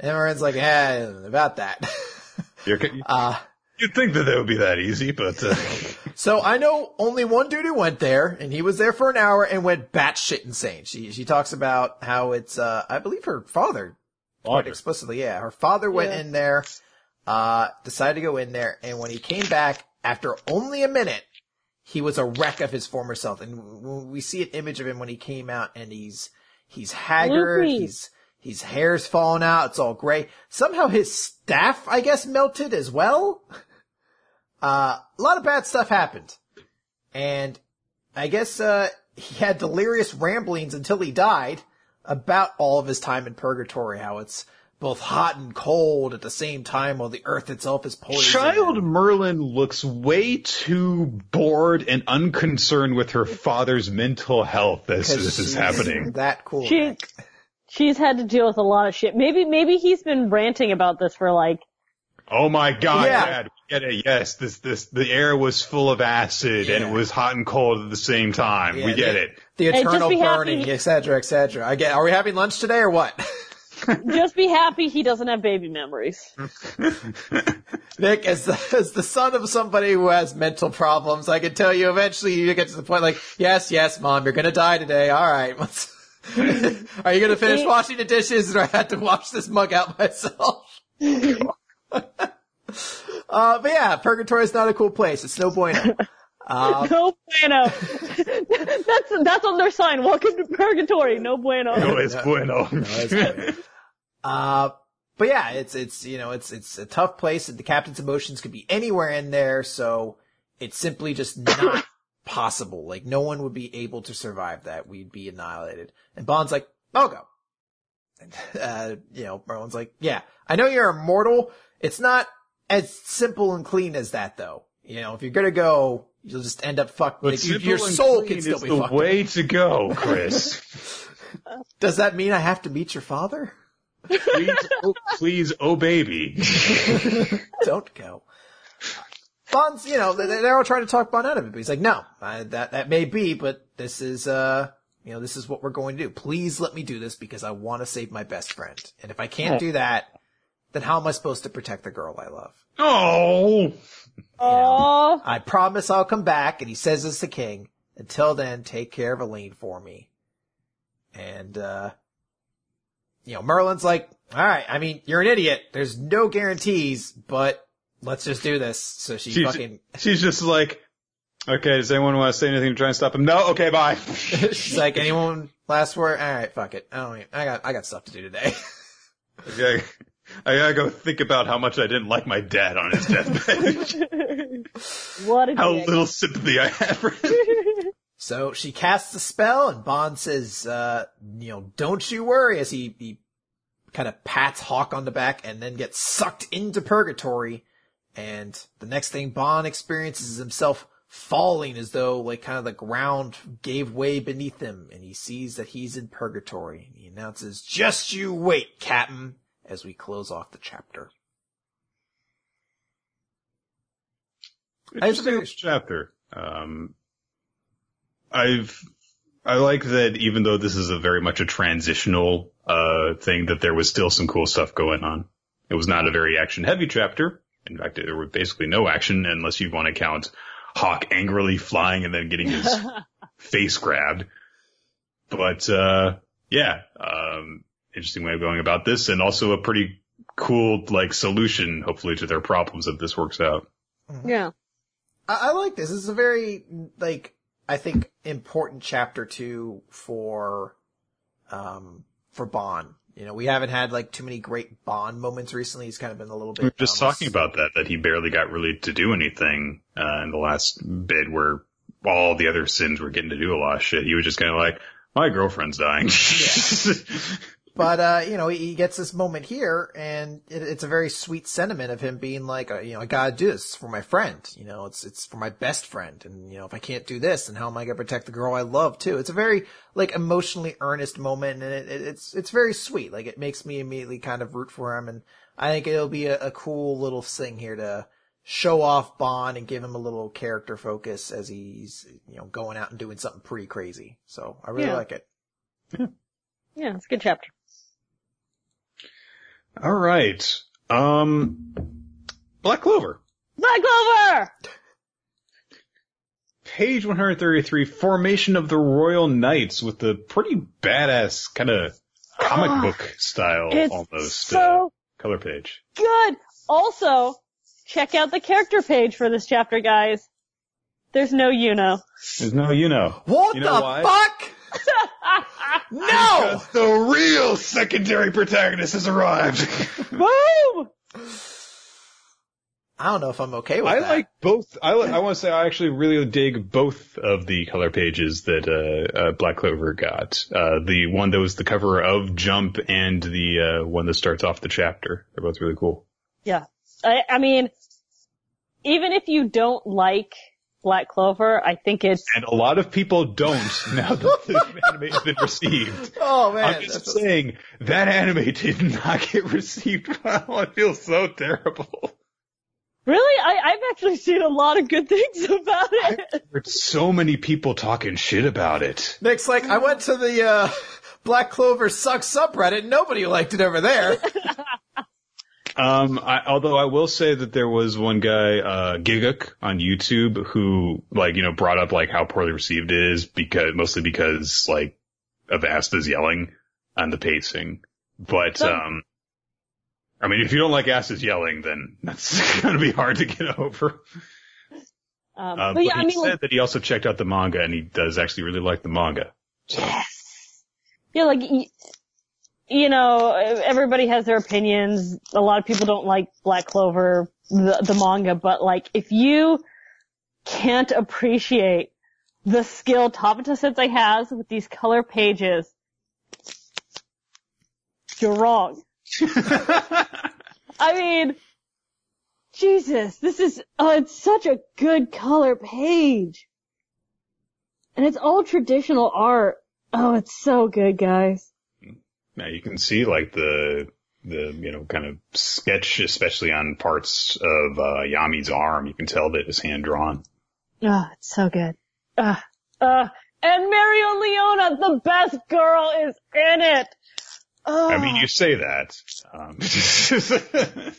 Speaker 2: And everyone's like, eh, about that.
Speaker 1: You're,
Speaker 2: uh,
Speaker 1: You'd think that that would be that easy, but uh,
Speaker 2: So I know only one dude who went there, and he was there for an hour and went batshit insane. She she talks about how it's uh I believe her father quite
Speaker 1: Father.
Speaker 2: explicitly, yeah. Her father went
Speaker 3: Yeah.
Speaker 2: in there, uh, decided to go in there, and when he came back after only a minute, he was a wreck of his former self. And we see an image of him when he came out, and he's he's haggard,
Speaker 3: Loopy.
Speaker 2: he's his hair's falling out, it's all gray. Somehow his staff, I guess, melted as well. Uh, a lot of bad stuff happened, and I guess uh, he had delirious ramblings until he died about all of his time in purgatory, how it's both hot and cold at the same time while the earth itself is poison.
Speaker 1: Child Merlin looks way too bored and unconcerned with her father's mental health as
Speaker 2: 'Cause
Speaker 1: this is happening.
Speaker 2: That cool.
Speaker 3: She, she's had to deal with a lot of shit. Maybe, maybe he's been ranting about this for like,
Speaker 1: Oh my god,
Speaker 2: Yeah.
Speaker 1: Dad, we get it. Yes, this, this, the air was full of acid and it was hot and cold at the same time.
Speaker 2: Yeah,
Speaker 1: we get
Speaker 2: the-
Speaker 1: it.
Speaker 2: The eternal
Speaker 3: be happy-
Speaker 2: burning, et cetera, et cetera. I get, are we having lunch today or what?
Speaker 3: just be happy he doesn't have baby memories.
Speaker 2: Nick, as the, as the son of somebody who has mental problems, I can tell you eventually you get to the point like, yes, yes, mom, you're gonna die today. All right. Let's- Are you gonna finish washing the dishes or I had to wash this mug out myself? uh, but yeah, purgatory is not a cool place. It's no bueno.
Speaker 3: no bueno. that's, that's on their sign. Welcome to purgatory. No bueno.
Speaker 1: No es bueno.
Speaker 2: Uh, but yeah, it's, it's, you know, it's, it's a tough place. The captain's emotions could be anywhere in there. So it's simply just not possible. Like no one would be able to survive that. We'd be annihilated. And Ban's like, I'll go. And, uh, you know, Merlin's like, yeah, I know you're immortal. It's not as simple and clean as that though. You know, if you're gonna go, you'll just end up fucked.
Speaker 1: But
Speaker 2: Like,
Speaker 1: simple
Speaker 2: your
Speaker 1: and
Speaker 2: soul
Speaker 1: clean
Speaker 2: can still
Speaker 1: is
Speaker 2: be
Speaker 1: the
Speaker 2: fucked.
Speaker 1: way to go, Chris.
Speaker 2: Does that mean I have to meet your father?
Speaker 1: please, oh, please, oh baby.
Speaker 2: don't go. Ban's, you know, they're, they're all trying to talk Ban out of it, but he's like, no, I, that, that may be, but this is, uh, you know, this is what we're going to do. Please let me do this because I want to save my best friend. And if I can't do that, then how am I supposed to protect the girl I love?
Speaker 1: Oh,
Speaker 3: Oh,
Speaker 2: I promise I'll come back. And he says this to King. Until then, take care of Elaine for me. And, uh, you know, Merlin's like, all right, I mean, you're an idiot. There's no guarantees, but let's just do this. So she
Speaker 1: she's,
Speaker 2: fucking,
Speaker 1: she's just like, okay, does anyone want to say anything to try and stop him? No? Okay, bye.
Speaker 2: she's like, anyone last word? All right, fuck it. I don't. Even, I got. I got stuff to do today.
Speaker 1: Okay. I gotta go think about how much I didn't like my dad on his deathbed.
Speaker 3: what a
Speaker 1: how
Speaker 3: dick.
Speaker 1: little sympathy I have for him.
Speaker 2: so she casts a spell, and Ban says, uh, "You know, don't you worry." As he he kind of pats Hawk on the back, and then gets sucked into purgatory. And the next thing Ban experiences is himself falling as though like kind of the ground gave way beneath him, and he sees that he's in purgatory. And he announces, "Just you wait, Captain." As we close off the chapter.
Speaker 1: Interesting little chapter. Um, I've, I like that even though this is a very much a transitional, uh, thing that there was still some cool stuff going on. It was not a very action heavy chapter. In fact, there was basically no action unless you want to count Hawk angrily flying and then getting his face grabbed. But, uh, yeah, um, interesting way of going about this and also a pretty cool, like, solution, hopefully, to their problems if this works out.
Speaker 3: yeah.
Speaker 2: I, I like this. This is a very like I think important chapter two for um for Ban. You know, we haven't had like too many great Ban moments recently. He's kind of been a little bit.
Speaker 1: We were just talking about that, that he barely got really to do anything, uh, in the last bid where all the other sins were getting to do a lot of shit. He was just kind of like, my girlfriend's dying.
Speaker 2: But uh, you know, he, he gets this moment here, and it, it's a very sweet sentiment of him being like, uh, you know, I gotta do this for my friend. You know, it's it's for my best friend, and you know, if I can't do this, then how am I gonna protect the girl I love too? It's a very like emotionally earnest moment, and it, it, it's it's very sweet. Like it makes me immediately kind of root for him, and I think it'll be a, a cool little thing here to show off Ban and give him a little character focus as he's you know going out and doing something pretty crazy. So I really
Speaker 3: Yeah.
Speaker 2: like it.
Speaker 3: Yeah, it's a good chapter.
Speaker 1: All right. Um, Black Clover.
Speaker 3: Black Clover!
Speaker 1: Page 133, Formation of the Royal Knights with the pretty badass kind of comic
Speaker 3: Ah,
Speaker 1: book style
Speaker 3: It's
Speaker 1: almost uh, color page.
Speaker 3: good. Also, check out the character page for this chapter, guys. There's no Yuno.
Speaker 1: There's no, you know.
Speaker 2: What
Speaker 1: You know
Speaker 2: the
Speaker 1: why?
Speaker 2: fuck? No!
Speaker 1: the real secondary protagonist has arrived.
Speaker 3: Boom!
Speaker 2: I don't know if I'm okay with
Speaker 1: I
Speaker 2: that.
Speaker 1: like both. I, li- I want to say I actually really dig both of the color pages that uh, uh, Black Clover got. Uh, the one that was the cover of Jump and the uh, one that starts off the chapter. They're both really cool.
Speaker 3: Yeah. I, I mean, even if you don't like Black Clover, I think it's,
Speaker 1: And a lot of people don't now that the anime has been received.
Speaker 2: Oh man,
Speaker 1: I'm just
Speaker 2: that's-
Speaker 1: saying that anime did not get received well. I feel so terrible.
Speaker 3: really, I, I've actually seen a lot of good things about it.
Speaker 1: There's so many people talking shit about it.
Speaker 2: Nick's like, I went to the uh, Black Clover sucks subreddit. Nobody liked it over there.
Speaker 1: Um, I, although I will say that there was one guy, uh, Giguk on YouTube who, like, you know, brought up, like, how poorly received it is because, mostly because, like, of Asta's yelling and the pacing. But,
Speaker 3: So-
Speaker 1: um, I mean, if you don't like Asta's yelling, then that's gonna be hard to get over.
Speaker 3: Um,
Speaker 1: Um,
Speaker 3: but yeah,
Speaker 1: but
Speaker 3: I
Speaker 1: he
Speaker 3: mean,
Speaker 1: said
Speaker 3: like,
Speaker 1: that he also checked out the manga and he does actually really like the manga. Yes.
Speaker 3: yeah, like, you know, everybody has their opinions. A lot of people don't like Black Clover, the, the manga, but like, if you can't appreciate the skill Tabata Sensei has with these color pages, you're wrong. I mean, Jesus, this is, oh, it's such a good color page. And it's all traditional art. Oh, it's so good, guys.
Speaker 1: Now you can see like the the you know kind of sketch, especially on parts of uh, Yami's arm. You can tell that it's hand drawn.
Speaker 3: Oh, it's so good. Uh, uh, and Mereoleona, the best girl, is in it. Oh,
Speaker 1: I mean, you say that. Um,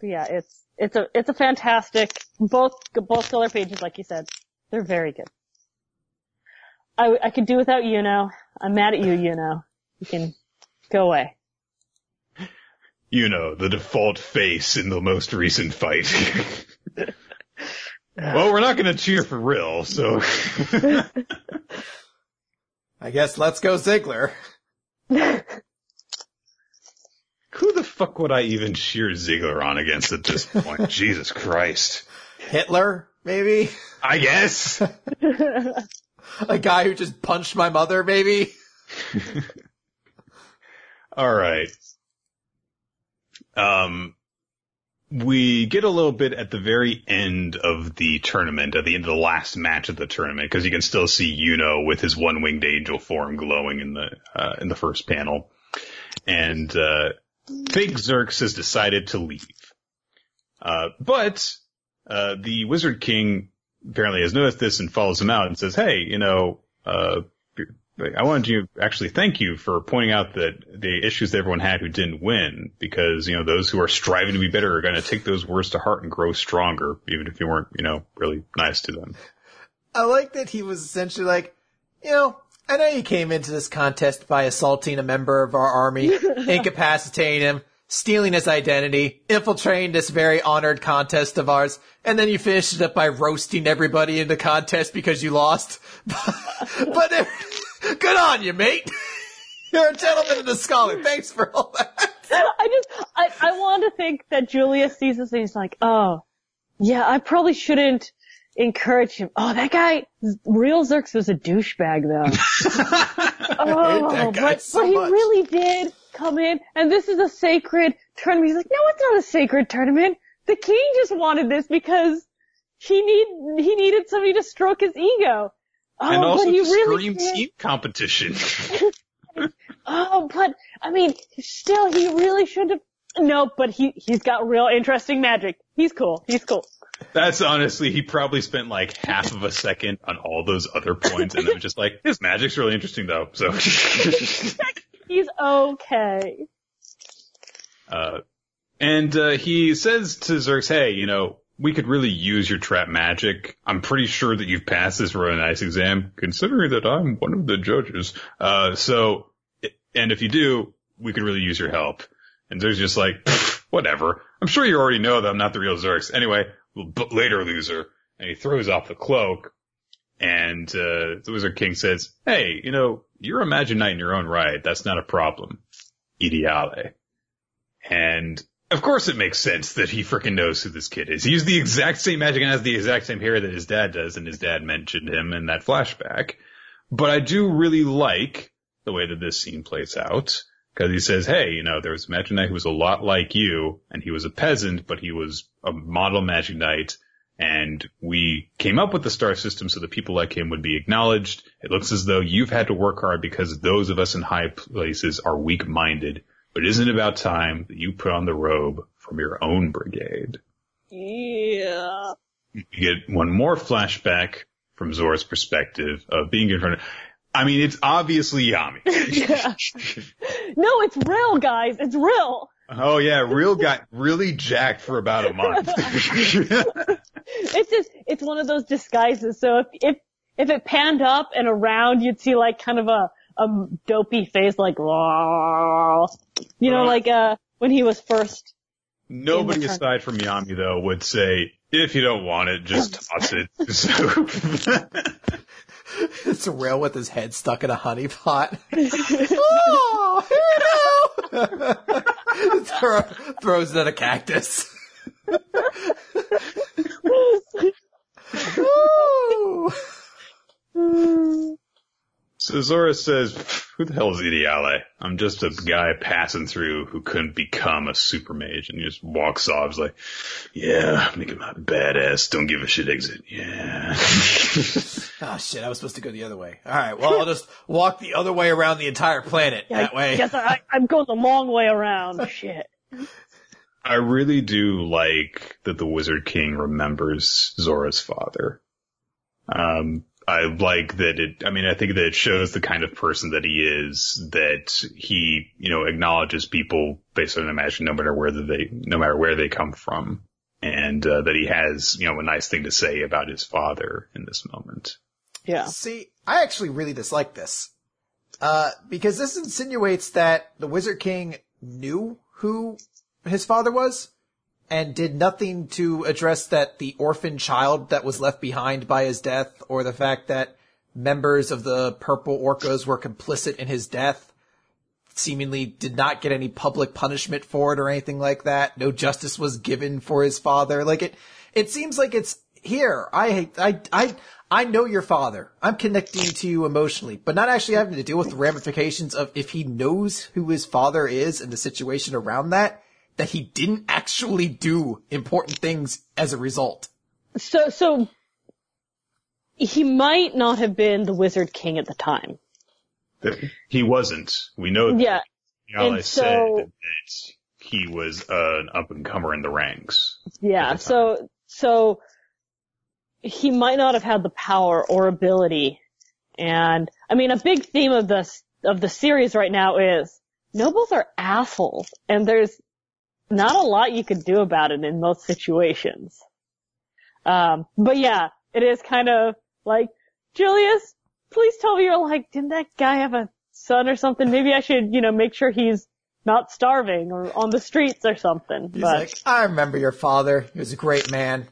Speaker 3: But yeah, it's, it's a, it's a fantastic, both, both color pages, like you said, they're very good. I, I could do without you Yuno. I'm mad at you, Yuno. You can go away.
Speaker 1: you know, the default face in the most recent fight. well, we're not going to cheer for real, so
Speaker 2: I guess let's go Ziggler.
Speaker 1: who the fuck would I even cheer Ziggler on against at this point? Jesus Christ.
Speaker 2: Hitler, maybe?
Speaker 1: I guess.
Speaker 2: A guy who just punched my mother, maybe?
Speaker 1: All right. Um, we get a little bit at the very end of the tournament, at the end of the last match of the tournament, because you can still see Yuno with his one-winged angel form glowing in the uh, in the first panel, and uh, Fake Xerx has decided to leave. Uh, but uh, the Wizard King apparently has noticed this and follows him out and says, "Hey, you know." Uh, I wanted to actually thank you for pointing out that the issues that everyone had who didn't win, because, you know, those who are striving to be better are going to take those words to heart and grow stronger, even if you weren't, you know, really nice to them.
Speaker 2: I like that he was essentially like, you know, I know you came into this contest by assaulting a member of our army, incapacitating him, stealing his identity, infiltrating this very honored contest of ours, and then you finished it up by roasting everybody in the contest because you lost. but uh, good on you, mate. You're a gentleman and a scholar. Thanks for all that.
Speaker 3: I just, I, I want to think that Julius sees this and he's like, oh, yeah, I probably shouldn't encourage him. Oh, that guy, real Xerx was a douchebag though. oh, but,
Speaker 2: so
Speaker 3: but he
Speaker 2: much.
Speaker 3: really did come in and this is a sacred tournament. He's like, no, it's not a sacred tournament. The king just wanted this because he need, he needed somebody to stroke his ego. Oh,
Speaker 1: and also
Speaker 3: but he
Speaker 1: the
Speaker 3: really did.
Speaker 1: Team competition.
Speaker 3: Oh, but I mean, still, he really should have. No, but he he's got real interesting magic. He's cool. He's cool.
Speaker 1: That's honestly, he probably spent like half of a second on all those other points and then just like, his magic's really interesting though, so.
Speaker 3: He's okay.
Speaker 1: Uh, And uh, he says to Xerx, hey, you know, we could really use your trap magic. I'm pretty sure that you've passed this really nice exam, considering that I'm one of the judges. Uh, so, and if you do, we could really use your help. And Xerx just like, whatever. I'm sure you already know that I'm not the real Xerx. Anyway, but later loser. And he throws off the cloak. And, uh, the Wizard King says, hey, you know, you're a Magic Knight in your own right. That's not a problem. Ideale. And of course it makes sense that he freaking knows who this kid is. He used the exact same magic and has the exact same hair that his dad does, and his dad mentioned him in that flashback. But I do really like the way that this scene plays out. Cause he says, hey, you know, there was a magic knight who was a lot like you, and he was a peasant, but he was a model magic knight, and we came up with the star system so that people like him would be acknowledged. It looks as though you've had to work hard because those of us in high places are weak-minded but isn't it about time that you put on the robe from your own brigade?
Speaker 3: Yeah.
Speaker 1: You get one more flashback from Zora's perspective of being in front of, I mean, it's obviously Yami.
Speaker 3: yeah. No, it's real, guys. It's real.
Speaker 1: Oh yeah, real guy, really jacked for about a month.
Speaker 3: it's just, it's one of those disguises. So if, if, if it panned up and around, you'd see like kind of a, a dopey face like, you know, like, uh, when he was first.
Speaker 1: Nobody aside from Yami though would say, if you don't want it, just toss it. So.
Speaker 2: it's a rail with his head stuck in a honey pot. oh, here Throw, throws it at a cactus.
Speaker 1: So Zora says, who the hell is Ideale? I'm just a guy passing through who couldn't become a super mage. And he just walks off. He's like, yeah, make him a badass. Don't give a shit exit. Yeah.
Speaker 2: oh shit, I was supposed to go the other way. Alright, well I'll just walk the other way around the entire planet
Speaker 3: yeah,
Speaker 2: that way.
Speaker 3: Yes, I, I'm going the long way around. shit.
Speaker 1: I really do like that the Wizard King remembers Zora's father. Um, I like that it, I mean, I think that it shows the kind of person that he is, that he, you know, acknowledges people based on imagine no matter where they, no matter where they come from. And, uh, that he has, you know, a nice thing to say about his father in this moment.
Speaker 3: Yeah.
Speaker 2: See, I actually really dislike this. Uh, because this insinuates that the Wizard King knew who his father was and did nothing to address that the orphan child that was left behind by his death or the fact that members of the purple orcas were complicit in his death seemingly did not get any public punishment for it or anything like that. No justice was given for his father. Like it, it seems like it's here. I, I, I, I know your father. I'm connecting to you emotionally, but not actually having to deal with the ramifications of if he knows who his father is and the situation around that that he didn't actually do important things as a result.
Speaker 3: So, so he might not have been the Wizard King at the time.
Speaker 1: He wasn't. We know. That.
Speaker 3: Yeah.
Speaker 1: Yala so, said that he was an up and comer in the ranks.
Speaker 3: Yeah. The so, so he might not have had the power or ability. And I mean, a big theme of this, of the series right now is nobles are assholes, and there's not a lot you could do about it in most situations. Um, but yeah, it is kind of like, Julius, please tell me you're like, didn't that guy have a son or something? Maybe I should, you know, make sure he's not starving or on the streets or something.
Speaker 2: He's
Speaker 3: but.
Speaker 2: like, I remember your father. He was a great man.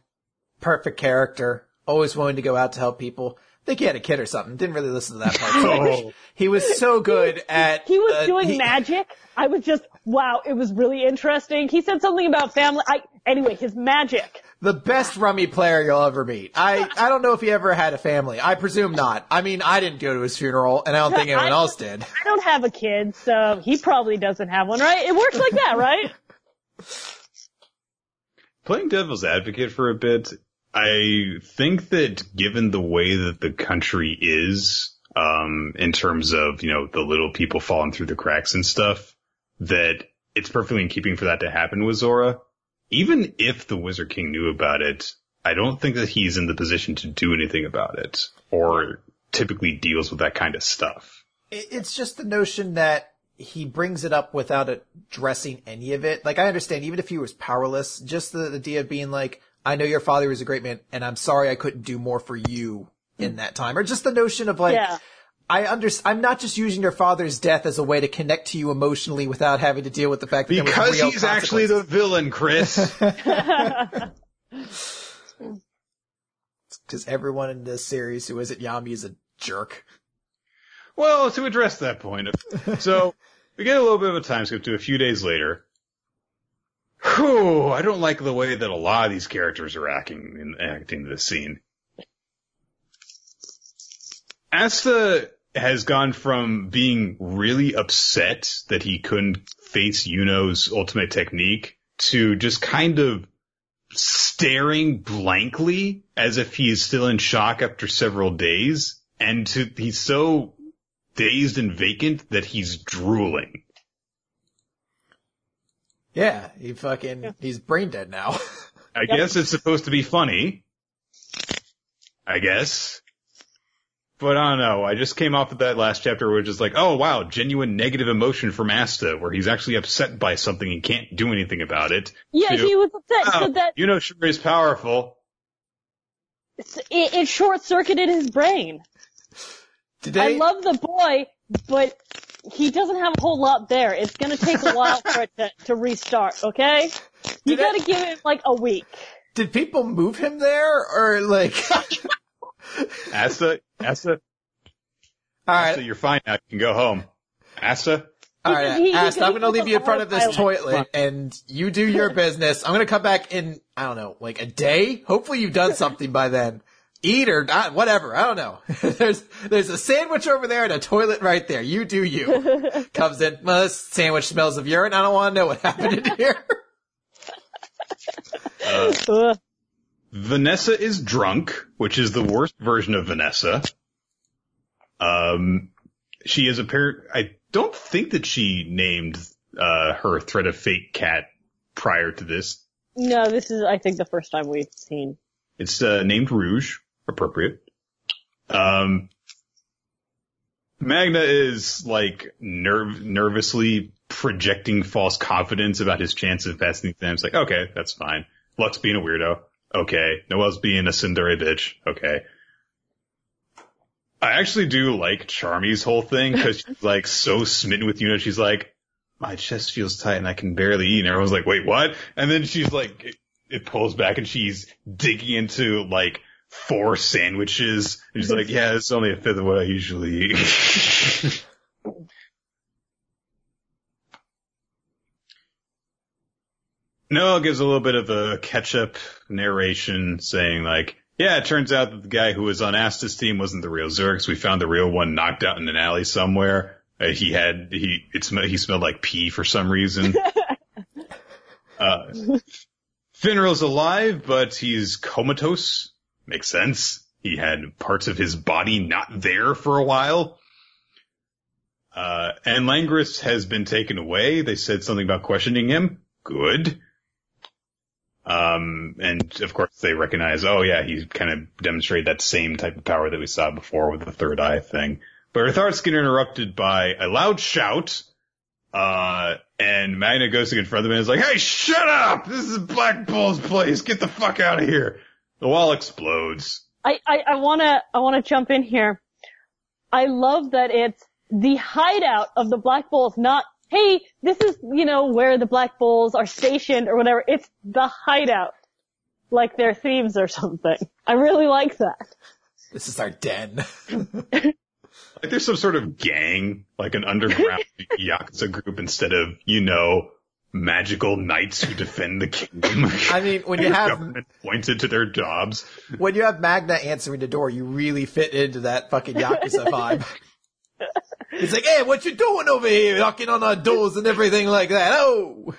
Speaker 2: Perfect character. Always willing to go out to help people. I think he had a kid or something. Didn't really listen to that part. oh. He was so good at.
Speaker 3: He was
Speaker 2: uh,
Speaker 3: doing
Speaker 2: he,
Speaker 3: magic. I was just wow. It was really interesting. He said something about family. I anyway, his magic.
Speaker 2: The best rummy player you'll ever meet. I I don't know if he ever had a family. I presume not. I mean, I didn't go to his funeral, and I don't think anyone else did.
Speaker 3: I don't have a kid, so he probably doesn't have one, right? It works like that, right?
Speaker 1: Playing devil's advocate for a bit, I think that given the way that the country is, um, in terms of, you know, the little people falling through the cracks and stuff, that it's perfectly in keeping for that to happen with Zora. Even if the Wizard King knew about it, I don't think that he's in the position to do anything about it or typically deals with that kind of stuff.
Speaker 2: It's just the notion that he brings it up without addressing any of it. Like I understand, even if he was powerless, just the, the idea of being like, I know your father was a great man, and I'm sorry I couldn't do more for you in hmm. that time, or just the notion of like,
Speaker 3: Yeah.
Speaker 2: I under, I'm not just using your father's death as a way to connect to you emotionally without having to deal with the fact that there was
Speaker 1: Because
Speaker 2: real
Speaker 1: he's actually the villain, Chris.
Speaker 2: because everyone in this series who isn't Yami is a jerk.
Speaker 1: well, to address that point, so we get a little bit of a time skip to a few days later. Whew, I don't like the way that a lot of these characters are acting in acting this scene. Asta has gone from being really upset that he couldn't face Yuno's ultimate technique to just kind of staring blankly as if he is still in shock after several days. And to, he's so dazed and vacant that he's drooling.
Speaker 2: Yeah, he fucking, he's brain dead now.
Speaker 1: I
Speaker 3: Yep.
Speaker 1: guess it's supposed to be funny. I guess. But I don't know. I just came off of that last chapter where it's just like, oh wow, genuine negative emotion from Asta, where he's actually upset by something and can't do anything about it.
Speaker 3: Yeah,
Speaker 1: to,
Speaker 3: he was upset
Speaker 1: "Wow,
Speaker 3: so that
Speaker 1: you know sure is powerful.
Speaker 3: it, it short circuited his brain.
Speaker 2: Did
Speaker 3: I love the boy, but he doesn't have a whole lot there. It's gonna take a while for it to, to restart, okay? You
Speaker 2: Did
Speaker 3: gotta give it like a week.
Speaker 2: did people move him there or like,
Speaker 1: Asa Asa
Speaker 2: All right.
Speaker 1: Asta,
Speaker 2: right,
Speaker 1: you're fine now. You can go home. Asa
Speaker 2: all right,
Speaker 3: He-
Speaker 2: right,
Speaker 3: he- he
Speaker 2: I'm gonna leave you in front of this
Speaker 3: autopilot.
Speaker 2: toilet and you do your business. I'm gonna come back in, I don't know, like a day? Hopefully you've done something by then. Eat or not, whatever, I don't know. there's, there's a sandwich over there and a toilet right there. You do you. Comes in, well, this sandwich smells of urine. I don't want to know what happened in here.
Speaker 1: uh, Vanessa is drunk, which is the worst version of Vanessa. Um, she is a apparent. I don't think that she named uh, her threat of fate cat prior to this.
Speaker 3: No, this is I think the first time we've seen.
Speaker 1: It's uh, named Rouge, appropriate. Um, Magna is like nerv- nervously projecting false confidence about his chance of passing the exam. It's like, okay, that's fine. Lux being a weirdo. Okay. Noel's being a Cinderella bitch. Okay. I actually do like Charmy's whole thing because she's like so smitten with Yuno. She's like, my chest feels tight and I can barely eat. And everyone's like, wait, what? And then she's like, it, it pulls back and she's digging into like four sandwiches. And she's like, yeah, it's only a fifth of what I usually eat. Noah gives a little bit of a catch-up narration saying like, yeah, it turns out that the guy who was on Asta's team wasn't the real Xerx. We found the real one knocked out in an alley somewhere. Uh, he had, he, it sm- he smelled like pee for some reason. uh, Finral's alive, but he's comatose. Makes sense. He had parts of his body not there for a while. Uh, and Langris has been taken away. They said something about questioning him. Good. Um, and of course they recognize, oh yeah, he kind of demonstrated that same type of power that we saw before with the third eye thing. But her thoughts get interrupted by a loud shout. Uh, and Magna goes to confront them and is like, hey, shut up! This is Black Bull's place! Get the fuck out of here! The wall explodes.
Speaker 3: I, I, I wanna, I wanna jump in here. I love that it's the hideout of the Black Bulls, not, hey, this is, you know, where the Black Bulls are stationed or whatever. It's the hideout. Like their thieves or something. I really like that.
Speaker 2: This is our den.
Speaker 1: Like there's some sort of gang, like an underground Yakuza group instead of, you know, magical knights who defend the kingdom.
Speaker 2: I mean, when you have
Speaker 1: government pointed to their jobs.
Speaker 2: when you have Magna answering the door, you really fit into that fucking Yakuza vibe. He's like, hey, what you doing over here, knocking on our doors and everything like that? Oh,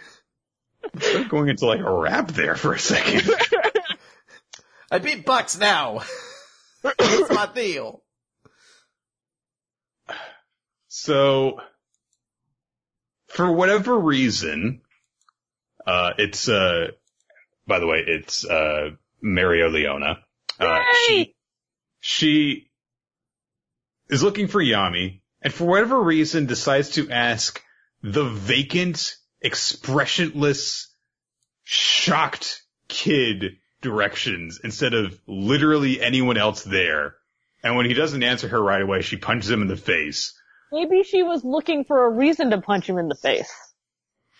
Speaker 1: Started going into like a rap there for a second.
Speaker 2: I beat Bucks now. That's my deal.
Speaker 1: So, for whatever reason, uh, it's, uh, by the way, it's, uh, Mereoleona. Uh, she, she is looking for Yami and for whatever reason decides to ask the vacant, expressionless, shocked kid directions instead of literally anyone else there. And when he doesn't answer her right away, she punches him in the face.
Speaker 3: Maybe she was looking for a reason to punch him in the face.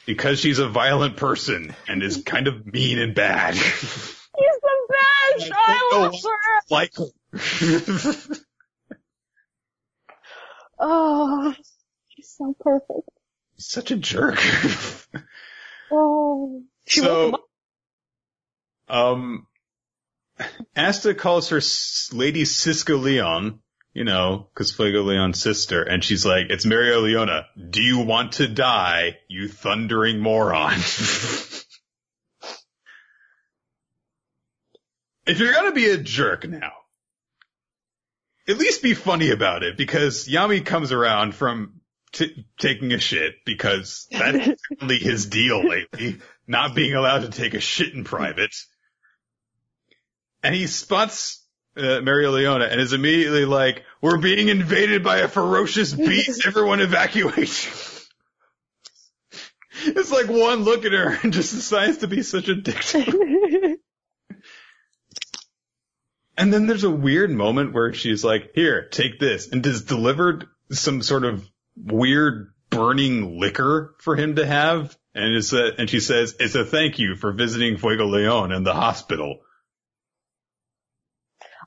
Speaker 1: Because she's a violent person and is kind of mean and bad.
Speaker 3: He's the best! I love her!
Speaker 1: like,
Speaker 3: Oh, she's so perfect.
Speaker 1: such a jerk.
Speaker 3: Oh. She
Speaker 1: so,
Speaker 3: up.
Speaker 1: um, Asta calls her Lady Siska Leon, you know, cause Fuegoleon's sister, and she's like, it's Mereoleona. Do you want to die, you thundering moron? if you're gonna be a jerk now, at least be funny about it, because Yami comes around from t- taking a shit, because that's only his deal lately, not being allowed to take a shit in private. And he spots uh, Mereoleona and is immediately like, we're being invaded by a ferocious beast, everyone evacuate. it's like one look at her and just decides to be such a dick. And then there's a weird moment where she's like, here, take this, and has delivered some sort of weird burning liquor for him to have. And it's a, and she says, it's a thank you for visiting Fuegoleon in the hospital.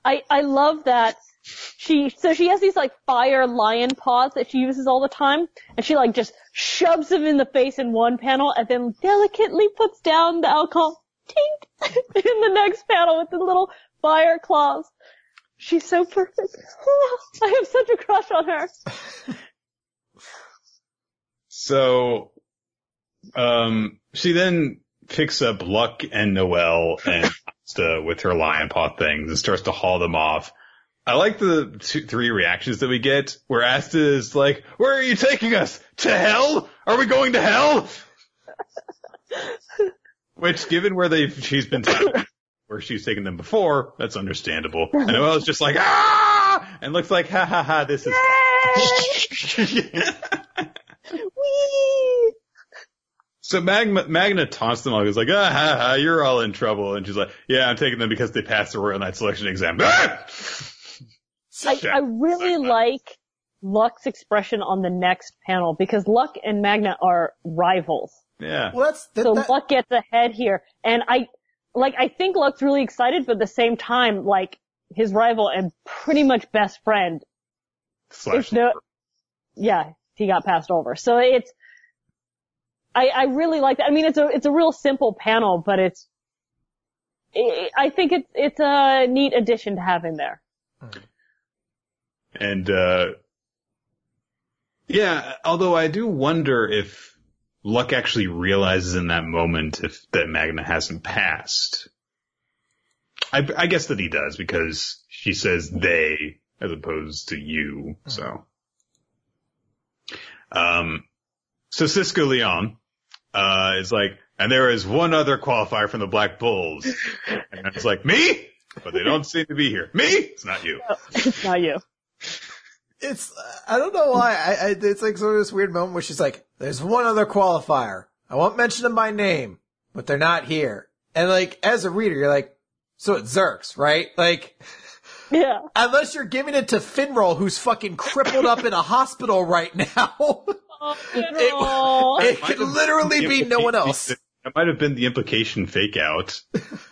Speaker 3: I, I love that she, so she has these like fire lion paws that she uses all the time, and she like just shoves him in the face in one panel and then delicately puts down the alcohol, tink, in the next panel with the little fire claws. She's so perfect. I have such a crush on her.
Speaker 1: So, um, she then picks up Luck and Noel and Asta with her lion paw things and starts to haul them off. I like the two, three reactions that we get where Asta is like, where are you taking us? To hell? Are we going to hell? Which given where they've, she's been taken, where she's taken them before, that's understandable. And Noel's just like, ah! And looks like, ha ha ha, this is So Magma, Magna taunts them all. He's like, ah, ha, ha, you're all in trouble. And she's like, yeah, I'm taking them because they passed the Royal Knight selection exam.
Speaker 3: I, I really like Luck's expression on the next panel because Luck and Magna are rivals.
Speaker 1: Yeah.
Speaker 2: Well, that's that,
Speaker 3: So
Speaker 2: that-
Speaker 3: Luck gets ahead here. And I, like, I think Luck's really excited, but at the same time, like, his rival and pretty much best friend,
Speaker 1: Slash.
Speaker 3: No- yeah, he got passed over. So it's, I, I really like that. I mean, it's a, it's a real simple panel, but it's, I I think it's, it's a neat addition to have in there.
Speaker 1: And, uh, yeah, although I do wonder if Luck actually realizes in that moment if that Magna hasn't passed. I, I guess that he does because she says they as opposed to you, so. Um, so Cisco Leon, uh, is like, and there is one other qualifier from the Black Bulls. And it's like, me? But they don't seem to be here. Me? It's not you.
Speaker 3: It's not you.
Speaker 2: it's I don't know why. I, I it's like sort of this weird moment where she's like, "There's one other qualifier. I won't mention them by name, but they're not here." And like as a reader, you're like, "So it's Xerx, right?" Like.
Speaker 3: Yeah.
Speaker 2: Unless you're giving it to Finral, who's fucking crippled up in a hospital right now.
Speaker 3: Oh,
Speaker 2: it could literally be no one else.
Speaker 1: That might have been the implication fake out,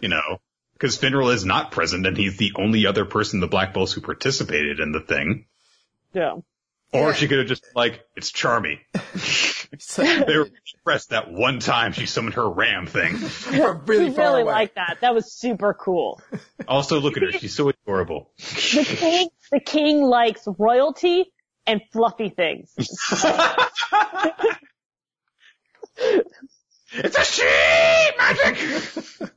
Speaker 1: you know, because Finral is not present and he's the only other person the Black Bulls who participated in the thing.
Speaker 3: yeah.
Speaker 1: Or
Speaker 2: Yeah.
Speaker 1: she could have just like, it's Charmy. They were impressed that one time she summoned her ram thing.
Speaker 2: from really
Speaker 3: we
Speaker 2: far
Speaker 3: really
Speaker 2: away.
Speaker 3: like that. That was super cool.
Speaker 1: Also look at her, she's so adorable.
Speaker 3: The king, the king likes royalty and fluffy things.
Speaker 1: It's a she magic!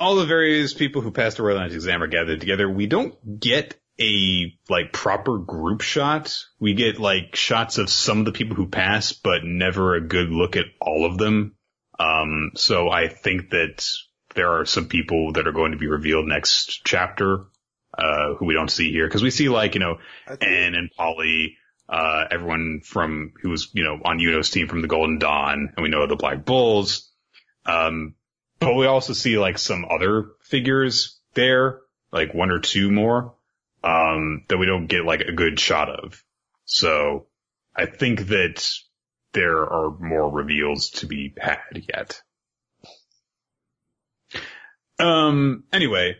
Speaker 1: All the various people who passed the Royal Knights exam are gathered together. We don't get a like proper group shot. We get like shots of some of the people who pass, but never a good look at all of them. Um, so I think that there are some people that are going to be revealed next chapter. uh, who we don't see here because we see like you know Anne and Polly, uh, everyone from who was you know on Yuno's team from the Golden Dawn, and we know the Black Bulls. Um, but we also see like some other figures there, like one or two more, um, that we don't get like a good shot of. So I think that there are more reveals to be had yet. Um, anyway,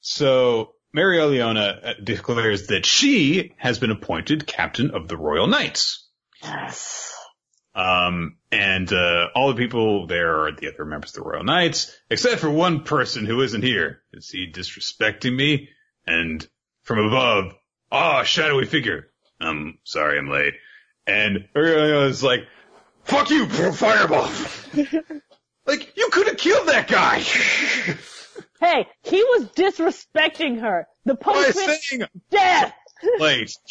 Speaker 1: so Mereoleona uh, declares that she has been appointed captain of the Royal Knights.
Speaker 3: Yes.
Speaker 1: Um, and, uh, all the people there are the other members of the Royal Knights, except for one person who isn't here. Is he disrespecting me? And from above, ah, shadowy figure. I'm sorry I'm late. And Mary is like, fuck you, fireball! like, you could have killed that guy!
Speaker 3: Hey, he was disrespecting her. The punishment,
Speaker 1: saying
Speaker 3: death.
Speaker 1: late.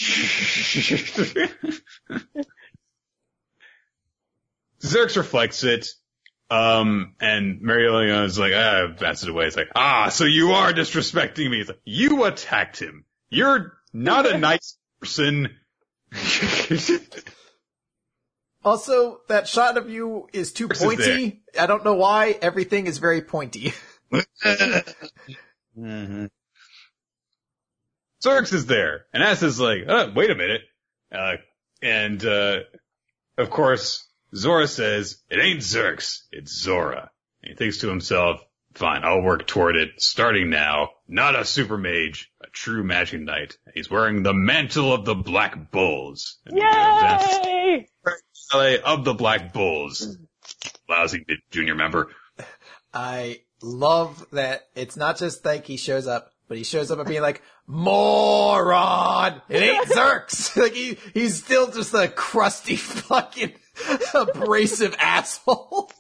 Speaker 1: Xerx reflects it. Um, and Mereoleona is like, ah, bats it away. It's like, ah, so you are disrespecting me. It's like, you attacked him. You're not a nice person.
Speaker 2: Also, that shot of you is too
Speaker 1: Chris is
Speaker 2: pointy. I don't know why. Everything is very pointy.
Speaker 1: mm-hmm. Zorx is there, and Ass is like, uh, wait a minute. Uh, and, uh, of course, Zora says, it ain't Xerx, it's Zora. And he thinks to himself, fine, I'll work toward it, starting now. Not a super mage, a true magic knight. He's wearing the mantle of the Black Bulls. And he goes down to
Speaker 3: Yay!
Speaker 1: LA of the Black Bulls. Lousy junior member.
Speaker 2: I love that it's not just like he shows up, but he shows up and being like, moron! It ain't Xerx! like he, he's still just a crusty fucking abrasive asshole.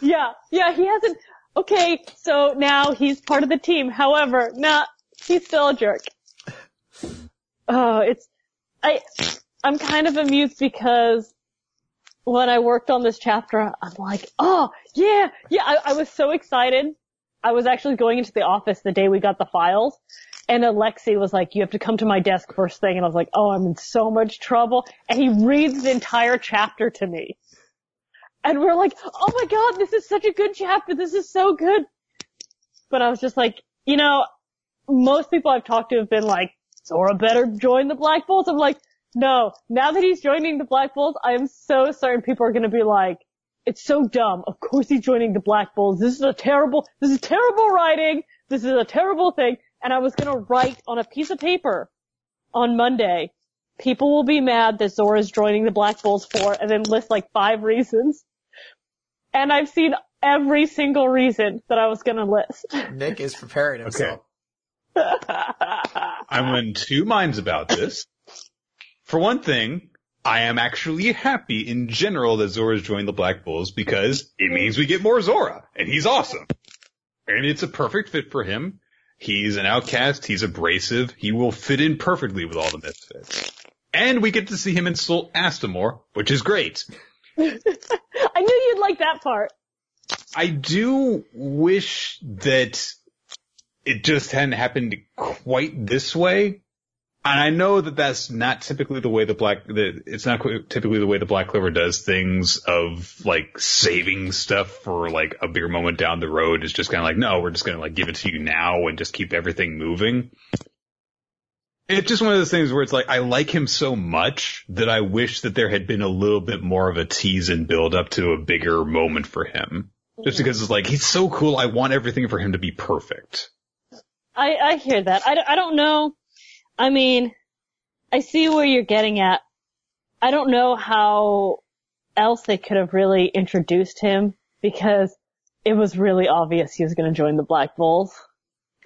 Speaker 3: Yeah, yeah, he hasn't. Okay, so now he's part of the team. However, nah, he's still a jerk. Oh, it's I. I'm kind of amused because when I worked on this chapter, I'm like, oh yeah, yeah. I, I was so excited. I was actually going into the office the day we got the files, and Alexi was like, "You have to come to my desk first thing," and I was like, "Oh, I'm in so much trouble." And he reads the entire chapter to me. And we're like, oh my god, this is such a good chapter, this is so good. But I was just like, you know, most people I've talked to have been like, Zora better join the Black Bulls. I'm like, no, now that he's joining the Black Bulls, I am so certain people are gonna be like, it's so dumb. Of course he's joining the Black Bulls. This is a terrible, this is terrible writing. This is a terrible thing. And I was gonna write on a piece of paper on Monday, people will be mad that Zora's joining the Black Bulls for, and then list like five reasons. And I've seen every single reason that I was gonna list.
Speaker 2: Nick is preparing himself.
Speaker 1: I'm in two minds about this. For one thing, I am actually happy in general that Zora's joined the Black Bulls because it means we get more Zora, and he's awesome. And it's a perfect fit for him. He's an outcast, he's abrasive, he will fit in perfectly with all the misfits. And we get to see him insult Astamore, which is great.
Speaker 3: I knew you'd like that part.
Speaker 1: I do wish that it just hadn't happened quite this way. And I know that that's not typically the way the black, the, it's not typically the way the Black Clover does things of like saving stuff for like a bigger moment down the road. It's just kind of like, no, we're just going to like give it to you now and just keep everything moving. It's just one of those things where it's like, I like him so much that I wish that there had been a little bit more of a tease and build up to a bigger moment for him. Just because it's like, he's so cool. I want everything for him to be perfect.
Speaker 3: I, I hear that. I, I don't know. I mean, I see where you're getting at. I don't know how else they could have really introduced him because it was really obvious he was going to join the Black Bulls.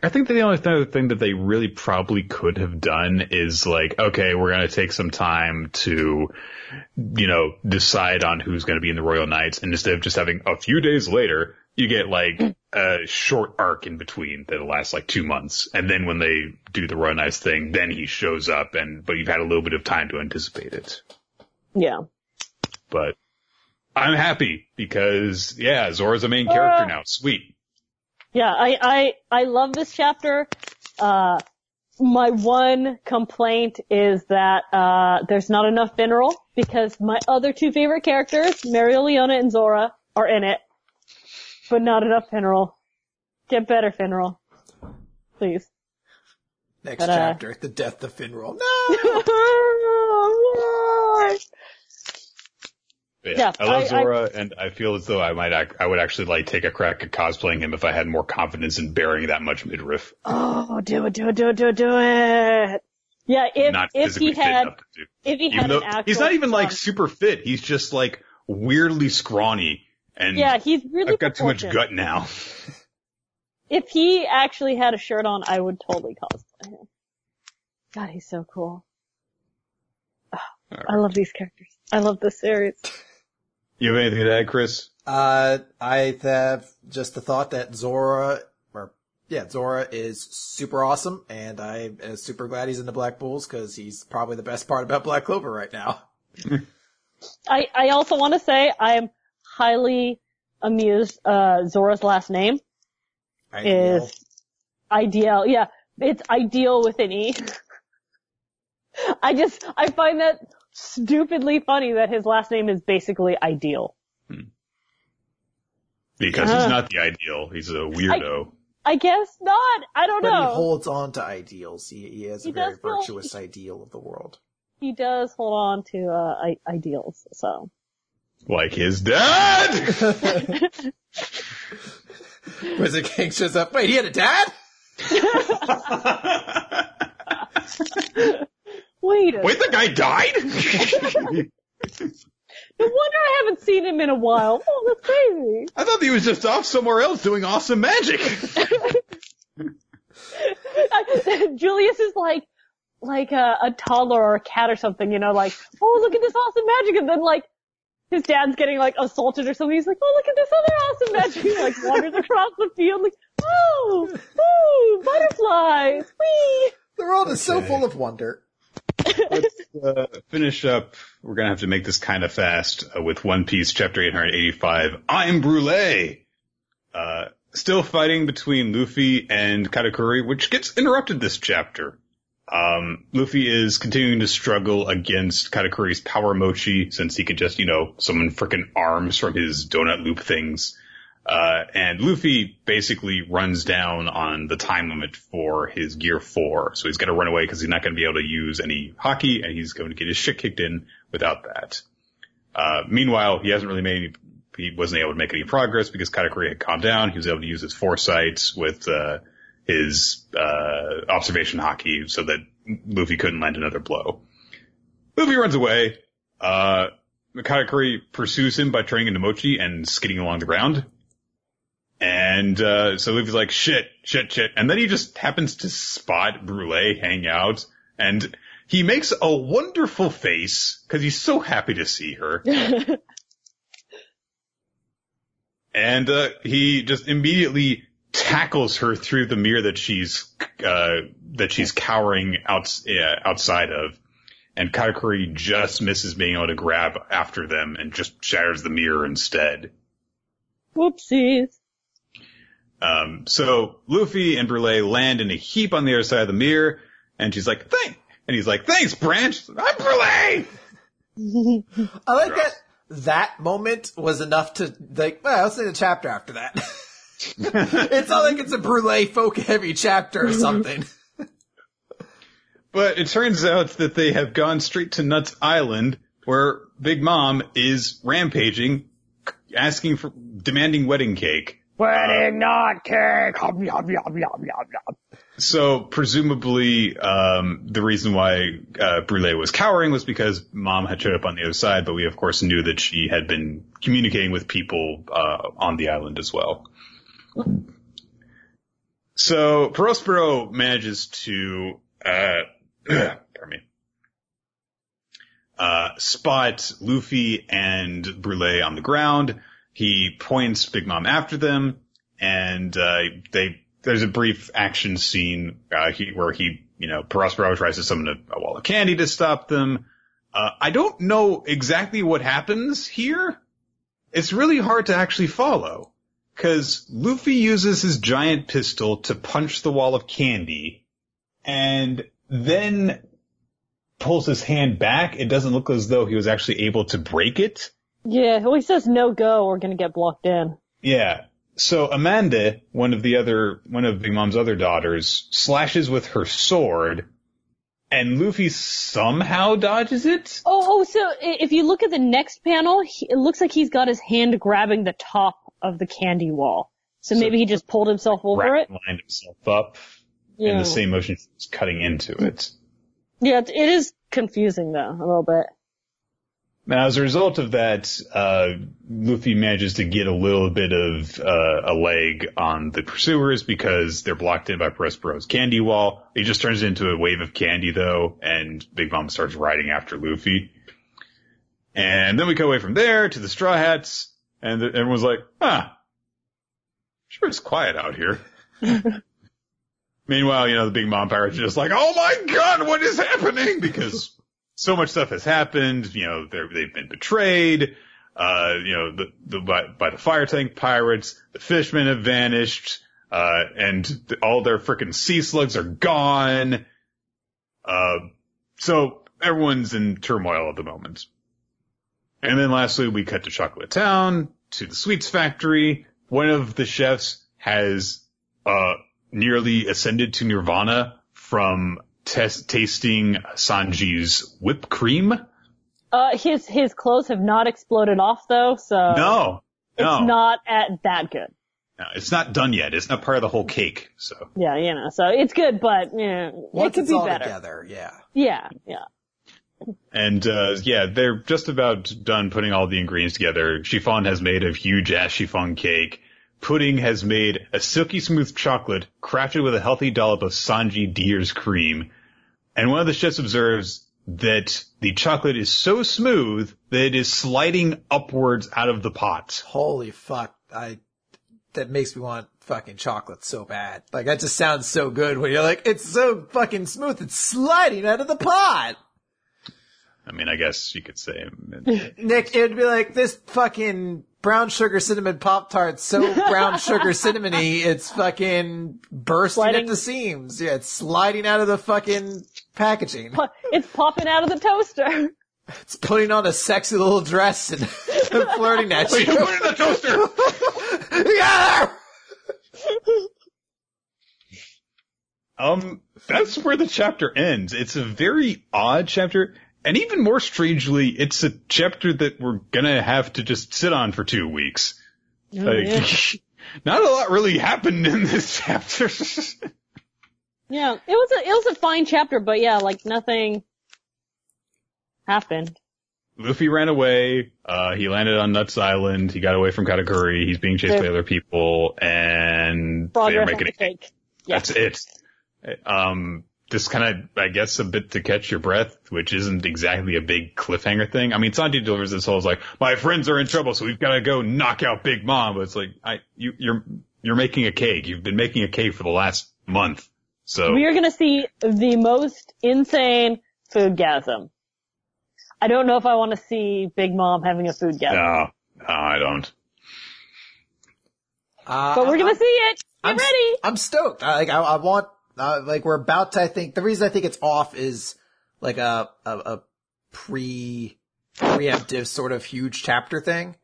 Speaker 1: I think the only other thing that they really probably could have done is like, okay, we're going to take some time to, you know, decide on who's going to be in the Royal Knights. And instead of just having a few days later, you get like a short arc in between that'll last like two months. And then when they do the Royal Knights thing, then he shows up and, but you've had a little bit of time to anticipate it.
Speaker 3: Yeah.
Speaker 1: But I'm happy because yeah, Zora's a main character
Speaker 3: Uh.
Speaker 1: now. Sweet.
Speaker 3: Yeah, I, I, I love this chapter. Uh, my one complaint is that, uh, there's not enough Finral because my other two favorite characters, Mario, Leona, and Zora, are in it. But not enough Finral. Get better, Finral. Please.
Speaker 2: Next
Speaker 3: But, uh,
Speaker 2: chapter, the death of Finral. No!
Speaker 1: But
Speaker 3: Yeah,
Speaker 1: I love
Speaker 3: I- I-
Speaker 1: Zora, and I feel as though I might, ac- I would actually like take a crack at cosplaying him if I had more confidence in bearing that much midriff.
Speaker 3: Oh, do it, do it, do it, do it, do it. Yeah, if,
Speaker 1: not
Speaker 3: if he had,
Speaker 1: to
Speaker 3: if he
Speaker 1: Even
Speaker 3: had
Speaker 1: though
Speaker 3: an actual
Speaker 1: he's not even like super fit, he's just like weirdly scrawny, and
Speaker 3: yeah, he's really
Speaker 1: I've got too much gut now.
Speaker 3: If he actually had a shirt on, I would totally cosplay him. God, he's so cool. Ah, I love these characters. I love this series.
Speaker 1: You have anything to add, Chris?
Speaker 2: Uh, I have just the thought that Zora, or yeah, Zora is super awesome, and I am super glad he's in the Black Bulls because he's probably the best part about Black Clover right now.
Speaker 3: I, I also want to say I am highly amused, uh, Zora's last name
Speaker 2: Ideal.
Speaker 3: is ideal. Yeah, it's ideal with an E. I just, I find that stupidly funny that his last name is basically ideal.
Speaker 1: Because
Speaker 3: Uh.
Speaker 1: he's not the ideal. He's a weirdo.
Speaker 3: I guess not. I don't
Speaker 2: But
Speaker 3: know.
Speaker 2: he holds on to ideals. He, he has
Speaker 3: He
Speaker 2: a very
Speaker 3: does feel-
Speaker 2: virtuous ideal of the world.
Speaker 3: he does hold on to uh I- ideals. So
Speaker 1: like his dad!
Speaker 2: Wizard King shows up. Wait, he had a dad?
Speaker 3: wait, a
Speaker 1: Wait, the guy died?
Speaker 3: no wonder I haven't seen him in a while. Oh, that's crazy.
Speaker 1: I thought he was just off somewhere else doing awesome magic.
Speaker 3: Julius is like like a, a toddler or a cat or something, you know, like oh look at this awesome magic, and then like his dad's getting like assaulted or something. He's like, oh look at this other awesome magic. He like wanders across the field like oh ooh butterflies whee.
Speaker 2: The world is so full of wonder.
Speaker 1: Let's uh, finish up. We're gonna have to make this kind of fast uh, with One Piece, Chapter 885. I'm Brule. Uh, still fighting between Luffy and Katakuri, which gets interrupted this chapter. Um, Luffy is continuing to struggle against Katakuri's power mochi since he can just, you know, summon frickin' arms from his donut loop things. Uh, and Luffy basically runs down on the time limit for his gear four. So he's got to run away because he's not going to be able to use any haki and he's going to get his shit kicked in without that. Uh, meanwhile, he hasn't really made any, he wasn't able to make any progress because Katakuri had calmed down. He was able to use his foresight with, uh, his, uh, observation haki so that Luffy couldn't land another blow. Luffy runs away. Uh, Katakuri pursues him by turning into Mochi and skidding along the ground. And, uh, so Luffy's like, shit, shit, shit. And then he just happens to spot Brule hang out and he makes a wonderful face because he's so happy to see her. and, uh, he just immediately tackles her through the mirror that she's, uh, that she's cowering out, uh, outside of. And Katakuri just misses being able to grab after them and just shatters the mirror instead.
Speaker 3: Whoopsies.
Speaker 1: Um, so Luffy and Brule land in a heap on the other side of the mirror, and she's like, "Thank," and he's like, "Thanks, Branch. I'm Brule."
Speaker 2: I like that that moment was enough to like, well, let's say the chapter after that. it's not like it's a Brule folk heavy chapter or something.
Speaker 1: But it turns out that they have gone straight to Nuts Island, where Big Mom is rampaging, asking for, demanding wedding cake.
Speaker 3: Wedding not cake. Hum, yum, yum, yum, yum, yum.
Speaker 1: So presumably, um, the reason why uh, Brule was cowering was because Mom had showed up on the other side, but we of course knew that she had been communicating with people uh, on the island as well. So Prospero manages to, uh, pardon me, uh, spot Luffy and Brule on the ground. He points Big Mom after them, and uh, they there's a brief action scene uh, he, where he, you know, Prospero tries to summon a, a wall of candy to stop them. Uh, I don't know exactly what happens here. It's really hard to actually follow Cause Luffy uses his giant pistol to punch the wall of candy and then pulls his hand back. It doesn't look as though he was actually able to break it.
Speaker 3: Yeah, well, he says no go, we're gonna get blocked in.
Speaker 1: Yeah. So Amanda, one of the other, one of Big Mom's other daughters, slashes with her sword, and Luffy somehow dodges it.
Speaker 3: Oh, oh, so if you look at the next panel, he, it looks like he's got his hand grabbing the top of the candy wall. So,
Speaker 1: So-
Speaker 3: maybe he just pulled himself over it.
Speaker 1: Lined himself up in the same motion he's cutting into it.
Speaker 3: Yeah, it is confusing though, a little bit.
Speaker 1: Now, as a result of that, uh, Luffy manages to get a little bit of uh, a leg on the pursuers because they're blocked in by Prospero's candy wall. He just turns it into a wave of candy though, and Big Mom starts riding after Luffy. And then we go away from there to the Straw Hats, and everyone's like, huh, sure it's quiet out here." Meanwhile, you know, the Big Mom pirates are just like, "Oh my God, what is happening?" Because so much stuff has happened. You know, they're, they've been betrayed. Uh, you know, the, the, by, by the fire tank pirates, the fishmen have vanished, uh, and all their frickin' sea slugs are gone. Uh, so everyone's in turmoil at the moment. And then lastly, we cut to Chocolate Town, to the sweets factory. One of the chefs has, uh, nearly ascended to Nirvana from test tasting Sanji's whipped cream.
Speaker 3: Uh, his, his clothes have not exploded off though, so.
Speaker 1: No,
Speaker 3: It's not at that good.
Speaker 1: no, it's not done yet. It's not part of the whole cake. So
Speaker 3: Yeah, you know, so it's good, but, yeah, it
Speaker 2: Once
Speaker 3: could
Speaker 2: it's
Speaker 3: be
Speaker 2: all
Speaker 3: better.
Speaker 2: together, yeah.
Speaker 3: Yeah, yeah.
Speaker 1: And uh yeah, they're just about done putting all the ingredients together. Chiffon has made a huge ass chiffon cake. Pudding has made a silky smooth chocolate crafted with a healthy dollop of Sanji Deer's cream. And one of the chefs observes that the chocolate is so smooth that it is sliding upwards out of the pot.
Speaker 2: Holy fuck. I, that makes me want fucking chocolate so bad. Like that just sounds so good when you're like, it's so fucking smooth, it's sliding out of the pot.
Speaker 1: I mean, I guess you could say.
Speaker 2: Nick, it would be like this fucking brown sugar cinnamon pop tart so brown sugar cinnamony, it's fucking bursting
Speaker 3: Sliding.
Speaker 2: at the seams. Yeah, it's sliding out of the fucking packaging.
Speaker 3: It's popping out of the toaster.
Speaker 2: It's putting on a sexy little dress and flirting at you.
Speaker 1: Put it in the toaster!
Speaker 2: yeah!
Speaker 1: Um, that's where the chapter ends. It's a very odd chapter, and even more strangely, it's a chapter that we're gonna have to just sit on for two weeks. Like,
Speaker 3: yeah.
Speaker 1: not a lot really happened in this chapter.
Speaker 3: Yeah, it was a, it was a fine chapter, but yeah, like nothing happened.
Speaker 1: Luffy ran away. Uh, he landed on Nuts Island. He got away from Katakuri. He's being chased by
Speaker 3: They're-
Speaker 1: other people, and they're making a
Speaker 3: cake. Yeah.
Speaker 1: That's it. Um, just kind of, I guess, a bit to catch your breath, which isn't exactly a big cliffhanger thing. I mean, Sanji delivers this whole like, my friends are in trouble, so we've got to go knock out Big Mom. But it's like, I, you, you're, you're making a cake. You've been making a cake for the last month. So
Speaker 3: We are gonna see the most insane foodgasm. I don't know if I want to see Big Mom having a foodgasm,
Speaker 1: no, no, I don't.
Speaker 2: Uh,
Speaker 3: but we're gonna see it. Get
Speaker 2: I'm,
Speaker 3: ready.
Speaker 2: I'm stoked. I, like, I, I want, uh, like, we're about to, I think, the reason I think it's off is like a, a, a pre, preemptive sort of huge chapter thing.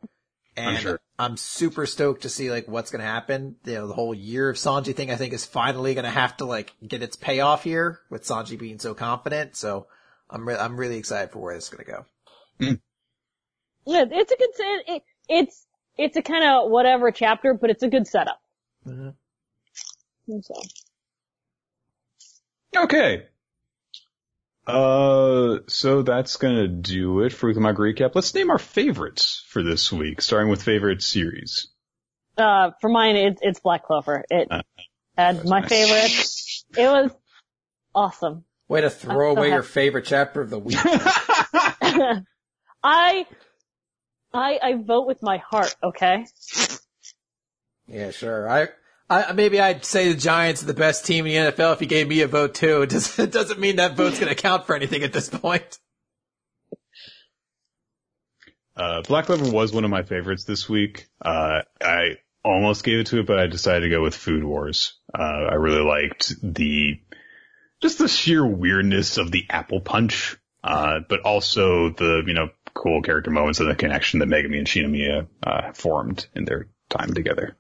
Speaker 2: And
Speaker 1: I'm sure.
Speaker 2: I'm super stoked to see like what's going to happen. You know, the whole year of Sanji thing I think is finally going to have to like get its payoff here with Sanji being so confident. So I'm re- I'm really excited for where this is going to go.
Speaker 3: Yeah, it's a good. It, it, it's it's a kind of whatever chapter, but it's a good setup.
Speaker 2: Mhm.
Speaker 3: So.
Speaker 1: Okay. Uh, so that's gonna do it for Weekly Manga Recap. Let's name our favorites for this week, starting with favorite series.
Speaker 3: Uh, for mine, it's it's Black Clover. It
Speaker 1: Uh,
Speaker 3: had my
Speaker 1: nice.
Speaker 3: favorite. It was awesome.
Speaker 2: Way to throw
Speaker 3: I'm so
Speaker 2: away your favorite chapter of the week.
Speaker 3: I, I, I vote with my heart. Okay.
Speaker 2: yeah, sure. I, I, maybe I'd say the Giants are the best team in the NFL if you gave me a vote too. It doesn't, it doesn't mean that vote's going to count for anything at this point.
Speaker 1: Uh, Black Clover was one of my favorites this week. Uh, I, almost gave it to it, but I decided to go with Food Wars. Uh, I really liked the, just the sheer weirdness of the apple punch, uh, but also the, you know, cool character moments and the connection that Megumi and Shinomiya, uh, formed in their time together.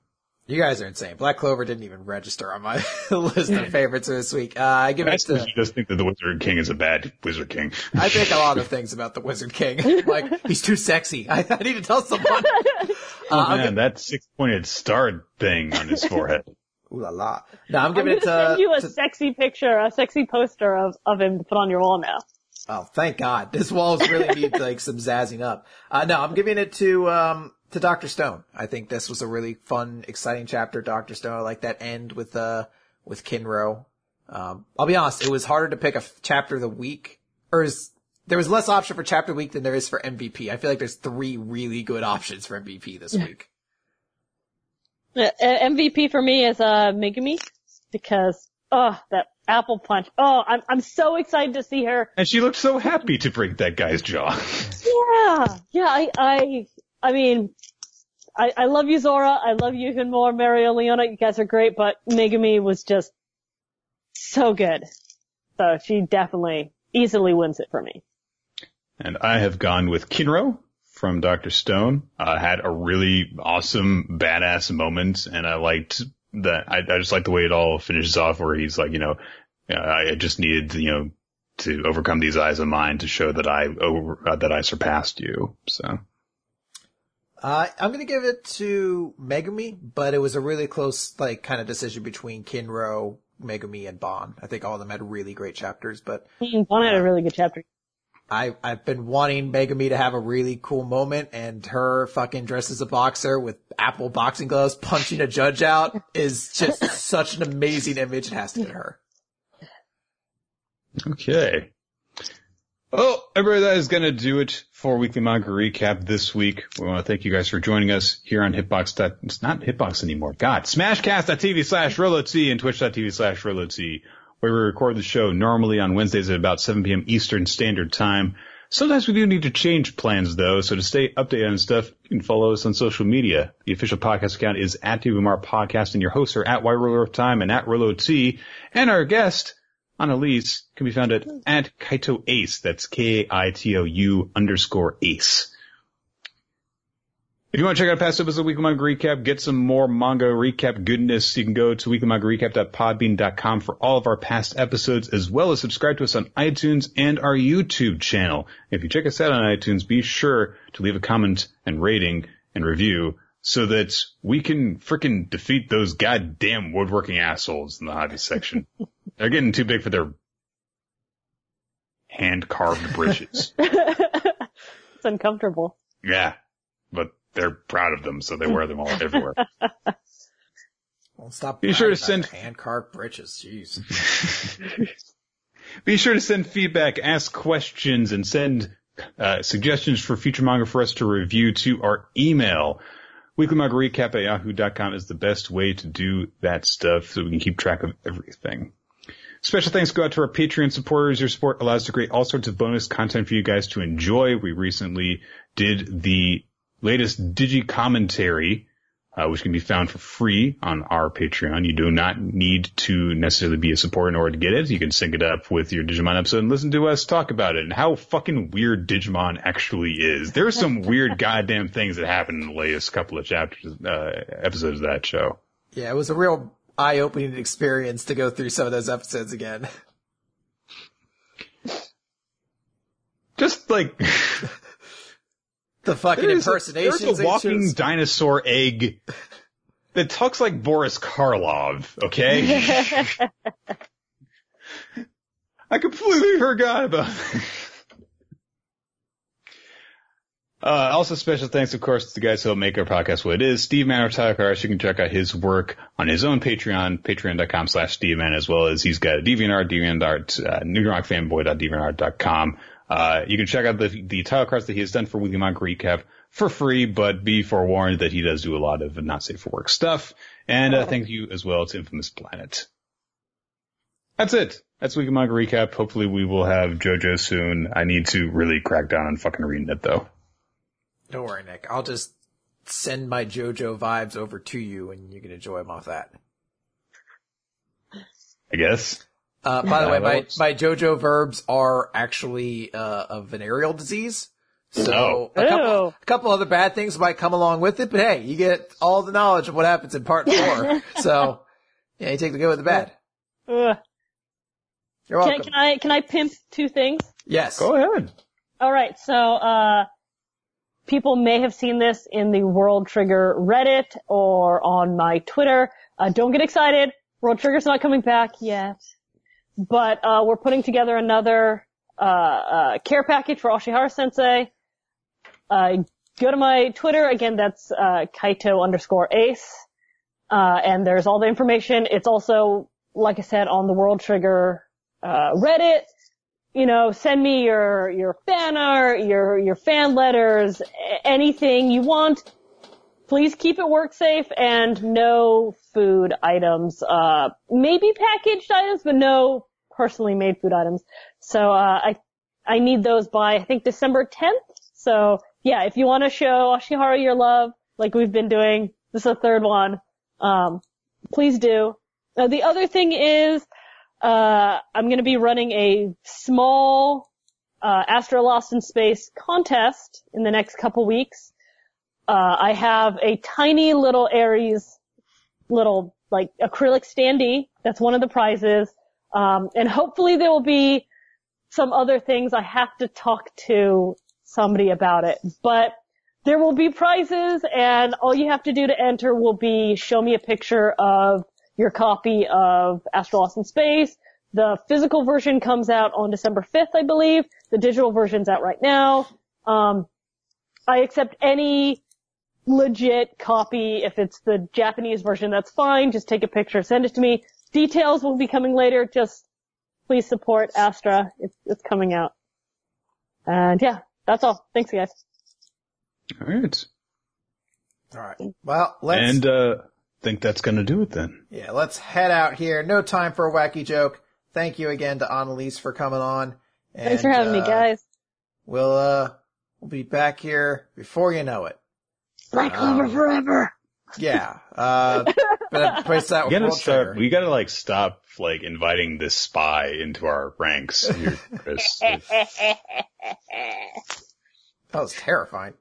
Speaker 2: You guys are insane. Black Clover didn't even register on my list of favorites for this week. Uh, I give
Speaker 1: I
Speaker 2: it to.
Speaker 1: you just think that the Wizard King is a bad Wizard King.
Speaker 2: I think a lot of things about the Wizard King. like he's too sexy. I, I need to tell someone.
Speaker 1: Oh
Speaker 2: Uh, I'm
Speaker 1: man, that six pointed star thing on his forehead.
Speaker 2: Ooh la la. No, I'm
Speaker 3: I'm
Speaker 2: giving
Speaker 3: gonna
Speaker 2: it to.
Speaker 3: send you a
Speaker 2: to-
Speaker 3: sexy picture, a sexy poster of, of him to put on your wall now.
Speaker 2: oh, thank God. This walls really need like some zazzing up. Uh, no, I'm giving it to, um, to Dr. Stone. I think this was a really fun, exciting chapter, Dr. Stone. I like that end with, uh, with Kinro. Um, I'll be honest, it was harder to pick a f- chapter of the week, or is, there was less option for chapter week than there is for MVP. I feel like there's three really good options for MVP this week.
Speaker 3: Uh, MVP for me is uh Megumi because oh that apple punch. Oh, I'm I'm so excited to see her.
Speaker 1: And she looked so happy to break that guy's jaw.
Speaker 3: Yeah, yeah. I I I mean, I I love you Zora. I love you even more, Mereoleona. You guys are great, but Megumi was just so good. So she definitely easily wins it for me.
Speaker 1: And I have gone with Kinro from Dr. Stone. Uh, had a really awesome, badass moment, and I liked that. I, I just like the way it all finishes off, where he's like, you know, uh, I just needed, you know, to overcome these eyes of mine to show that I over uh, that I surpassed you. So
Speaker 2: Uh, I'm gonna give it to Megumi, but it was a really close, like, kind of decision between Kinro, Megumi, and Ban. I think all of them had really great chapters, but
Speaker 3: Mm, Ban had a really good chapter.
Speaker 2: I, I've been wanting Megumi to have a really cool moment and her fucking dressed as a boxer with apple boxing gloves punching a judge out is just such an amazing image. It has to be her.
Speaker 1: Okay. Well, everybody, that is going to do it for Weekly Manga Recap this week. We want to thank you guys for joining us here on Hitbox. It's not Hitbox anymore. God. Smashcast.tv slash RoloT and Twitch.tv slash RoloT, where we record the show normally on Wednesdays at about 7 p.m. Eastern Standard Time. Sometimes we do need to change plans though, so to stay updated on stuff, you can follow us on social media. The official podcast account is at TVMR Podcast and your hosts are at YRoller and at RoloT. And our guest, Annaliese can be found at, at Kaito Ace. That's K-I-T-O-U underscore Ace. If you want to check out past episodes of Weekly Manga Recap, get some more manga recap goodness, you can go to weeklymangarecap.podbean.com for all of our past episodes, as well as subscribe to us on iTunes and our YouTube channel. If you check us out on iTunes, be sure to leave a comment and rating and review so that we can frickin' defeat those goddamn woodworking assholes in the hobby section. They're getting too big for their hand carved bridges.
Speaker 3: it's uncomfortable.
Speaker 1: yeah, but they're proud of them, so they wear them all everywhere.
Speaker 2: Won't stop.
Speaker 1: Be sure to send-
Speaker 2: hand carved britches. Jeez.
Speaker 1: Be sure to send feedback, ask questions, and send uh, suggestions for future manga for us to review to our email. Weeklymangarecap at yahoo.com is the best way to do that stuff so we can keep track of everything. Special thanks go out to our Patreon supporters. Your support allows to create all sorts of bonus content for you guys to enjoy. We recently did the latest Digi commentary, uh, which can be found for free on our Patreon. You do not need to necessarily be a supporter in order to get it. You can sync it up with your Digimon episode and listen to us talk about it and how fucking weird Digimon actually is. There are some weird goddamn things that happened in the latest couple of chapters, uh, episodes of that show.
Speaker 2: Yeah, it was a real eye-opening experience to go through some of those episodes again.
Speaker 1: Just like,
Speaker 2: The fucking
Speaker 1: there's a, there's a walking dinosaur egg that talks like Boris Karloff, okay? I completely forgot about that. Uh, also special thanks, of course, to the guys who help make our podcast what it is. Steve Man or Tyler Cars. You can check out his work on his own Patreon, patreon.com slash Steve Man, as well as he's got a DeviantArt, DeviantArt, uh, newrockfanboy.deviantart.com. Uh, you can check out the, the title cards that he has done for Weekly Manga Recap for free, but be forewarned that he does do a lot of not safe for work stuff. And, uh, thank you as well to Infamous Planet. That's it. That's Weekly Manga Recap. Hopefully we will have JoJo soon. I need to really crack down on fucking reading it though.
Speaker 2: Don't worry, Nick. I'll just send my JoJo vibes over to you and you can enjoy them off that.
Speaker 1: I guess.
Speaker 2: Uh, by the way, my, my JoJo verbs are actually, uh, a venereal disease. So
Speaker 1: Oh.
Speaker 2: a couple, a couple other bad things might come along with it, but hey, you get all the knowledge of what happens in part four. so yeah, you take the good with the bad.
Speaker 3: Ugh.
Speaker 2: You're
Speaker 3: Can,
Speaker 2: welcome.
Speaker 3: can I can I pimp two things?
Speaker 2: yes.
Speaker 1: Go ahead.
Speaker 3: All right, so uh, people may have seen this in the World Trigger Reddit or on my Twitter. Uh, don't get excited. World Trigger's not coming back yet, but uh, we're putting together another uh, uh, care package for Ashihara Sensei. Uh, go to my Twitter again. That's uh, Kaito underscore Ace, uh, and there's all the information. It's also, like I said, on the World Trigger uh, Reddit you know, send me your, your fan art, your, your fan letters, anything you want. Please keep it work safe and no food items, uh, maybe packaged items, but no personally made food items. So, uh, I, I need those by, I think December 10th. So, yeah, if you want to show Ashihara your love, like we've been doing, this is the third one, um, please do. Now, the other thing is, uh, I'm to be running a small uh, Astra Lost in Space contest in the next couple weeks. Uh, I have a tiny little Aries, little like acrylic standee. That's one of the prizes, um, and hopefully there will be some other things. I have to talk to somebody about it, but there will be prizes, and all you have to do to enter will be show me a picture of your copy of Astra Lost in Space. The physical version comes out on December 5th, I believe. The digital version's out right now. Um, I accept any legit copy. If it's the Japanese version, that's fine. Just take a picture, send it to me. Details will be coming later. Just please support Astra. It's, it's coming out. And yeah, that's all. Thanks guys.
Speaker 1: All right.
Speaker 2: All right. Well, let's,
Speaker 1: And, uh, think that's gonna do it then.
Speaker 2: yeah, let's head out here. No time for a wacky joke. Thank you again to Annaliese for coming on. And,
Speaker 3: Thanks for having me
Speaker 2: uh,
Speaker 3: guys.
Speaker 2: We'll, uh, we'll be back here before you know it.
Speaker 3: Black Clover
Speaker 2: um,
Speaker 3: forever.
Speaker 2: Yeah. Uh, but place that
Speaker 1: We gotta start,
Speaker 2: Trigger.
Speaker 1: we gotta like stop like inviting this spy into our ranks here, Chris.
Speaker 2: That was terrifying.